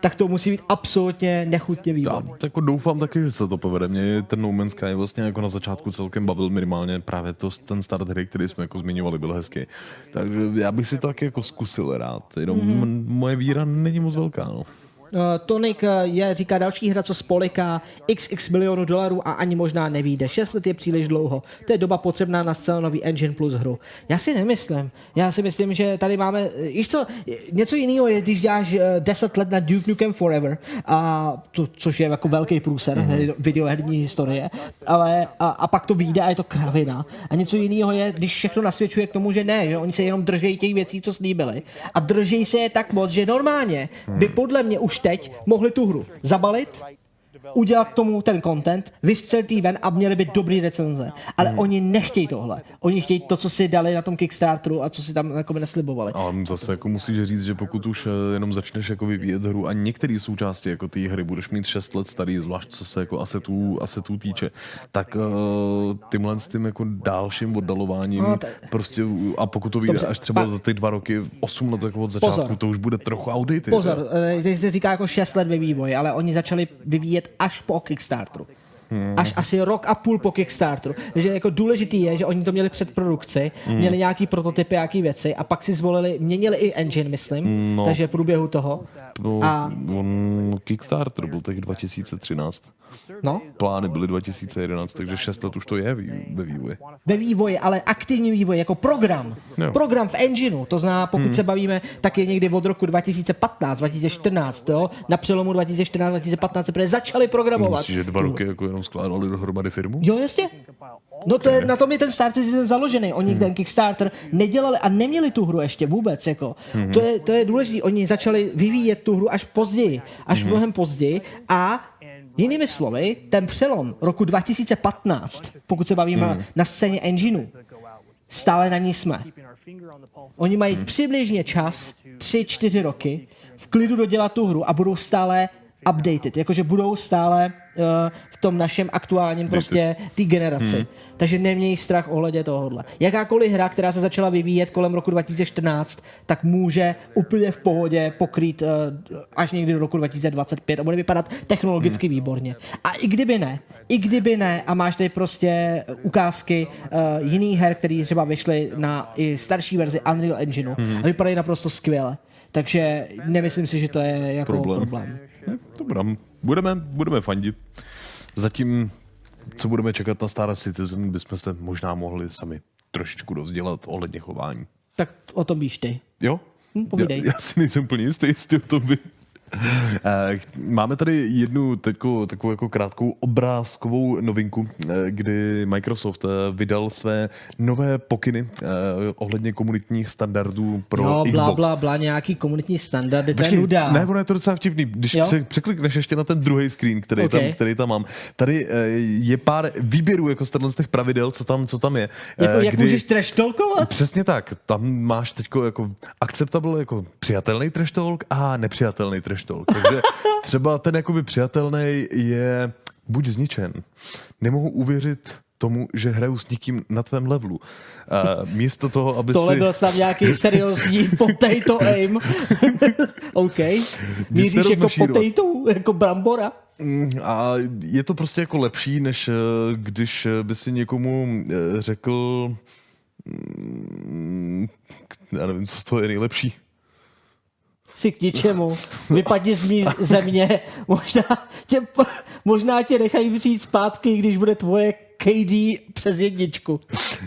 tak to musí být absolutně nechutně výborný. Tak jako doufám taky, že se to povede. Mě ten No Man's Sky vlastně jako na začátku celkem bavil minimálně právě to, ten start hry, který jsme jako zmiňovali, byl hezký. Takže já bych si to taky jako zkusil rád. Jenom mm-hmm. moje víra není moc velká. No. Uh, Tonik uh, je, říká další hra, co spoliká xx milionů dolarů a ani možná nevíde. 6 let je příliš dlouho. To je doba potřebná na zcela nový engine plus hru. Já si nemyslím. Já si myslím, že tady máme, eh, víš co, něco jiného je, když děláš uh, 10 let na Duke Nukem Forever, a to, což je jako velký průser mm-hmm. videoherní historie, ale a, a, pak to vyjde a je to kravina. A něco jiného je, když všechno nasvědčuje k tomu, že ne, že oni se jenom držejí těch věcí, co slíbili. A držejí se je tak moc, že normálně by podle mě už teď mohli tu hru zabalit, udělat tomu ten content, vystřelit jí ven a měli by dobrý recenze. Ale Hmm. oni nechtějí tohle. Oni chtějí to, co si dali na tom Kickstarteru a co si tam jako neslibovali. Ale zase jako musíš říct, že pokud už eh, jenom začneš jako vyvíjet hru a některé součásti jako té hry budeš mít 6 let starý, zvlášť co se jako asetů, asetů týče, tak uh, tímhle s tím jako dalším oddalováním No, to- prostě a pokud to vyjde až třeba pa- za ty dva roky, 8 let jako od začátku, Pozor. to už bude trochu outdated. Pozor, eh, teď se říká jako 6 let ve vývoji, ale oni začali vyvíjet až po Kickstarteru. Až asi rok a půl po Kickstarteru. Takže jako důležitý je, že oni to měli před produkci, Hmm. měli nějaký prototypy, nějaký věci a pak si zvolili, měnili i engine, myslím, No. takže v průběhu toho. No, A on Kickstarter byl tak 2013. no, Plány byly 2011, takže 6 let už to je ve vývoji. ve vývoji, ale aktivní vývoj jako program. Jo. Program v engineu, to znamená, pokud Hmm. se bavíme, tak je někdy od roku 2015, 2014, jo? na přelomu 2014-2015 se prý začali programovat. Myslíš, že dva roky jako jenom skládali dohromady firmu? Jo, jasně. No to je, na tom je ten Starter Season založený. Oni ten Kickstarter nedělali a neměli tu hru ještě vůbec. Jako. Mhm. To, je, to je důležité. Oni začali vyvíjet tu hru až později. Až Mhm. mnohem později. A jinými slovy, ten přelom roku 2015, pokud se bavíme Mhm. na scéně engineu, stále na ní jsme. Oni mají přibližně čas 3-4 roky v klidu dodělat tu hru a budou stále updated, jakože budou stále uh, v tom našem aktuálním prostě té generaci. Hmm. Takže nemějí strach ohledně tohohle. Jakákoliv hra, která se začala vyvíjet kolem roku 2014, tak může úplně v pohodě pokrýt uh, až někdy do roku 2025 a bude vypadat technologicky výborně. A i kdyby ne, i kdyby ne a máš tady prostě ukázky uh, jiných her, které třeba vyšly na i starší verzi Unreal Engineu Mhm. a vypadají naprosto skvěle. Takže nemyslím si, že to je jako Problém. problém. Hm, Dobrá, budeme, budeme fandit. Zatím, co budeme čekat na Star Citizen, bychom se možná mohli sami trošičku dozdělat ohledně chování. Tak o tom víš ty. Jo? Hm, povídej. Já, já si nejsem úplně jistý, jestli o tom by... Eh, Máme tady jednu takovou, takovou jako krátkou obrázkovou novinku, eh, kdy Microsoft eh, vydal své nové pokyny ohledně komunitních standardů pro jo, Xbox. bla, bla, bla, nějaký komunitní standardy, to je nuda. Ne, ono je to docela vtipný. Když Jo? pře- překlikneš ještě na ten druhý screen, který, Okay. tam, který tam mám, tady je pár výběrů jako z těch pravidel, co tam, co tam je. jako, jak můžeš trash talkovat? Přesně tak. Tam máš teď jako acceptable jako přijatelný trash talk a nepřijatelný trash talk. Takže třeba ten jakoby přijatelný je buď zničen. Nemohu uvěřit tomu, že hraju s někým na tvém levelu. Uh, místo toho, aby Tohle si... byl snad nějaký seriózní potato aim. OK. Míříš jako potato, jako brambora. Mm, A je to prostě jako lepší, než eh, když eh, by si někomu eh, řekl, mm, já nevím, co z toho je nejlepší. Si k ničemu. Vypadni z mý země. Možná tě, možná tě nechají přijít zpátky, když bude tvoje KD přes jedničku.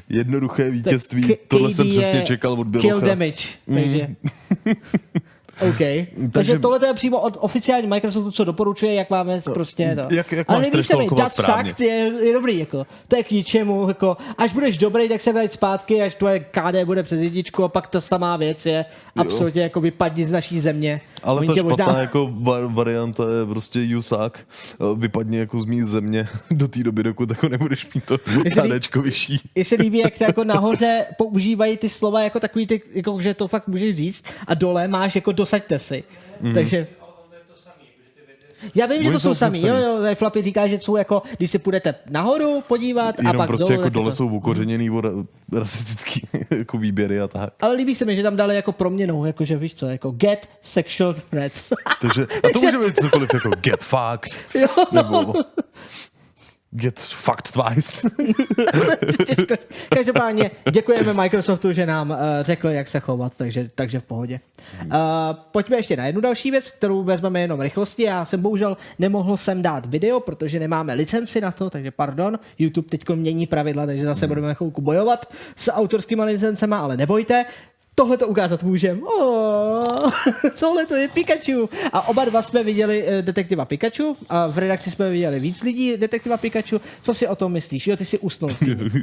Jednoduché vítězství, K- tohle jsem KD přesně je čekal od Kill Bilocha. damage, takže... OK. Takže, Takže- tohle je přímo od oficiální Microsoftu, co doporučuje, jak máme prostě to. Jak- jak Ale nelíbí se mi, správně. sucked je, je, dobrý, jako. To je k ničemu, jako. Až budeš dobrý, tak se vrať zpátky, až tvoje KD bude přes jedničku a pak ta samá věc je absolutně jako vypadni z naší země. Ale Oni ta špatná jako var, varianta je prostě Jusák. Vypadni jako z mý země do té doby, dokud jako nebudeš mít to KDčko vyšší. Mně se líbí, jak to jako nahoře používají ty slova jako takový, ty, jako, že to fakt můžeš říct a dole máš jako dosaďte si. Mhm. Takže já vím, že to jsou jsou sami. Jo, sami. jo, ve Flappy říká, že jsou jako, když si půjdete nahoru podívat a Jenom pak prostě dolů, jako dole to- jsou ukořeněný ra- rasistický jako výběry a tak. Ale líbí se mi, že tam dali jako proměnou, jakože víš co, jako get sexual threat. Takže, a to může být cokoliv jako get fucked, Jo. nebo get fucked twice. Těžko. Každopádně děkujeme Microsoftu, že nám uh, řekl, jak se chovat, takže, takže v pohodě. Uh, pojďme ještě na jednu další věc, kterou vezmeme jenom rychlosti. Já jsem bohužel nemohl sem dát video, protože nemáme licenci na to, takže pardon. YouTube teď mění pravidla, takže zase budeme chvilku bojovat s autorskými licencema, ale nebojte. Tohle to ukázat můžem. Oh, tohle to je Pikachu. A oba dva jsme viděli eh, detektiva Pikachu a v redakci jsme viděli víc lidí detektiva Pikachu. Co si o tom myslíš? Jo, ty si usnul.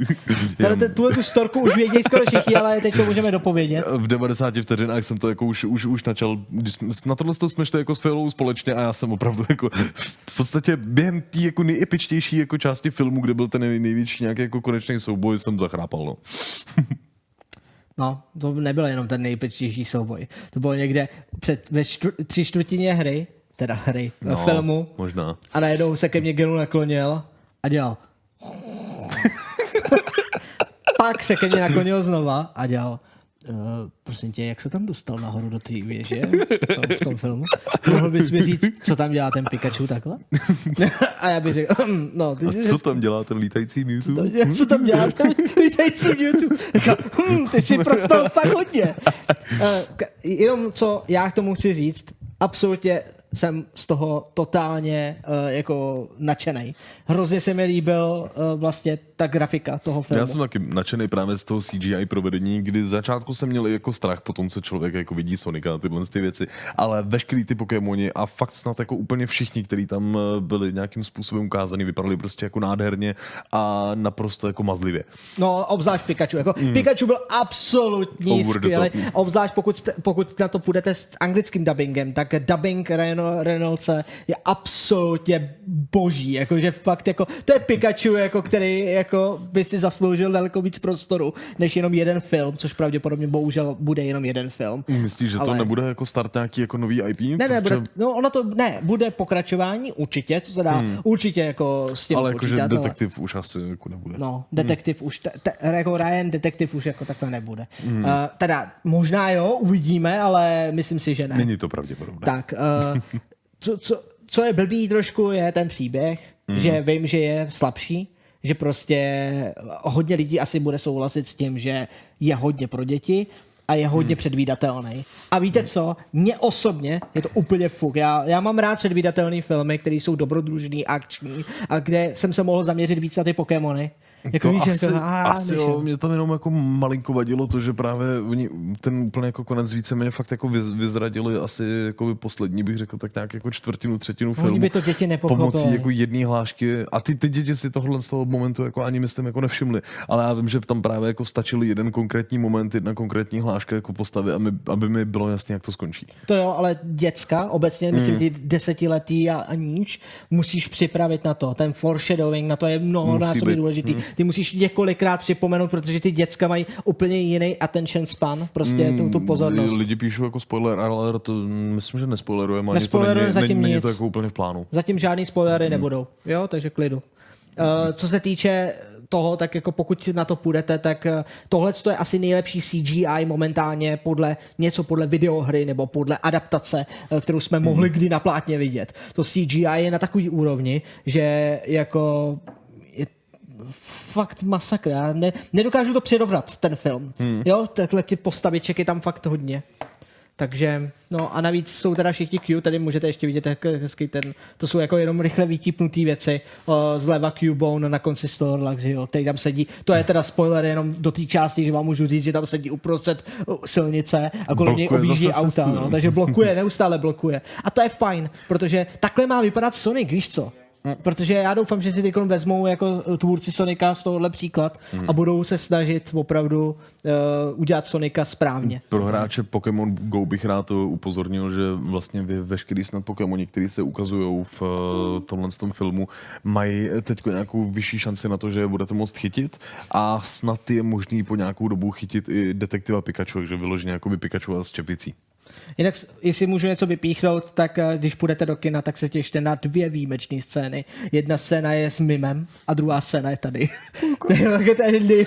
Tady tuhle tu storku už vědějí skoro všichni, ale teď to můžeme dopovědět. v 90 vteřinách jsem to jako už, už, už načal, na tohle to jsme šli jako s Filou společně a já jsem opravdu jako v podstatě během té jako nejepičtější jako části filmu, kde byl ten nej, největší nějaký jako konečný souboj, jsem zachrápal, no. No, to nebyl jenom ten nejpečtější souboj. To bylo někde před, ve čtvr, tři čtvrtině hry, teda hry, no, No, filmu. možná. A najednou se ke mně Genu naklonil a dělal. Pak se ke mně naklonil znova a dělal. Uh, prosím tě, jak se tam dostal nahoru do té věže v tom, v tom filmu? Mohl bys mi říct, co tam dělá ten Pikachu takhle? A já bych řekl, "Hm, no, ty A jsi co tam dělá ten lítající Mewtwo? co tam dělá ten lítající? Říkal, hm, ty si prospal fakt hodně. K- Jenom co já k tomu chci říct, absolutně jsem z toho totálně uh, jako nadšený. Hrozně se mi líbil uh, vlastně ta grafika toho filmu. Já jsem taky nadšený právě z toho CGI provedení, kdy z začátku jsem měl jako strach po tom, co člověk jako vidí Sonika a tyhle ty věci, ale veškerý ty Pokémoni a fakt snad jako úplně všichni, kteří tam eh, byli nějakým způsobem ukázaný, vypadali prostě jako nádherně a naprosto jako mazlivě. No, obzvlášť Pikachu. Jako mm. Pikachu byl absolutní the skvělý. Obzvlášť pokud, pokud na to půjdete s anglickým dubbingem, tak dubbing Reno, Reynoldse je absolutně boží. Jakože fakt jako, to je Pikachu, jako, který jako by si zasloužil daleko víc prostoru, než jenom jeden film, což pravděpodobně bohužel bude jenom jeden film. Myslíš, že to Ale- nebude jako start nějaký jako nový IP? Ne, ne, bude, no ono to, ne, bude pokračování, určitě, to se dá Hmm. určitě jako s tím ale jakože detektiv už asi jako nebude. No, detektiv už, te, te, jako Ryan detektiv už jako takhle nebude. Hmm. Uh, teda možná jo, uvidíme, ale myslím si, že ne. Není to pravděpodobné. Tak, uh, co, co, co je blbý trošku, je ten příběh, Mhm. že vím, že je slabší, že prostě hodně lidí asi bude souhlasit s tím, že je hodně pro děti a je hodně Mhm. předvídatelný. A víte co? Mně osobně je to úplně fuk. Já, já mám rád předvídatelné filmy, které jsou dobrodružný, akční a kde jsem se mohl zaměřit víc na ty Pokémony. Jako to víš, asi, jako, a, asi než- jo, mě tam jenom jako malinko vadilo to, že právě oni ten úplně jako konec víceméně fakt jako vyz, vyzradili asi jako by poslední, bych řekl, tak nějak jako čtvrtinu, třetinu Oni filmu. by to děti nepochopili. Pomocí jako jedné hlášky a ty, ty děti si tohle z toho momentu jako ani myslím jako nevšimli. Ale já vím, že tam právě jako stačil jeden konkrétní moment, jedna konkrétní hláška jako postavy, aby, aby mi bylo jasné, jak to skončí. To jo, ale děcka, obecně, myslím, Mm. ty desetiletí a, a níž, musíš připravit na to. Ten foreshadowing, na to je mnohonásobně důležitý. Mm. Ty musíš několikrát připomenout, protože ty děcka mají úplně jiný attention span, prostě tu, tu pozornost. Mm, Lidi píšou jako spoiler alert, to myslím, že nespoilerujeme, ani to není, zatím není, není to jako úplně v plánu. Zatím žádný spoilery nebudou, jo, takže klidu. Uh, co se týče toho, tak jako pokud na to půjdete, tak tohle je asi nejlepší CGI momentálně podle něco podle videohry nebo podle adaptace, eh, kterou jsme mohli kdy na plátně vidět. To CGI je na takový úrovni, že jako fakt masakr. Já ne, nedokážu to přirovnat, ten film. Hmm. Jo, takhle ty postaviček je tam fakt hodně. Takže, no a navíc jsou teda všichni Q, tady můžete ještě vidět jak hezký ten, to jsou jako jenom rychle vytípnutý věci, o, zleva Q-Bone na konci Snorlax, jo, který tam sedí, to je teda spoiler jenom do té části, že vám můžu říct, že tam sedí uprostřed silnice a kolem něj objíždí auta, no, no. takže blokuje, neustále blokuje. A to je fajn, protože takhle má vypadat Sonic, víš co? Protože já doufám, že si teď vezmou jako tvůrci Sonika z tohohle příklad Hmm. a budou se snažit opravdu uh, udělat Sonika správně. Pro hráče Pokémon Go bych rád upozornil, že vlastně vy veškerý snad Pokémoni, který se ukazují v uh, tomhle tom filmu, mají teď nějakou vyšší šanci na to, že je budete moct chytit a snad je možný po nějakou dobu chytit i detektiva Pikachu, takže vyloženě jakoby Pikachu a s čepicí. Jinak, jestli můžu něco vypíchnout, tak eh, když půjdete do kina, tak se těšte na dvě výjimečné scény. Jedna scéna je s Mimem a druhá scéna je tady.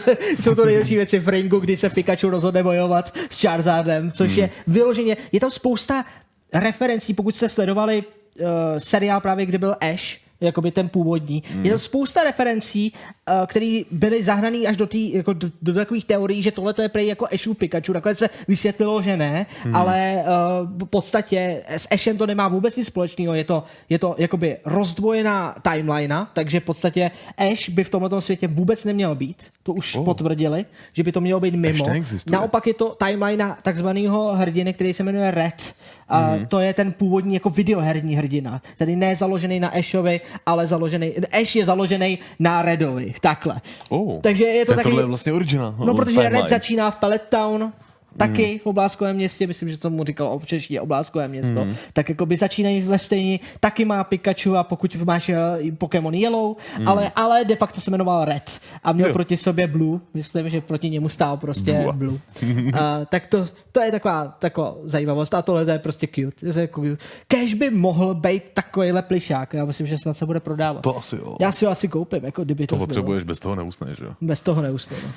Jsou to nejlepší věci v ringu, kdy se Pikachu rozhodne bojovat s Charizardem, což je vyloženě, je tam spousta referencí, pokud jste sledovali uh, seriál právě, kde byl Ash, jakoby ten původní. Mm. Je to spousta referencí, uh, které byly zahrané až do, tý, jako do, do, takových teorií, že tohle je prej jako Ashu Pikachu. Nakonec se vysvětlilo, že ne, mm. ale uh, v podstatě s Ashem to nemá vůbec nic společného. Je to, je to jakoby rozdvojená timeline, takže v podstatě Ash by v tomto světě vůbec neměl být. To už Oh. potvrdili, že by to mělo být mimo. Naopak je to timeline takzvaného hrdiny, který se jmenuje Red. A Mhm. to je ten původní jako videoherní hrdina. Tedy ne založený na Ashovi, ale založený, Ash je založený na Redovi. Takhle. Oh. Takže je to Tak takový... tohle je vlastně originál. No, protože. Red začíná v Pellet Town, taky Mhm. v obláskovém městě, myslím, že tomu říkal v češtině obláskové město, Mhm. tak jako by začínají ve stejně, taky má Pikachu a pokud máš uh, Pokémon Yellow, Mhm. ale, ale de facto se jmenoval Red a měl Jo. proti sobě Blue, myslím, že proti němu stál prostě Blue. Blue. Uh, tak to, to je taková, taková zajímavost a tohle to je prostě cute. To je cute. Kež by mohl být takovýhle plišák, já myslím, že snad se bude prodávat. To asi jo. Já si ho asi koupím, jako kdyby To to, bylo. potřebuješ, bez toho neusneš, jo? Bez toho neusnu. No.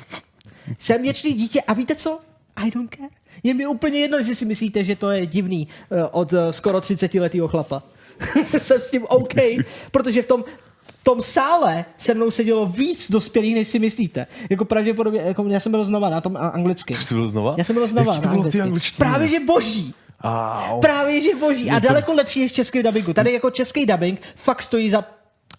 Jsem věčný dítě a víte co? I don't care. Je mi úplně jedno, jestli si myslíte, že to je divný eh, od eh, skoro 30 letého chlapa. Jsem s tím OK, protože v tom v tom sále se mnou sedělo víc dospělých, než si myslíte. Jako pravděpodobně, jako já jsem byl znova na tom anglicky. Jsi byl znova? Já jsem byl znova Jak to na anglicky. Právě, že boží. Au. Právě, že boží. A daleko lepší než český dubbingu. Tady jako český dubbing fakt stojí za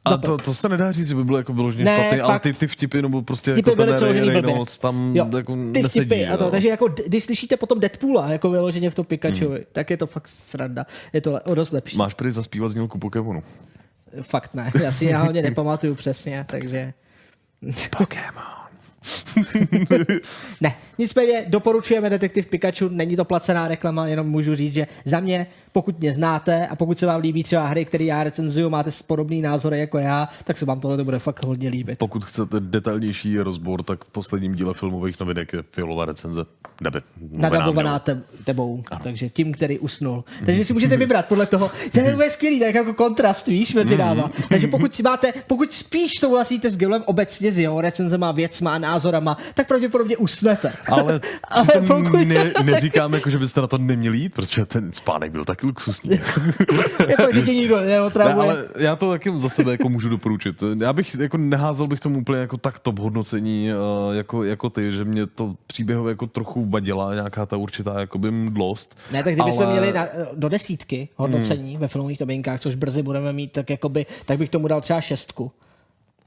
A to, to se nedá říct, že by bylo jako vyloženě Ne, špatný, ale fakt. ty, ty vtipy nebo prostě Vtipy jako byly ten Ray. Reynolds tam Jo, jako ty nesedí. vtipy a to, jo. takže jako, když slyšíte potom Deadpoola, jako vyloženě v tom Pikachuovi, Hmm. tak je to fakt sranda. Je to le- o dost lepší. Máš prý zaspívat znělku Pokémonu. Fakt ne, já si ji hlavně nepamatuju přesně, takže... Pokémon. ne, nicméně doporučujeme Detektiv Pikachu, není to placená reklama, jenom můžu říct, že za mě, pokud mě znáte a pokud se vám líbí třeba hry, které já recenzuju, máte podobný názory jako já, tak se vám tohle to bude fakt hodně líbit. Pokud chcete detailnější rozbor, tak v posledním díle filmových novinek je fialová recenze. Nebe. nadabovaná te- tebou, takže tím, který usnul. Takže si můžete vybrat podle toho. To je skvělý, tak jako kontrast, víš, mezi náma. Takže pokud si máte, pokud spíš souhlasíte s Gilem obecně s jeho recenzema, věcma, názorama, tak pravděpodobně usnete. Ale, Ale pokud- ne, neříkám, jako, že byste na to neměli jít, protože ten spánek byl tak luxusní. jako, tě nikdo Ne, neotravuje. ale já to taky za sebe jako můžu doporučit. Já bych jako neházel bych tomu úplně jako tak top hodnocení eh, jako, jako ty, že mě to příběhově jako trochu vadila nějaká ta určitá jakoby mdlost. Ne, tak kdybychom ale- měli na, do desítky hodnocení hmm. ve filmových novinkách, což brzy budeme mít, tak jakoby, tak bych tomu dal třeba šestku.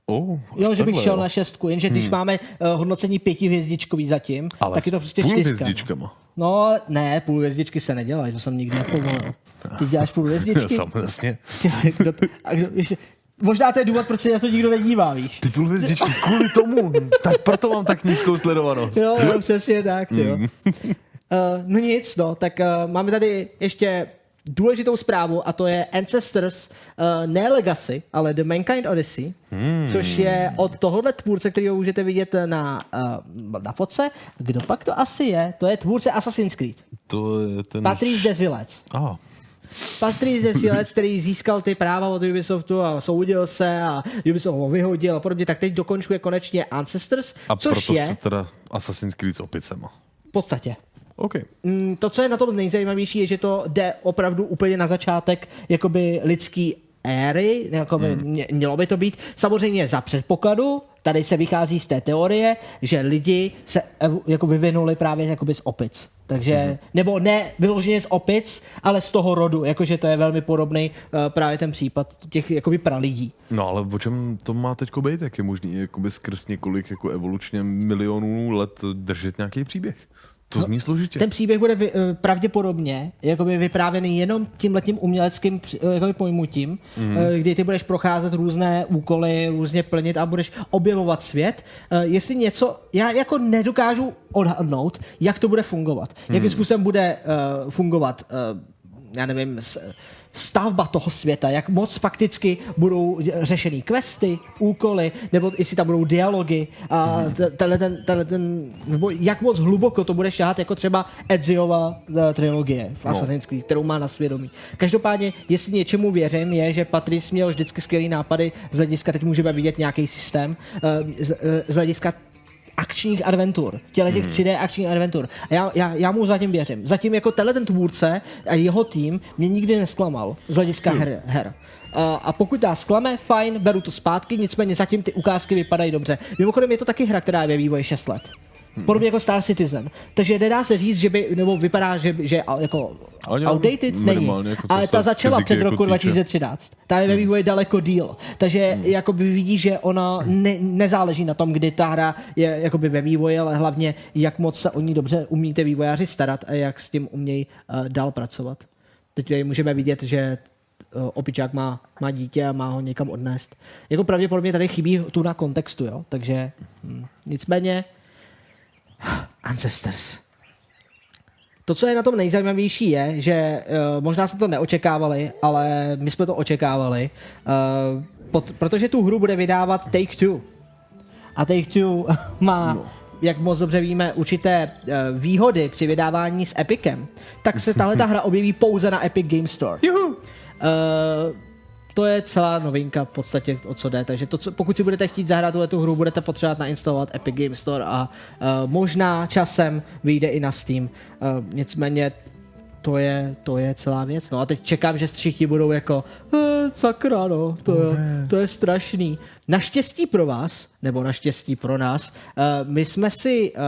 Oh, Jo, že bych takhle, šel jo. na šestku, jenže když Hmm. máme uh, hodnocení pětihvězdičkový zatím, Ale tak je to prostě čtyřka. hvězdičkama. No, ne, půl hvězdičky se nedělají, to jsem nikdy nepovolil. Ty děláš půl hvězdičky? Samozřejmě. A kdo, možná to je důvod, proč se na to nikdo nedívá, víš? Ty půl hvězdičky kvůli tomu, tak proto mám tak nízkou sledovanost. Jo, jo, přesně tak, ty jo. Mm. Uh, no nic, no, tak uh, máme tady ještě důležitou zprávu a to je Ancestors, uh, ne Legacy, ale The Mankind Odyssey, Hmm. což je od tohohle tvůrce, kterého můžete vidět na, uh, na fotce. Kdo pak to asi je? To je tvůrce Assassin's Creed. To je ten... Patrice Desilets. Ah. Patrice Desilets, který získal ty práva od Ubisoftu a soudil se a Ubisoft ho vyhodil a podobně, tak teď dokončuje konečně Ancestors, A což proto je chce teda Assassin's Creed s opicema. v podstatě OK. Mm, to, co je na tom nejzajímavější, je, že to jde opravdu úplně na začátek jakoby lidský éry, jakoby Hmm. mě, mělo by to být. Samozřejmě za předpokladu, tady se vychází z té teorie, že lidi se jako vyvinuli právě jakoby z opic. Takže, Hmm. nebo ne vyloženě z opic, ale z toho rodu, jakože to je velmi podobný uh, právě ten případ těch jakoby pralidí. No ale o čem to má teď být? Jak je možný jakoby skrz několik jako evolučně milionů let držet nějaký příběh? To zní složitě. Ten příběh bude vy, eh, pravděpodobně jakoby vyprávěný jenom tímhletím uměleckým při- eh, jakoby pojmutím, Mhm. mm. kdy ty budeš procházet různé úkoly, různě plnit a budeš objevovat svět. Jestli něco, já jako nedokážu odhadnout, jak to bude fungovat. Mhm. Jakým způsobem bude fungovat, já nevím, stavba toho světa, jak moc fakticky budou řešený questy, úkoly, nebo jestli tam budou dialogy a tenhle ten, tenhle ten, nebo jak moc hluboko to bude šát, jako třeba Edziova eh, trilogie v No. Assassin's Creed, kterou má na svědomí. Každopádně, jestli něčemu věřím, je, že Patrice měl vždycky skvělý nápady z hlediska, teď můžeme vidět nějaký systém, eh, z, eh, z hlediska akčních adventur, těle těch Mhm. 3D akčních adventur. A já, já, já mu zatím věřím. Zatím jako tenhle ten tvůrce a jeho tým mě nikdy nesklamal z hlediska Hmm. her. her. A, a pokud nás sklame, fajn, beru to zpátky, nicméně zatím ty ukázky vypadají dobře. Mimochodem je to taky hra, která je ve vývoji 6 let. Hmm. Podobně jako Star Citizen. Takže nedá se říct, že by, nebo vypadá, že, že jako Ale outdated není. jako Ale ta začala před jako roku týče. 2013. Ta je ve vývoji daleko díl. Takže hmm. jakoby vidí, že ona ne, nezáleží na tom, kdy ta hra je jakoby ve vývoji, ale hlavně jak moc se o ní dobře umíte vývojáři starat a jak s tím umějí uh, dál pracovat. Teď tady můžeme vidět, že uh, opičák má, má dítě a má ho někam odnést. Jako pravděpodobně tady chybí tu na kontextu, jo? takže hm, nicméně Ancestors. To, co je na tom nejzajímavější, je, že uh, možná jste to neočekávali, ale my jsme to očekávali, uh, pot, protože tu hru bude vydávat Take-Two. A Take-Two má, no. jak moc dobře víme, určité uh, výhody při vydávání s Epicem, tak se tahle ta hra objeví pouze na Epic Game Store. Uh, to je celá novinka v podstatě, o co jde. Takže to, co, pokud si budete chtít zahrát tuhle tu hru, budete potřebovat nainstalovat Epic Game Store a uh, možná časem vyjde i na Steam. Uh, nicméně to je, to je celá věc. No a teď čekám, že všichni budou jako eh, sakra, no, to, je, to je strašný. Naštěstí pro vás, nebo naštěstí pro nás, uh, my jsme si uh,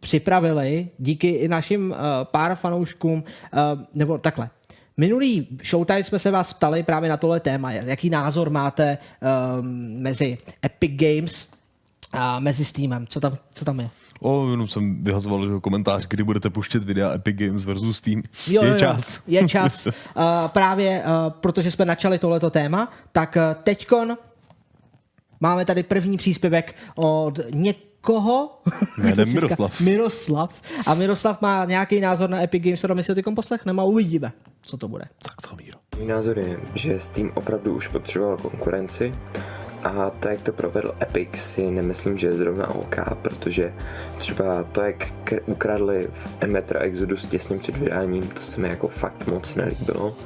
připravili díky i našim uh, pár fanouškům, uh, nebo takhle, Minulý Showtime jsme se vás ptali právě na tohle téma. Jaký názor máte um, mezi Epic Games a mezi Steamem? Co tam, co tam je? O, jenom jsem vyhazoval že komentář, kdy budete puštět videa Epic Games versus Steam. Jo, je jo, čas. Je čas. uh, právě uh, protože jsme načali tohleto téma, tak uh, teďkon máme tady první příspěvek od někoho. Jménem Miroslav. Miroslav. A Miroslav má nějaký názor na Epic Games, my si ho poslechneme a uvidíme, co to bude. Tak co, Míro? Můj názor je, že Steam opravdu už potřeboval konkurenci a to, jak to provedl Epic, si nemyslím, že je zrovna OK, protože třeba to, jak ukradli v Emetra Exodus těsně před vydáním, to se mi jako fakt moc nelíbilo.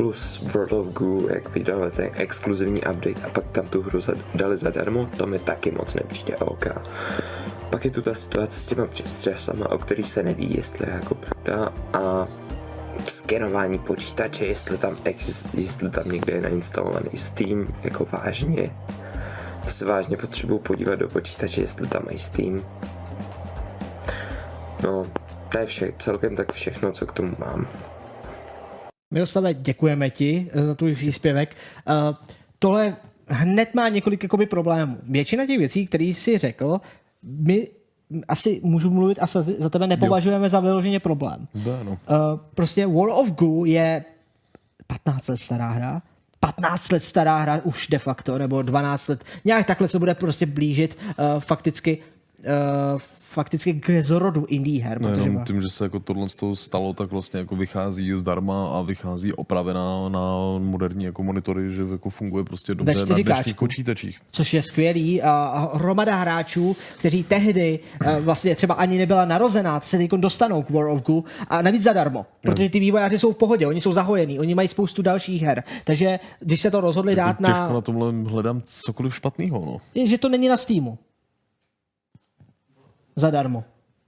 Plus World of Goo, jak vydali ten exkluzivní update a pak tam tu hru dali zadarmo, to mi taky moc nepřijde OK. Pak je tu ta situace s těma přestřesama, o který se neví, jestli je jako pravda a skenování počítače, jestli tam, ex, jestli tam někde je nainstalovaný Steam, jako vážně. To se vážně potřebuju podívat do počítače, jestli tam mají Steam. No, to je vše, celkem tak všechno, co k tomu mám. Miroslave, děkujeme ti za tvůj příspěvek. Uh, tohle hned má několik jakoby, problémů. Většina těch věcí, které jsi řekl, my asi můžu mluvit a za tebe nepovažujeme jo. za vyloženě problém. Da, no. Uh, prostě World of Goo je 15 let stará hra, 15 let stará hra už de facto, nebo 12 let, nějak takhle se bude prostě blížit uh, fakticky fakticky k zrodu indie her. No, protože tím, že se jako tohle z toho stalo, tak vlastně jako vychází zdarma a vychází opravená na moderní jako monitory, že jako funguje prostě dobře na 4K. dnešních počítačích. což je skvělý. A hromada hráčů, kteří tehdy eh, vlastně třeba ani nebyla narozená, se teď dostanou k War of Goo a navíc zadarmo. Protože ty vývojáři jsou v pohodě, oni jsou zahojení, oni mají spoustu dalších her. Takže když se to rozhodli dát Jako těžko na... na tomhle hledám cokoliv špatného. No. Je, že to není na Steamu. Zadarmo.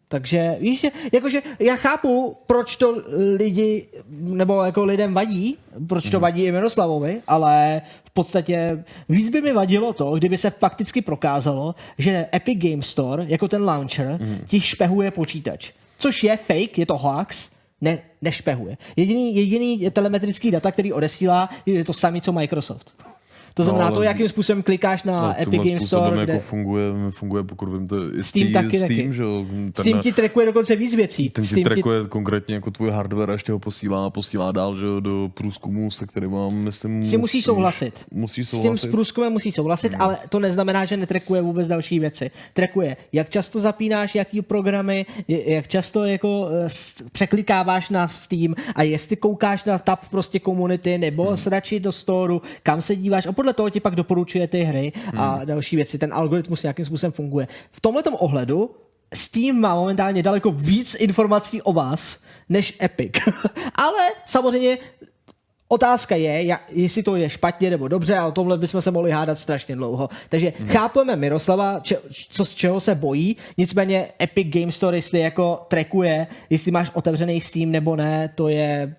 Takže víš, že- jakože já chápu, proč to lidi, nebo jako lidem vadí, proč to vadí i Miroslavovi, ale v podstatě víc by mi vadilo to, kdyby se fakticky prokázalo, že Epic Game Store, jako ten launcher, ti špehuje počítač. Což je fake, je to hoax, ne, nešpehuje. Jediný, jediný telemetrický data, který odesílá, je to samý, co Microsoft. To znamená ale- to, jakým způsobem klikáš na Ale Epic tímhle Game způsobem Store, jako kde funguje, funguje, pokud vím, to i Steam Steam, taky, Steam, taky. že jo, ten, Steam ti trackuje dokonce víc věcí. ten ti Steam trackuje konkrétně jako tvůj hardware a ještě ho posílá, posílá dál, že jo, do průzkumu, se kterým mám, myslím... S tím musí souhlasit. Musí S tím souhlasit. s průzkumem musí souhlasit, ale to neznamená, že netrekuje vůbec další věci. Trekuje, jak často zapínáš jaký programy, je- jak často jako eh, překlikáváš na Steam a jestli koukáš na tab prostě komunity nebo hmm. radši do storu, kam se díváš a podle toho ti pak doporučuje ty hry a Hmm. další věci. Ten algoritmus nějakým způsobem funguje. V tomhle ohledu Steam má momentálně daleko víc informací o vás než Epic. ale samozřejmě Otázka je, jestli to je špatně nebo dobře, a o tomhle bychom se mohli hádat strašně dlouho. Takže hmm. chápeme Miroslava, če, co, z čeho se bojí, nicméně Epic Game Store, jestli jako trackuje, jestli máš otevřený Steam nebo ne, to je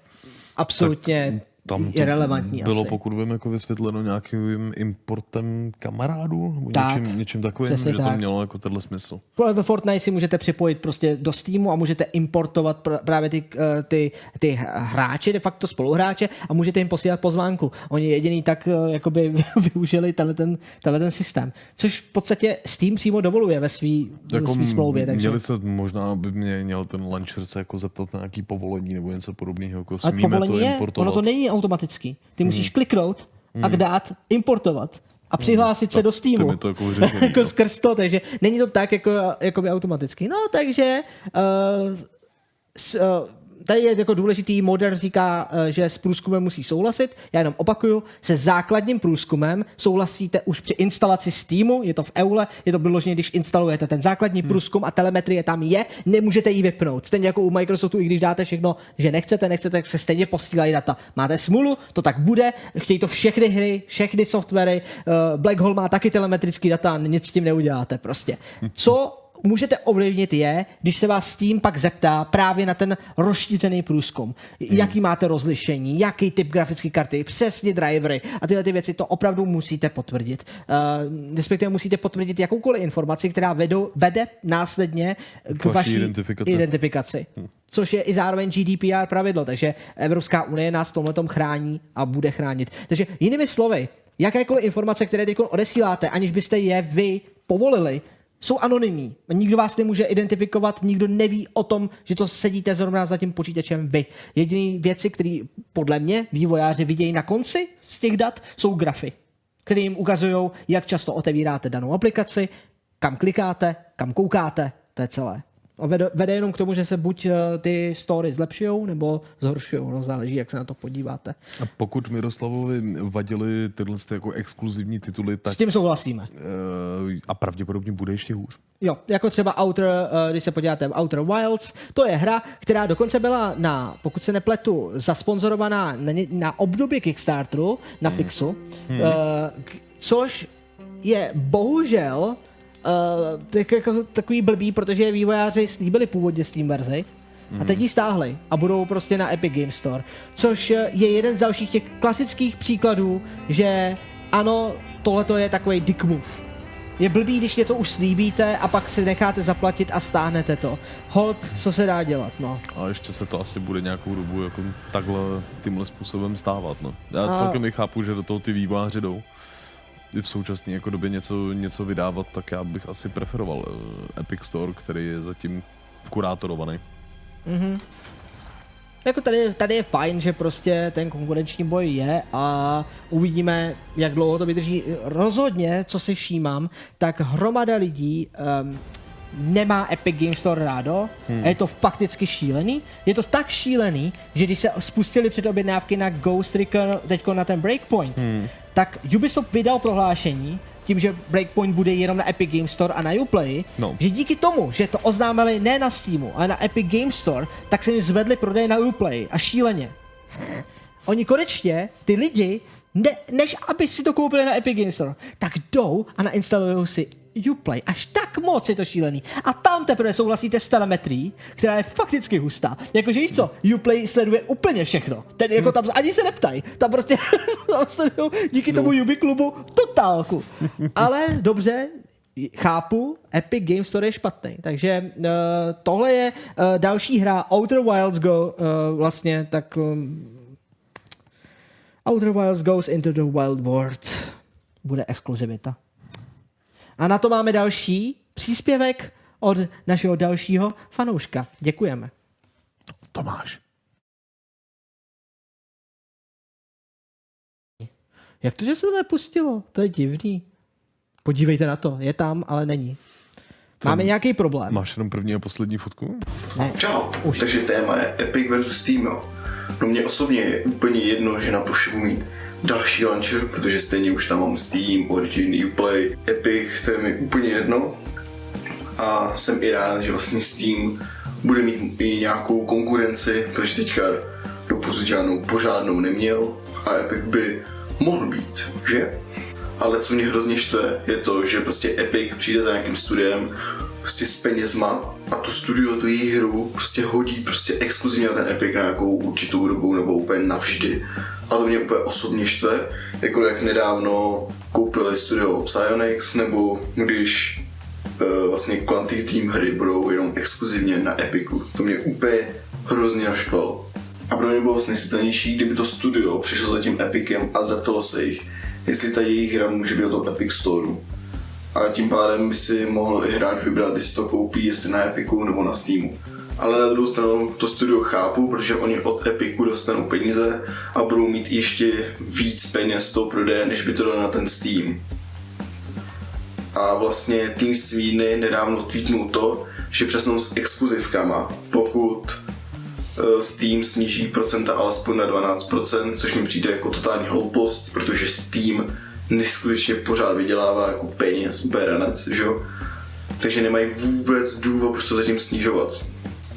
absolutně Tam to irrelevantní bylo, asi. pokud vím, jako vysvětleno nějakým importem kamarádů, nebo Tak, něčím, něčím takovým, přesně že to tak. mělo jako tenhle smysl. Ve Fortnite si můžete připojit prostě do Steamu a můžete importovat pr- právě ty, eh, ty, ty hráče, de facto spoluhráče a můžete jim posílat pozvánku. Oni jediný tak eh, jakoby využili tenhle ten, tenhle ten systém. Což v podstatě Steam přímo dovoluje ve svý, jako svý smlouvě. Takže... Měli se možná, by mě měl ten launcher se jako zeptat na nějaký povolení nebo něco podobného, jako smíme to povolení je, importovat. ono to není automatický. Ty musíš Hmm. kliknout a dát importovat a přihlásit se Tak do to Steamu. mi to jako jako no. skrz to, takže není to tak jako, jako by automaticky. No, takže uh, s, uh, tady je jako důležitý, Modern říká, eh, že s průzkumem musí souhlasit. Já jenom opakuju, se základním průzkumem souhlasíte už při instalaci Steamu, je to v Eule, je to vyloženě, když instalujete ten základní hmm. průzkum a telemetrie tam je, nemůžete ji vypnout. Stejně jako u Microsoftu, i když dáte všechno, že nechcete, nechcete, tak se stejně posílají data. Máte smůlu, to tak bude, chtějí to všechny hry, všechny softwary, eh, Black Hole má taky telemetrický data, nic s tím neuděláte prostě. Co můžete ovlivnit je, když se vás Steam pak zeptá právě na ten rozšířený průzkum. Hmm. Jaký máte rozlišení, jaký typ grafické karty, přesně drivery a tyhle ty věci, to opravdu musíte potvrdit. Uh, respektive musíte potvrdit jakoukoliv informaci, která vedou, vede následně k, vaší vaší identifikaci. identifikaci. Hmm. Což je i zároveň GDPR pravidlo, takže Evropská unie nás v tomhle chrání a bude chránit. Takže jinými slovy, jakékoliv informace, které teď odesíláte, aniž byste je vy povolili, jsou anonymní. Nikdo vás nemůže identifikovat, nikdo neví o tom, že to sedíte zrovna za tím počítačem vy. Jediné věci, které podle mě vývojáři vidějí na konci z těch dat, jsou grafy, které jim ukazují, jak často otevíráte danou aplikaci, kam klikáte, kam koukáte, to je celé. A vede, vede jenom k tomu, že se buď eh, ty story zlepšují, nebo zhoršují. No, záleží, jak se na to podíváte. A pokud Miroslavovi vadily tyhle ty jako exkluzivní tituly, tak... S tím souhlasíme. Uh, a pravděpodobně bude ještě hůř. Jo, jako třeba Outer, uh, když se podíváte Outer Wilds, to je hra, která dokonce byla na, pokud se nepletu, zasponzorovaná na, na období Kickstarteru, na hmm. Fixu, hmm. Což je bohužel uh, tak jako takový blbý, protože vývojáři slíbili původně Steam verzi, a teď ji stáhli a budou prostě na Epic Game Store. Což je jeden z dalších těch klasických příkladů, že ano, tohle je takový dick move. Je blbý, když něco už slíbíte a pak si necháte zaplatit a stáhnete to. Hold, co se dá dělat, no. A ještě se to asi bude nějakou dobu jako takhle, tímhle způsobem stávat, no. Já a... celkem chápu, že do toho ty vývojáři jdou v současné jako době něco, něco vydávat, tak já bych asi preferoval uh, Epic Store, který je zatím kurátorovaný. Mhm. Jako tady, tady je fajn, že prostě ten konkurenční boj je a uvidíme, jak dlouho to vydrží. Rozhodně, co si všímám, tak hromada lidí um, nemá Epic Game Store rádo hmm. a je to fakticky šílený. Je to tak šílený, že když se spustili předobjednávky na Ghost Recon teďko na ten Breakpoint, hmm tak Ubisoft vydal prohlášení, tím, že Breakpoint bude jenom na Epic Game Store a na Uplay, no. že díky tomu, že to oznámili ne na Steamu, ale na Epic Game Store, tak se jim zvedli prodej na Uplay a šíleně. Oni konečně, ty lidi, ne, než aby si to koupili na Epic Game Store, tak jdou a nainstalují si Uplay. Až tak moc je to šílený. A tam teprve souhlasíte s telemetrií, která je fakticky hustá. Jakože víš co, Uplay sleduje úplně všechno. Ten jako tam ani se neptají. Tam prostě tam sledují díky tomu Ubi klubu totálku. Ale dobře, chápu, Epic Game Store je špatný. Takže uh, tohle je uh, další hra Outer Wilds Go, uh, vlastně tak um, Outer Wilds goes into the wild world. Bude exkluzivita. A na to máme další příspěvek od našeho dalšího fanouška. Děkujeme. Tomáš. Jak to, že se to nepustilo? To je divný. Podívejte na to, je tam, ale není. Máme nějaký problém. Máš jenom první a poslední fotku? Ne. Čau, Už. takže téma je Epic versus Steam, jo. Pro mě osobně je úplně jedno, že na poševu mít další launcher, protože stejně už tam mám Steam, Origin, Uplay, Epic, to je mi úplně jedno. A jsem i rád, že vlastně Steam bude mít i nějakou konkurenci, protože teďka doposud žádnou pořádnou neměl a Epic by mohl být, že? Ale co mě hrozně štve, je to, že prostě Epic přijde za nějakým studiem prostě s penězma a to studio tu její hru prostě hodí prostě exkluzivně na ten Epic na nějakou určitou dobu nebo úplně navždy. A to mě úplně osobně štve, jako jak nedávno koupili studio Psyonix, nebo když uh, vlastně Quantic Team hry budou jenom exkluzivně na Epiku. To mě úplně hrozně naštvalo. A pro mě bylo snesitelnější, kdyby to studio přišlo za tím Epicem a zeptalo se jich, jestli ta jejich hra může být o tom Epic Store. A tím pádem by si mohl i hráč vybrat, jestli to koupí, jestli na Epiku nebo na Steamu ale na druhou stranu to studio chápu, protože oni od Epiku dostanou peníze a budou mít ještě víc peněz z toho prodeje, než by to dalo na ten Steam. A vlastně tým Svíny nedávno tweetnul to, že přesnou s exkluzivkama, pokud eh, Steam sníží procenta alespoň na 12%, což mi přijde jako totální hloupost, protože Steam neskutečně pořád vydělává jako peněz, beranec, že jo? Takže nemají vůbec důvod, proč to zatím snižovat.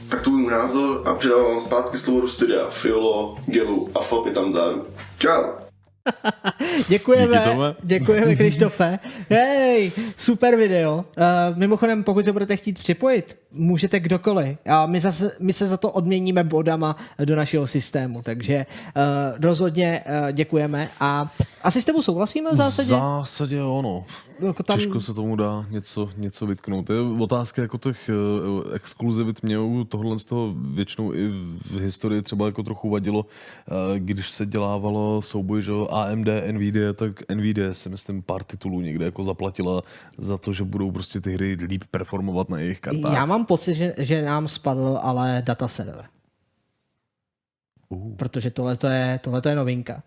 Tak to byl můj názor a předávám vám zpátky slovo do studia. Fiolo, Gelu a Flapy tam záru. Čau! Děkujeme, děkujeme Krištofe. Hej, super video. Uh, mimochodem, pokud se budete chtít připojit, můžete kdokoliv. A my, zase, my se za to odměníme bodama do našeho systému, takže uh, rozhodně uh, děkujeme. A asi s tebou souhlasíme v zásadě? V zásadě ono. Jako tam- Těžko se tomu dá něco, něco vytknout. Je otázka jako těch uh, exkluzivit mě u tohle z toho většinou i v historii třeba jako trochu vadilo, uh, když se dělávalo souboj, že AMD, Nvidia, tak Nvidia si myslím pár titulů někde jako zaplatila za to, že budou prostě ty hry líp performovat na jejich kartách. Já mám pocit, že, že nám spadl ale data server. Uh. Protože tohle je, tohleto je novinka.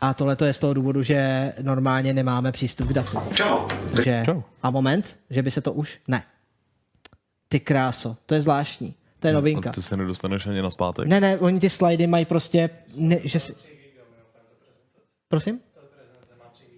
A tohle je z toho důvodu, že normálně nemáme přístup k datu. Čau. Takže, Čau. A moment, že by se to už... Ne. Ty kráso, to je zvláštní. To je novinka. A ty se nedostaneš ani na zpátek. Ne, ne, oni ty slidy mají prostě... Ne, že si... Prosím?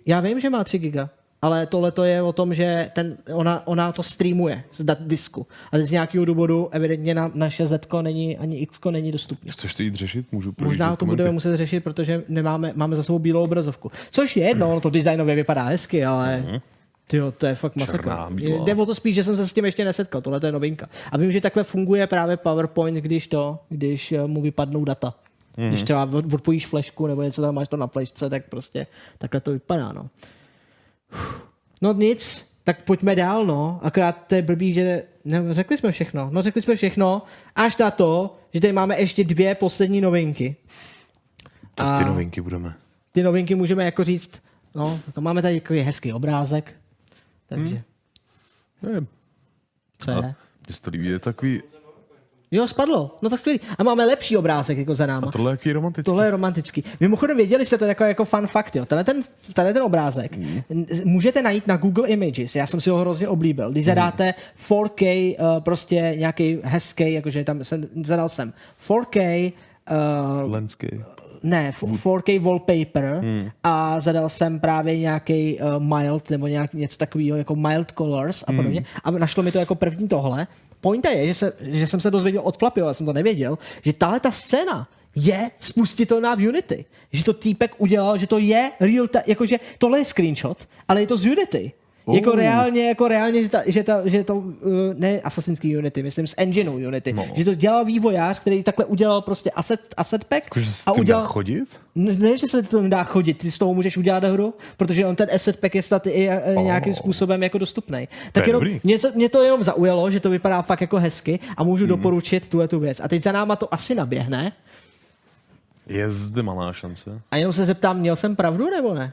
Já vím, že má 3 giga, ale tohle to je o tom, že ten, ona, ona to streamuje z dat disku. A z nějakého důvodu evidentně na naše Z není, ani X není dostupný. Chceš to jít řešit? Můžu projít Možná to budeme muset řešit, protože nemáme, máme za sebou bílou obrazovku. Což je jedno, ono to designově vypadá hezky, ale Mhm. Tyjo, to je fakt masakr. Jde o to spíš, že jsem se s tím ještě nesetkal. Tohle to je novinka. A vím, že takhle funguje právě PowerPoint, když to, když eh, mu vypadnou data. Mhm. Když třeba od- odpojíš flešku nebo něco tam máš to na flešce, tak prostě takhle to vypadá. No, no nic, tak pojďme dál, no. Akorát to je blbý, že ne, řekli jsme všechno. No řekli jsme všechno, až na to, že tady máme ještě dvě poslední novinky. Tak ty novinky budeme. Ty novinky můžeme jako říct, no, to máme tady takový hezký obrázek, takže, Ne, co a je? mně se to líbí, je takový, Jo, spadlo. No tak skvělý. A máme lepší obrázek jako za náma. a tohle je romantický. Tohle je romantický. Mimochodem věděli jste to jako, jako fun fact, jo. Tenhle ten, tenhle ten obrázek Mm. můžete najít na Google Images. Já jsem si ho hrozně oblíbil. Když zadáte 4K, uh, prostě nějaký hezký, jakože tam jsem, zadal jsem 4K, uh, Lenský. ne, f- 4K wallpaper Hmm. a zadal jsem právě nějaký uh, mild nebo nějak něco takového jako mild colors a podobně a našlo mi to jako první tohle. Pointa je, že, se, že jsem se dozvěděl od Flapy, ale jsem to nevěděl, že tahle ta scéna je spustitelná v Unity. Že to týpek udělal, že to je real, ta, jakože tohle je screenshot, ale je to z Unity. Jako Oh. reálně, jako reálně, že, ta, že, ta, že to, uh, ne Assassin's Creed Unity, myslím z engineu Unity, No. že to dělal vývojář, který takhle udělal prostě asset, asset pack Jakože se a udělal, dá chodit? ne, ne, že se to nedá chodit, ty z toho můžeš udělat hru, protože on ten asset pack je snad i e, Oh. nějakým způsobem jako dostupný. Tak je jenom, dobrý. mě, to, mě to jenom zaujalo, že to vypadá fakt jako hezky a můžu Mhm. doporučit tuhle tu věc. A teď za náma to asi naběhne Je zde malá šance. a jenom se zeptám, měl jsem pravdu nebo ne?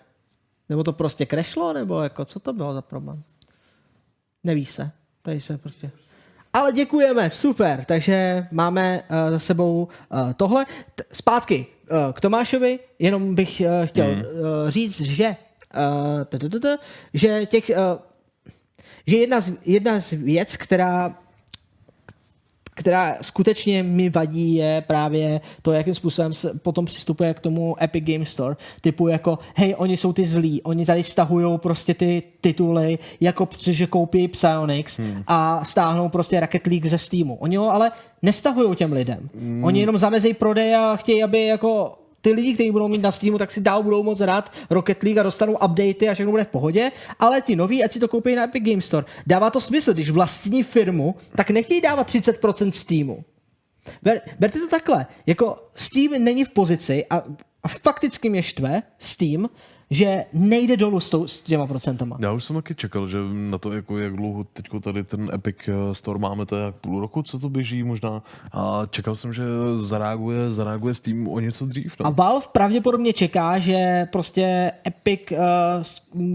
Nebo to prostě krešlo, nebo jako, co to bylo za problém? Neví se. Tady se prostě... Ale děkujeme, super. Takže máme uh, za sebou uh, tohle. T- zpátky uh, k Tomášovi, jenom bych uh, chtěl Hmm. uh, říct, že uh, že těch uh, že jedna z, jedna z věc, která která skutečně mi vadí, je právě to, jakým způsobem se potom přistupuje k tomu Epic Game Store. Typu jako, hej, oni jsou ty zlí, oni tady stahují prostě ty tituly, jako že koupí Psyonix hmm. a stáhnou prostě Rocket League ze Steamu. Oni ho ale nestahují těm lidem. Hmm. Oni jenom zamezejí prodej a chtějí, aby jako ty lidi, kteří budou mít na Steamu, tak si dál budou moc rád Rocket League a dostanou updaty a všechno bude v pohodě, ale ti noví, ať si to koupí na Epic Game Store. Dává to smysl, když vlastní firmu, tak nechtějí dávat 30% Steamu. Ber, berte to takhle, jako Steam není v pozici a, a fakticky mě štve Steam, že nejde dolů s, tou, s těma procentama. Já už jsem taky čekal, že na to, jako jak dlouho teď tady ten Epic eh, Store máme, to je jak půl roku, co to běží možná. A čekal jsem, že zareaguje, zareaguje s tím o něco dřív. No. A Valve pravděpodobně čeká, že prostě Epic uh,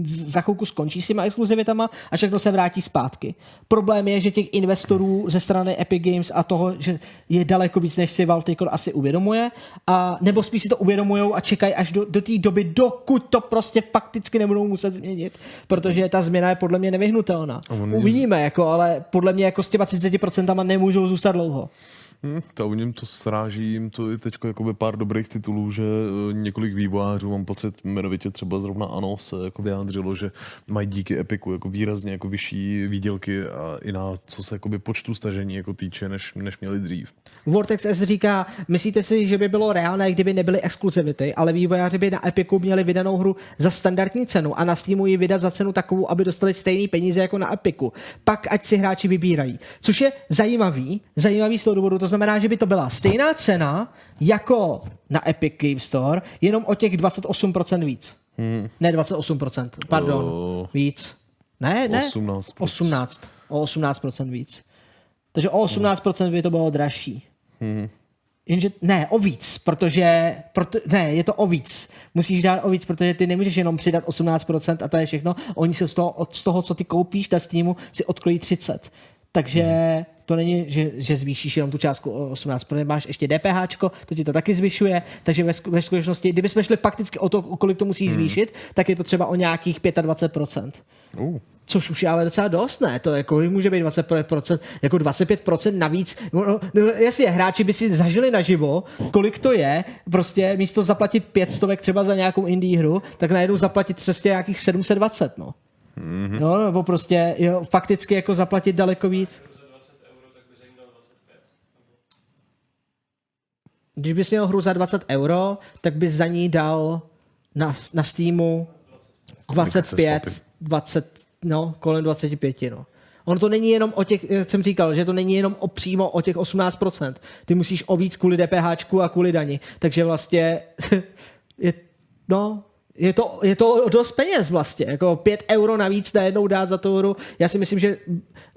za chvilku skončí s těma exkluzivitama a všechno se vrátí zpátky. Problém je, že těch investorů ze strany Epic Games a toho, že je daleko víc, než si Valve asi uvědomuje, a nebo spíš si to uvědomují a čekají až do, do té doby, dokud to prostě fakticky nebudou muset změnit, protože ta změna je podle mě nevyhnutelná. Uvidíme, jako, ale podle mě jako s těma 30% nemůžou zůstat dlouho. Hmm, to u něm to sráží jim to i teď jakoby pár dobrých titulů, že eh, několik vývojářů, mám pocit, jmenovitě třeba zrovna ANO se jako vyjádřilo, že mají díky Epiku jako výrazně jako vyšší výdělky a i na co se jakoby počtu stažení jako týče, než, než měli dřív. Vortex S říká, myslíte si, že by bylo reálné, kdyby nebyly exkluzivity, ale vývojáři by na Epiku měli vydanou hru za standardní cenu a na Steamu ji vydat za cenu takovou, aby dostali stejné peníze jako na Epiku. Pak ať si hráči vybírají. Což je zajímavý, zajímavý z toho důvodu, to znamená, že by to byla stejná cena jako na Epic Game Store, jenom o těch 28% víc. Hmm. Ne 28%, pardon, O- víc. Ne, ne. 18%. 18. O 18% víc. Takže o 18% by to bylo dražší. Hmm. Jenže ne, o víc, protože, proto, ne, je to o víc. Musíš dát o víc, protože ty nemůžeš jenom přidat 18% a to je všechno. Oni se z toho, od, z toho co ty koupíš na Steamu, si odkrojí 30. Takže Hmm. To není, že, že zvýšíš jenom tu částku o 18, protože máš ještě DPH, to ti to taky zvyšuje, takže ve, sk- ve skutečnosti, kdybychom šli fakticky o to, o kolik to musí Hmm. zvýšit, tak je to třeba o nějakých 25%. Uh. Což už je ale docela dost, ne? To jako může být 25%, jako 25% navíc. No, no, no jasně, hráči by si zažili naživo, kolik to je, prostě místo zaplatit 500 třeba za nějakou indie hru, tak najednou zaplatit přesně nějakých 720, no. Mm-hmm. No, nebo prostě jo, fakticky jako zaplatit daleko víc. Když bys měl hru za 20 euro, tak bys za ní dal na, na Steamu 25, 20, no, kolem 25, no. Ono to není jenom o těch, jak jsem říkal, že to není jenom o přímo o těch 18%. Ty musíš o víc kvůli DPH a kvůli dani. Takže vlastně je, no, je to, je to dost peněz vlastně. Jako 5 euro navíc najednou dát za tu hru. Já si myslím, že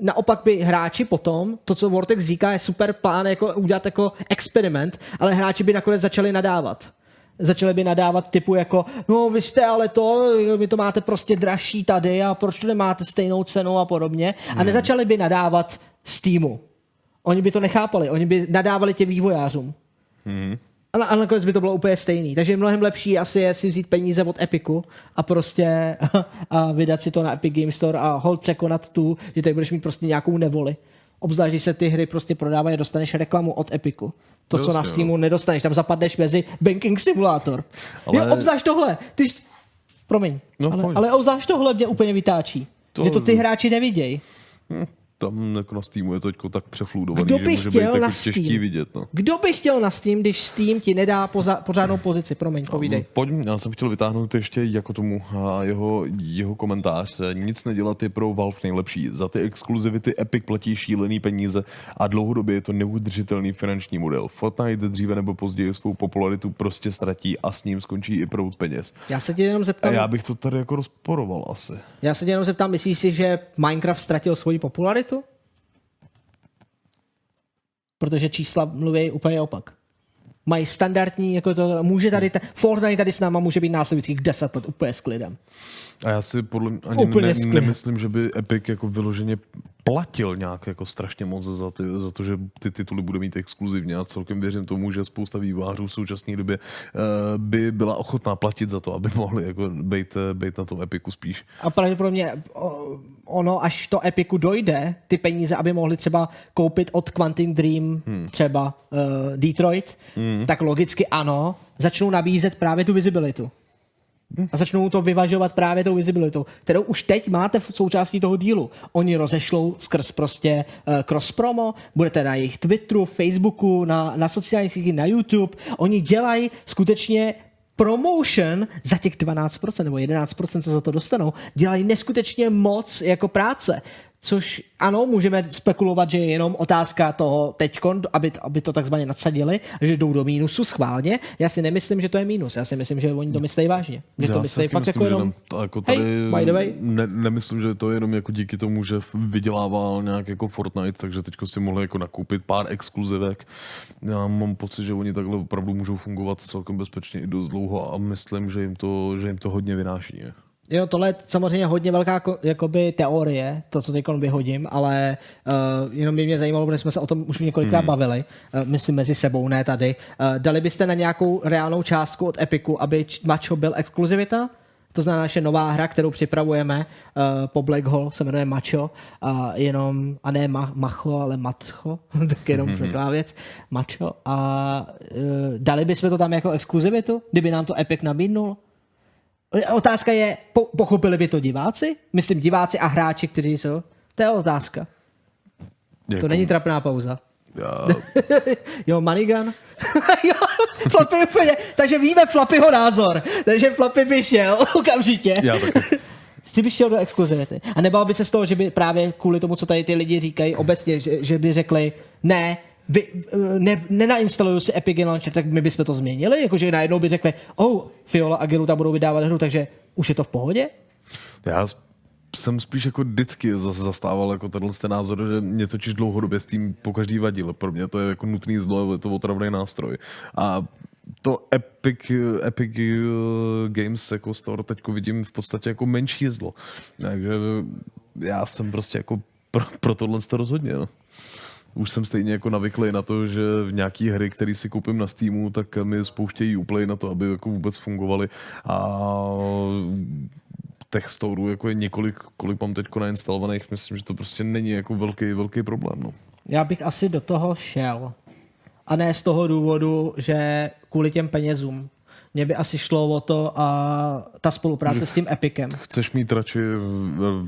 naopak by hráči potom, to, co Vortex říká, je super plán jako udělat jako experiment, ale hráči by nakonec začali nadávat začali by nadávat typu jako, no vy jste ale to, vy to máte prostě dražší tady a proč to nemáte stejnou cenu a podobně. A nezačali by nadávat Steamu. Oni by to nechápali, oni by nadávali těm vývojářům. Hmm. A, na- a nakonec by to bylo úplně stejný. Takže mnohem lepší asi je si vzít peníze od Epiku a prostě a vydat si to na Epic Game Store a hold překonat tu, že tady budeš mít prostě nějakou nevoli. Obzvlášť, když se ty hry prostě prodávají a dostaneš reklamu od Epiku. To, co Jasně, na. Steamu nedostaneš, tam zapadneš mezi Banking Simulator. Ale... Ale- Jo, obzvlášť tohle. Ty... Promiň. No, ale, pojď. ale obzvlášť tohle mě úplně vytáčí. To-. Že to ty hráči nevidějí. Tam jako na Steamu je to tak přefludovaný, Kdo že by může chtěl být na těžký vidět. No. Kdo by chtěl na Steam, když Steam ti nedá poza, pořádnou pozici? Promiň, povídej. Pojď, já jsem chtěl vytáhnout ještě jako tomu a jeho, jeho komentář. Nic nedělat je pro Valve nejlepší. Za ty exkluzivity Epic platí šílený peníze a dlouhodobě je to neudržitelný finanční model. Fortnite dříve nebo později svou popularitu prostě ztratí a s ním skončí i proud peněz. Já se tě jenom A zeptám, já bych to tady jako rozporoval asi. já se tě jenom zeptám, myslíš si, že Minecraft ztratil svoji popularitu? Protože čísla mluví úplně opak. Mají standardní, jako to, může tady, ta, Fortnite tady s náma může být následujících 10 let úplně s klidem. A já si podle mě ani Úplně ne, nemyslím, že by Epic jako vyloženě platil nějak jako strašně moc za, ty, za to, že ty tituly bude mít exkluzivně a celkem věřím tomu, že spousta vývojářů v současné době uh, by byla ochotná platit za to, aby mohli jako být, eh, být na tom Epiku spíš. A pravděpodobně o, ono, až to Epiku dojde, ty peníze, aby mohli třeba koupit od Quantum Dream Hmm. třeba uh, Detroit, Hmm. tak logicky ano, začnou nabízet právě tu visibilitu. A začnou to vyvažovat právě tou visibilitou, kterou už teď máte v součástí toho dílu. Oni rozešlou skrz prostě uh, cross promo, budete na jejich Twitteru, Facebooku, na, na sociálních sítích, na YouTube. Oni dělají skutečně promotion za těch 12% nebo 11%, co za to dostanou, dělají neskutečně moc jako práce. Což ano, můžeme spekulovat, že je jenom otázka toho teďkon, aby, aby to takzvaně nadsadili, že jdou do mínusu schválně. Já si nemyslím, že to je mínus. Já si myslím, že oni to myslí vážně. Že to Já si myslí fakt myslím, jako jenom... tam to jako tady Hey, by the way. ne, nemyslím, že to je jenom jako díky tomu, že vydělával nějak jako Fortnite, takže teď si mohli jako nakoupit pár exkluzivek. Já mám pocit, že oni takhle opravdu můžou fungovat celkem bezpečně i dost dlouho a myslím, že jim to, že jim to hodně vynáší. Je. Jo, tohle je samozřejmě hodně velká ko- jakoby teorie, to, co teď vyhodím, ale uh, jenom by mě zajímalo, protože jsme se o tom už několikrát Hmm. hmm. bavili, uh, myslím mezi sebou, ne tady. Uh, dali byste na nějakou reálnou částku od Epiku, aby mačo byl exkluzivita? To znamená naše nová hra, kterou připravujeme uh, po Black Hole, se jmenuje Macho. A jenom, a ne ma, Macho, ale Matcho, tak jenom Mhm. překládá věc. Macho. A uh, dali bychom to tam jako exkluzivitu, kdyby nám to Epic nabídnul? Otázka je, po, pochopili by to diváci? Myslím diváci a hráči, kteří jsou? To je otázka. To Jako- není trapná pauza. Já, jo, Manigan. jo, Flapy úplně. Takže víme Flapyho názor. Takže Flapy by šel okamžitě. já taky. Ty bys šel do exkluzivity. A nebál by se z toho, že by právě kvůli tomu, co tady ty lidi říkají obecně, že, že by řekli, ne, vy, ne, nenainstaluju si Epic Game Launcher, tak my bychom to změnili? Jakože najednou by řekli, oh, Fiola a Giluta budou vydávat hru, takže už je to v pohodě? Já jsem spíš jako vždycky zas- zastával jako tenhle ten názor, že mě totiž dlouhodobě s tím po každý vadil. Pro mě to je jako nutný zlo, je to otravný nástroj. A to Epic, Epic eh, Games jako store teďko vidím v podstatě jako menší zlo. Takže já jsem prostě jako pro, pro tohle to rozhodně. No. Už jsem stejně jako navyklý na to, že v nějaký hry, které si koupím na Steamu, tak mi spouštějí Uplay na to, aby jako vůbec fungovaly. A těch storů jako je několik, kolik mám teď nainstalovaných, myslím, že to prostě není jako velký, velký problém. No. Já bych asi do toho šel. A ne z toho důvodu, že kvůli těm penězům. Mně by asi šlo o to a ta spolupráce s tím Epicem. Chceš mít radši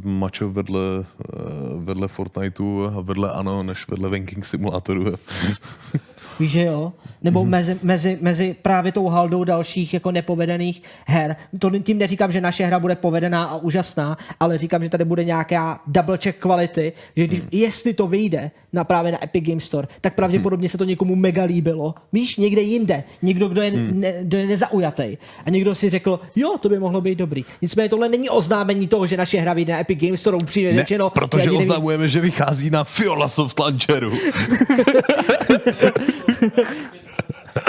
mačo vedle, eh, vedle Fortniteu a vedle ANO, než vedle Banking Simulátoru. Víš, že jo? Nebo mezi, mezi, mezi právě tou haldou dalších jako nepovedených her. To tím neříkám, že naše hra bude povedená a úžasná, ale říkám, že tady bude nějaká double check kvality, že když, jestli to vyjde na právě na Epic Game Store, tak pravděpodobně se to někomu mega líbilo. Víš, někde jinde. Někdo, kdo je, ne, kdo je nezaujatý. A někdo si řekl, jo, to by mohlo být dobrý. Nicméně tohle není oznámení toho, že naše hra vyjde na Epic Game Store, upřímně Ne, řečeno. protože oznamujeme, že vychází na Fiola Soft Launcheru.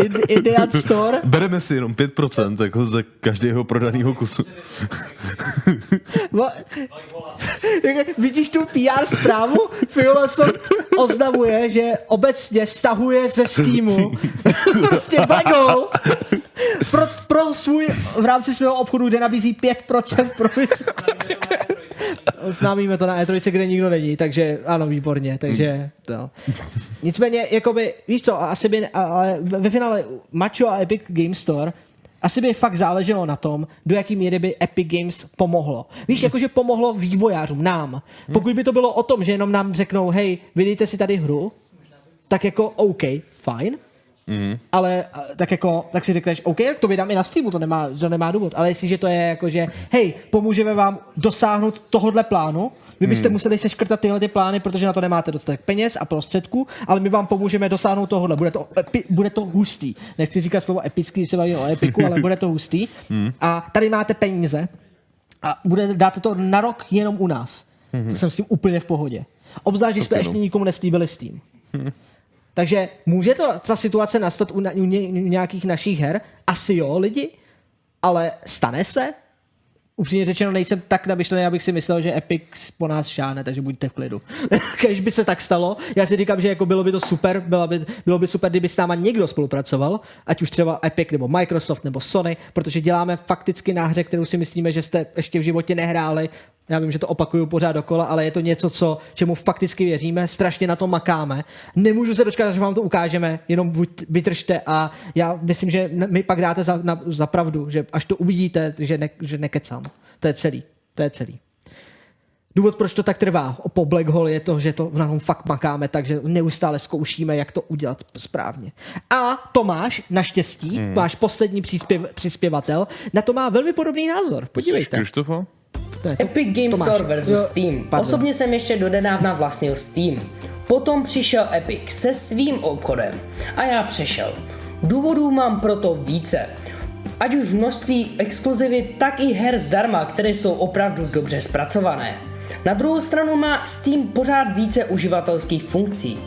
Id- Ideat Store. Bereme si jenom 5% jako ze každého prodaného kusu. Vidíš tu PR zprávu? Filosof oznamuje, že obecně stahuje ze Steamu prostě Hole pro, pro svůj, v rámci svého obchodu, kde nabízí 5% provize. Oznámíme to na E3, kde nikdo není, takže ano, výborně, takže to. Nicméně, jakoby, víš co, asi by, ale ve finále Macho a Epic Game Store asi by fakt záleželo na tom, do jaký míry by Epic Games pomohlo. Víš, jakože pomohlo vývojářům, nám. Pokud by to bylo o tom, že jenom nám řeknou, hej, vydejte si tady hru, tak jako OK, fajn, Mm. ale tak jako, tak si řekneš, OK, tak to vydám i na Steamu, to nemá, to nemá důvod. Ale jestliže to je jako, že hej, pomůžeme vám dosáhnout tohohle plánu, vy byste Hmm. museli seškrtat tyhle ty plány, protože na to nemáte dostatek peněz a prostředků, ale my vám pomůžeme dosáhnout tohohle. Bude to, epi, bude to hustý. Nechci říkat slovo epický, když se o epiku, ale bude to hustý. Hmm. A tady máte peníze a bude, dáte to na rok jenom u nás. Mhm. To jsem s tím úplně v pohodě. Obzvlášť, když jsme Ok, no. ještě nikomu neslíbili Steam. Takže může to, ta situace nastat u, u, u nějakých našich her? Asi jo, lidi, ale stane se? Upřímně řečeno, nejsem tak namyšlený, abych si myslel, že Epic po nás šáne, takže buďte v klidu. Když by se tak stalo, já si říkám, že jako bylo by to super, bylo by, bylo by super, kdyby s náma někdo spolupracoval, ať už třeba Epic, nebo Microsoft, nebo Sony, protože děláme fakticky na hře, kterou si myslíme, že jste ještě v životě nehráli. Já vím, že to opakuju pořád dokola, ale je to něco, co, čemu fakticky věříme, strašně na to makáme. Nemůžu se dočkat, že vám to ukážeme, jenom buď vytržte a já myslím, že mi pak dáte za, na, za pravdu, že až to uvidíte, že, ne, že nekecám. To je celý. To je celý. Důvod, proč to tak trvá po Black Hole je to, že to na tom fakt makáme, takže neustále zkoušíme, jak to udělat správně. A Tomáš, naštěstí, Hmm. váš poslední příspěv, přispěvatel, na to má velmi podobný názor. Podívejte. Krištofa? Je to- Epic Game Tomáš. Store versus Jo, Steam. pardon. Osobně jsem ještě donedávna vlastnil Steam. Potom přišel Epic se svým obchodem a já přešel. Důvodů mám proto více. Ať už množství exkluzivit, tak i her zdarma, které jsou opravdu dobře zpracované. Na druhou stranu má Steam pořád více uživatelských funkcí.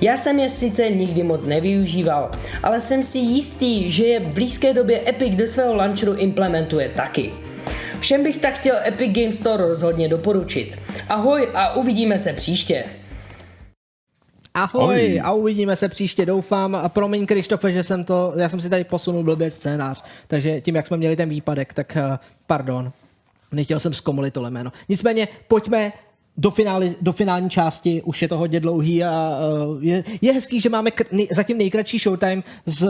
Já jsem je sice nikdy moc nevyužíval, ale jsem si jistý, že je v blízké době Epic do svého launcheru implementuje taky. Všem bych tak chtěl Epic Game Store rozhodně doporučit. Ahoj a uvidíme se příště. Ahoj, Ahoj. a uvidíme se příště, doufám. A promiň, Krištofe, že jsem to, já jsem si tady posunul blbě scénář, takže tím, jak jsme měli ten výpadek, tak uh, pardon. Nechtěl jsem zkomolit tohle jméno. Nicméně, pojďme do, finály, do finální části, už je to hodně dlouhý a uh, je, je hezký, že máme kr- nej, zatím nejkratší showtime z,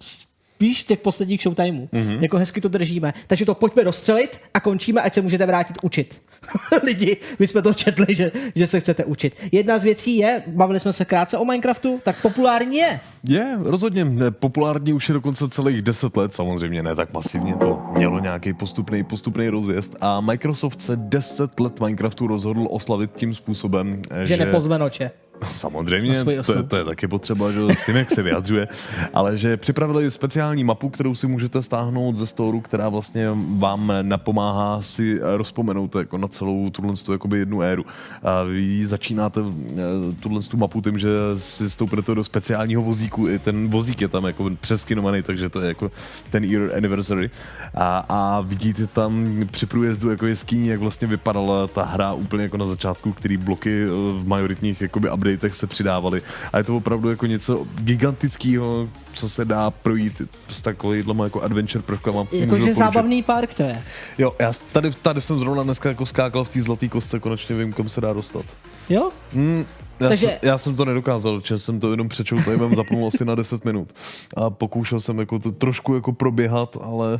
z spíš z těch posledních showtimeů. Mm-hmm. Jako hezky to držíme. Takže to pojďme dostřelit a končíme, ať se můžete vrátit učit. Lidi, my jsme to četli, že, že se chcete učit. Jedna z věcí je, bavili jsme se krátce o Minecraftu, tak populární je. Je, rozhodně. Populární už je dokonce celých 10 let, samozřejmě ne tak masivně, to mělo nějaký postupný, postupný rozjezd a Microsoft se 10 let Minecraftu rozhodl oslavit tím způsobem, Že, že, že nepozve noče. Samozřejmě, to, je- to je taky potřeba, že s tím, jak se vyjadřuje, ale že připravili speciální mapu, kterou si můžete stáhnout ze storu, která vlastně vám napomáhá si rozpomenout jako na celou tuhle jakoby jednu éru. A vy začínáte eh, tuhle tu mapu tím, že si stoupnete do speciálního vozíku, i ten vozík je tam jako přeskinovaný, takže to je jako ten year anniversary. A, a vidíte tam při průjezdu jako jeskyní, jak vlastně vypadala ta hra úplně jako na začátku, který bloky eh, v majoritních jakoby updatech se přidávaly. A je to opravdu jako něco gigantického, co se dá projít s takovýhlema jako adventure prvkama. Jakože zábavný park to je. Jo, já tady, tady jsem zrovna dneska jako skákal v té zlaté kostce, konečně vím, kam se dá dostat. Jo? Hmm, já, Takže- jsem, já jsem to nedokázal, že jsem to jenom přečul, to mám zapnul asi na 10 minut. A pokoušel jsem jako to trošku jako proběhat, ale...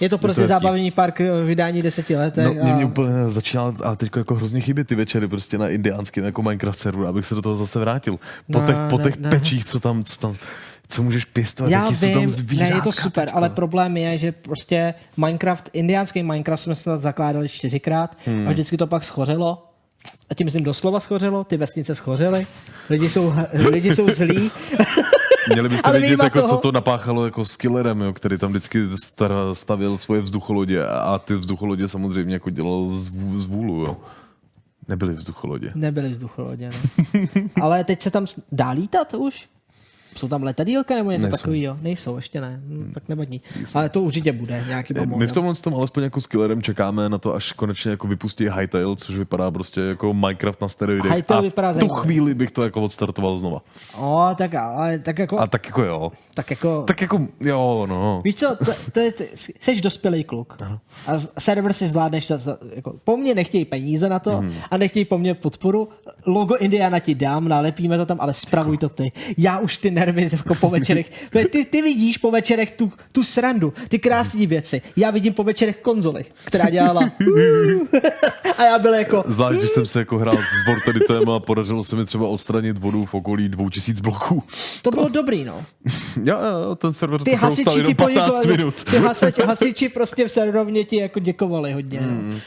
Je to prostě hezký. zábavný park v vydání deseti letech. No, mě, a- mě úplně začíná, ale teď jako hrozně chybět ty večery prostě na indiánském jako Minecraft serveru, abych se do toho zase vrátil. Po No, těch, po těch ne. pečích, co tam, co tam, co můžeš pěstovat, Já jaký jsou tam vím, ne, zvířátka. je to super, ale problém je, že prostě Minecraft, indiánský Minecraft jsme se zakládali čtyřikrát Hmm. a vždycky to pak schořelo. A tím myslím doslova schořelo, ty vesnice schořely, lidi jsou, lidi jsou zlí. Měli byste Ale vyjma jako, toho- co to napáchalo jako s Killerem, jo, který tam vždycky stavil svoje vzducholodě a ty vzducholodě samozřejmě jako dělal z, z vůlu. Jo. Nebyly vzducholodě. Nebyly vzducholodě, no. Ale teď se tam dá lítat už? Jsou tam letadílka nebo něco takového? Nejsou, ještě ne. Hm, tak nevadí. Ale to určitě bude nějaký domov. My v tomhle tom alespoň jako s Killerem čekáme na to, až konečně jako vypustí Hytale, což vypadá prostě jako Minecraft na steroidech. A vypadá v tu chvíli bych to jako odstartoval znova. O, tak, ale, tak jako... A tak jako jo. tak jako... Tak jako jo, no. Víš co, to, to je, ty, jsi dospělý kluk a z- server si zvládneš, za, za, jako, po mně nechtějí peníze na to Mhm. a nechtějí po mně podporu. Logo Indiana ti dám, nalepíme to tam, ale spravuj to ty. Já už ty nervy jako po večerech, ty, ty vidíš po večerech tu, tu srandu, ty krásné věci. Já vidím po večerech konzoli, která dělala a já byl jako Zvlášť, když jsem se jako hrál s Vorteditem a podařilo se mi třeba odstranit vodu v okolí 2000 bloků. to bylo dobrý, no. Jo, jo, ten server Ty to hasiči jenom ti 15 poděkovali, minut. ty hasiči, hasiči prostě v serverovně ti jako děkovali hodně. Mm.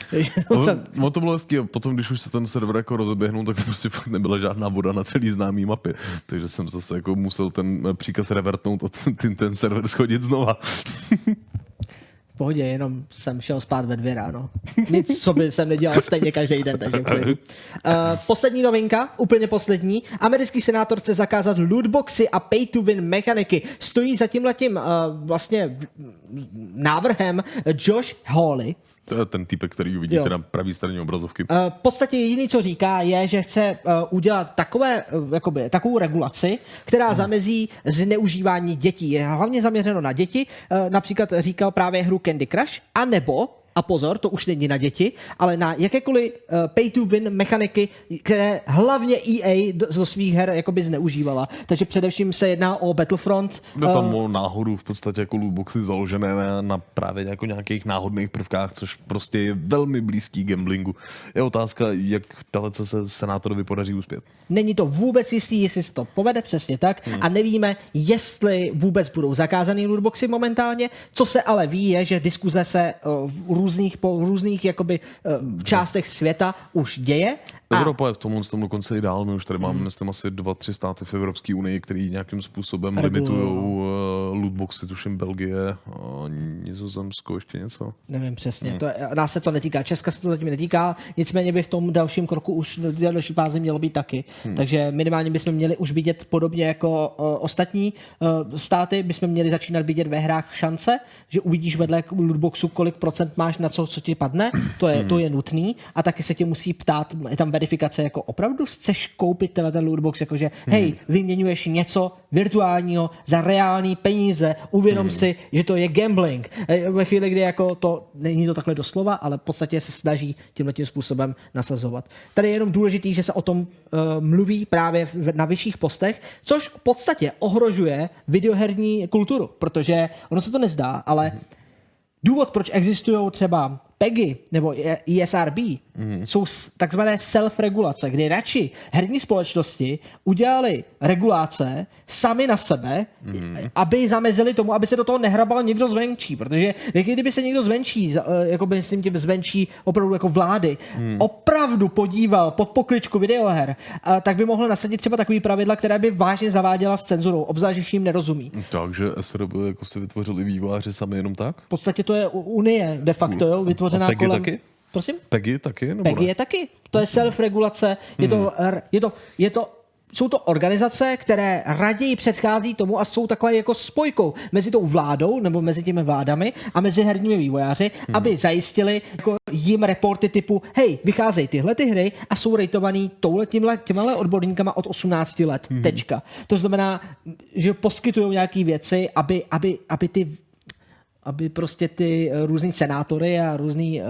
No. No, no, to bylo hezký a potom, když už se ten server jako rozeběhnul, tak to prostě fakt nebyla žádná voda na celý známý mapě. Takže jsem zase jako musel ten eh, příkaz revertnout a ten, ten, server schodit znova. V pohodě, jenom jsem šel spát ve dvě ráno. Nic, co by jsem nedělal stejně každý den, takže. Uh, poslední novinka, úplně poslední. Americký senátor chce zakázat lootboxy a pay-to-win mechaniky. Stojí za tímhletím uh, vlastně návrhem Josh Hawley, To je ten typek, který uvidíte Jo. na pravý straně obrazovky. Uh, v podstatě jediný, co říká, je, že chce uh, udělat takové, jakoby, takovou regulaci, která Hmm. zamezí zneužívání dětí. Je hlavně zaměřeno na děti. Například říkal právě hru Candy Crush, anebo a pozor, to už není na děti, ale na jakékoliv uh, pay-to-win mechaniky, které hlavně EA do, svých her jakoby zneužívala. Takže především se jedná o Battlefront. Jde tam uh, o náhodu v podstatě jako lootboxy založené na, na právě jako nějakých náhodných prvkách, což prostě je velmi blízký gamblingu. Je otázka, jak dalece se senátorovi podaří uspět. Není to vůbec jistý, jestli se to povede přesně tak Hmm. a nevíme, jestli vůbec budou zakázaný lootboxy momentálně. Co se ale ví, je, že diskuze se uh, různých, po různých jakoby, uh, částech světa už děje. A Evropa je v tomhle tom dokonce i dál. My už tady máme, myslím, asi dva, tři státy v Evropské unii, který nějakým způsobem limitují uh, lootboxy, tuším Belgie, uh, Nizozemsko, ještě něco. Nevím přesně, Hmm. to je, nás se to netýká, Česka se to zatím netýká, nicméně by v tom dalším kroku už v té další fázi mělo být taky. Hmm. Takže minimálně bychom měli už vidět podobně jako uh, ostatní uh, státy, bychom měli začínat vidět ve hrách šance, že uvidíš vedle lootboxu, kolik procent máš na co, co ti padne, to je, Hmm. to je nutný a taky se tě musí ptát, je tam verifikace, jako opravdu chceš koupit tenhle ten lootbox, jakože hej, vyměňuješ něco virtuálního za reální peníze, uvědom si, že to je gambling. E, Ve chvíli, kdy jako to, není to takhle doslova, ale v podstatě se snaží tímhle tím způsobem nasazovat. Tady je jenom důležitý, že se o tom uh, mluví právě v, na vyšších postech, což v podstatě ohrožuje videoherní kulturu, protože ono se to nezdá, ale důvod, proč existují třeba PEGI nebo ESRB, mm. jsou takzvané self-regulace, kdy radši herní společnosti udělali regulace sami na sebe, mm. aby zamezili tomu, aby se do toho nehrabal někdo zvenčí, protože kdyby se někdo zvenčí, eh, jako by myslím tím zvenčí opravdu jako vlády, Hmm. opravdu podíval pod pokličku videoher, a tak by mohl nasadit třeba takový pravidla, které by vážně zaváděla s cenzurou, obzvlášť, když jim nerozumí. Takže SRB jako si vytvořili vývojáři sami jenom tak? V podstatě to je Unie de facto, jo, vytvořená kolem... taky? Prosím? PEGI taky? Nebo ne? je taky. To je self-regulace, je to, r- je to, je to jsou to organizace, které raději předchází tomu a jsou takové jako spojkou mezi tou vládou nebo mezi těmi vládami a mezi herními vývojáři, aby zajistili jako jim reporty typu hej, vycházejí tyhle ty hry a jsou rejtovaný touhle, tímhle, těmhle odborníkama od 18 let. Tečka. To znamená, že poskytují nějaké věci, aby, aby, aby ty aby prostě ty eh, různý senátory a různý uh,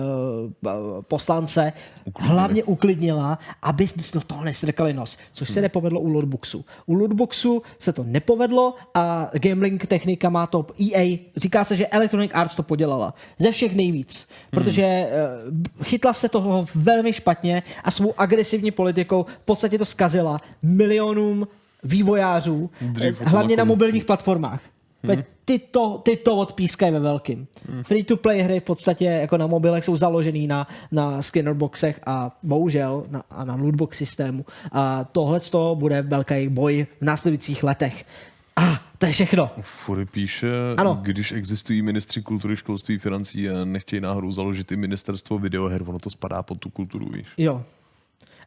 poslance uklidnili. hlavně uklidnila, aby do toho nestrkali nos, což se nepovedlo u lootboxu. U lootboxu se to nepovedlo a gambling technika má to EA, říká se, že Electronic Arts to podělala ze všech nejvíc, protože uh, chytla se toho velmi špatně a svou agresivní politikou v podstatě to zkazila milionům vývojářů, Dřív hlavně na mobilních platformách. Hmm. Ty, to, ty to odpískají ve velkým. Hmm. Free-to-play hry v podstatě jako na mobilech jsou založený na, na skinnerboxech a bohužel na, a na lootbox systému. A tohle bude velký boj v následujících letech. A to je všechno. Fury píše, Ano. když existují ministři kultury, školství, financí a nechtějí náhodou založit i ministerstvo videoher, ono to spadá pod tu kulturu, víš. Jo.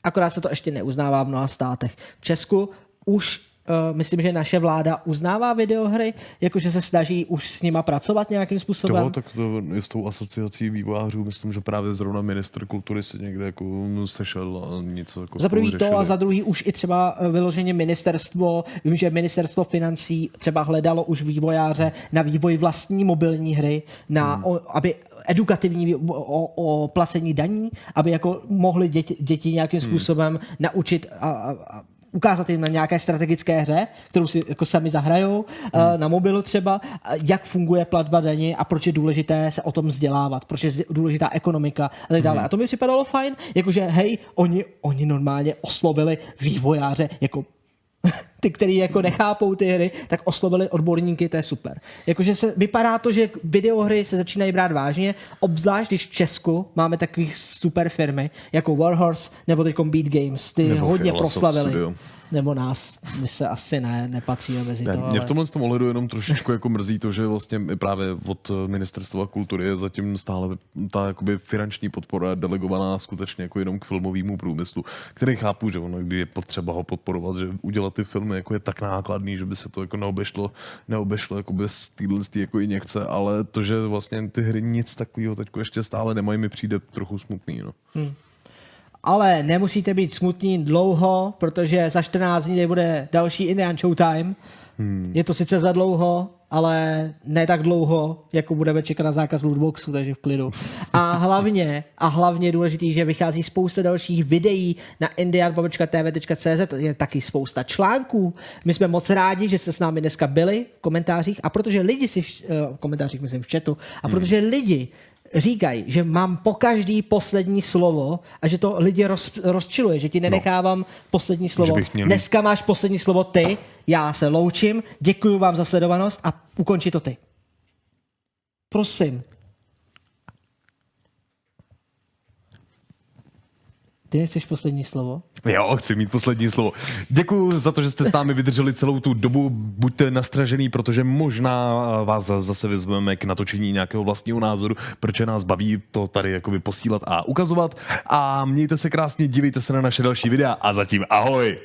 Akorát se to ještě neuznává v mnoha státech. V Česku už Uh, myslím, že naše vláda uznává videohry, jakože se snaží už s nima pracovat nějakým způsobem. Jo, tak to je s tou asociací vývojářů, myslím, že právě zrovna minister kultury se někde jako sešel a něco jako Za prvý to a za druhý už i třeba eh, vyloženě ministerstvo, vím, že ministerstvo financí třeba hledalo už vývojáře na vývoj vlastní mobilní hry, na, Hmm. o, aby edukativní o, o placení daní, aby jako mohli děti, děti nějakým Hmm. způsobem naučit a, a, a ukázat jim na nějaké strategické hře, kterou si jako sami zahrajou hmm. na mobilu třeba, a jak funguje platba daní a proč je důležité se o tom vzdělávat, proč je důležitá ekonomika a tak dále. Hmm. A to mi připadalo fajn, jakože hej, oni, oni normálně oslovili vývojáře jako ty, kteří jako nechápou ty hry, tak oslovili odborníky, to je super. Jakože se, vypadá to, že videohry se začínají brát vážně, obzvlášť když v Česku máme takových super firmy, jako Warhorse nebo teď Beat Games, ty Nebo hodně proslavili. Studio. Nebo nás, my se asi ne, nepatříme mezi Ne, to. mě ale... v tomhle tom ohledu jenom trošičku jako mrzí to, že vlastně i právě od ministerstva kultury je zatím stále ta jakoby finanční podpora delegovaná skutečně jako jenom k filmovému průmyslu, který chápu, že ono, kdy je potřeba ho podporovat, že udělat ty filmy jako je tak nákladný, že by se to jako neobešlo, neobešlo jako bez téhle jako injekce, ale to, že vlastně ty hry nic takového teď ještě stále nemají, mi přijde trochu smutný. No. Hmm. Ale nemusíte být smutní dlouho, protože za 14 dní bude další Indian Showtime. Hmm. Je to sice za dlouho, ale ne tak dlouho, jako budeme čekat na zákaz lootboxu, takže v klidu. A hlavně, a hlavně je důležitý, že vychází spousta dalších videí na indian.tv.cz, je taky spousta článků. My jsme moc rádi, že jste s námi dneska byli v komentářích a protože lidi si v, eh, v komentářích, myslím v chatu, a protože lidi říkají, že mám po každý poslední slovo a že to lidi roz, rozčiluje, že ti nenechávám poslední slovo. měl- Dneska máš poslední slovo ty, já se loučím, děkuji vám za sledovanost a ukonči to ty. Prosím. Ty nechceš poslední slovo? Jo, chci mít poslední slovo. Děkuji za to, že jste s námi vydrželi celou tu dobu. Buďte nastražený, protože možná vás zase vyzveme k natočení nějakého vlastního názoru, proč nás baví to tady jakoby posílat a ukazovat. A mějte se krásně, dívejte se na naše další videa a zatím ahoj!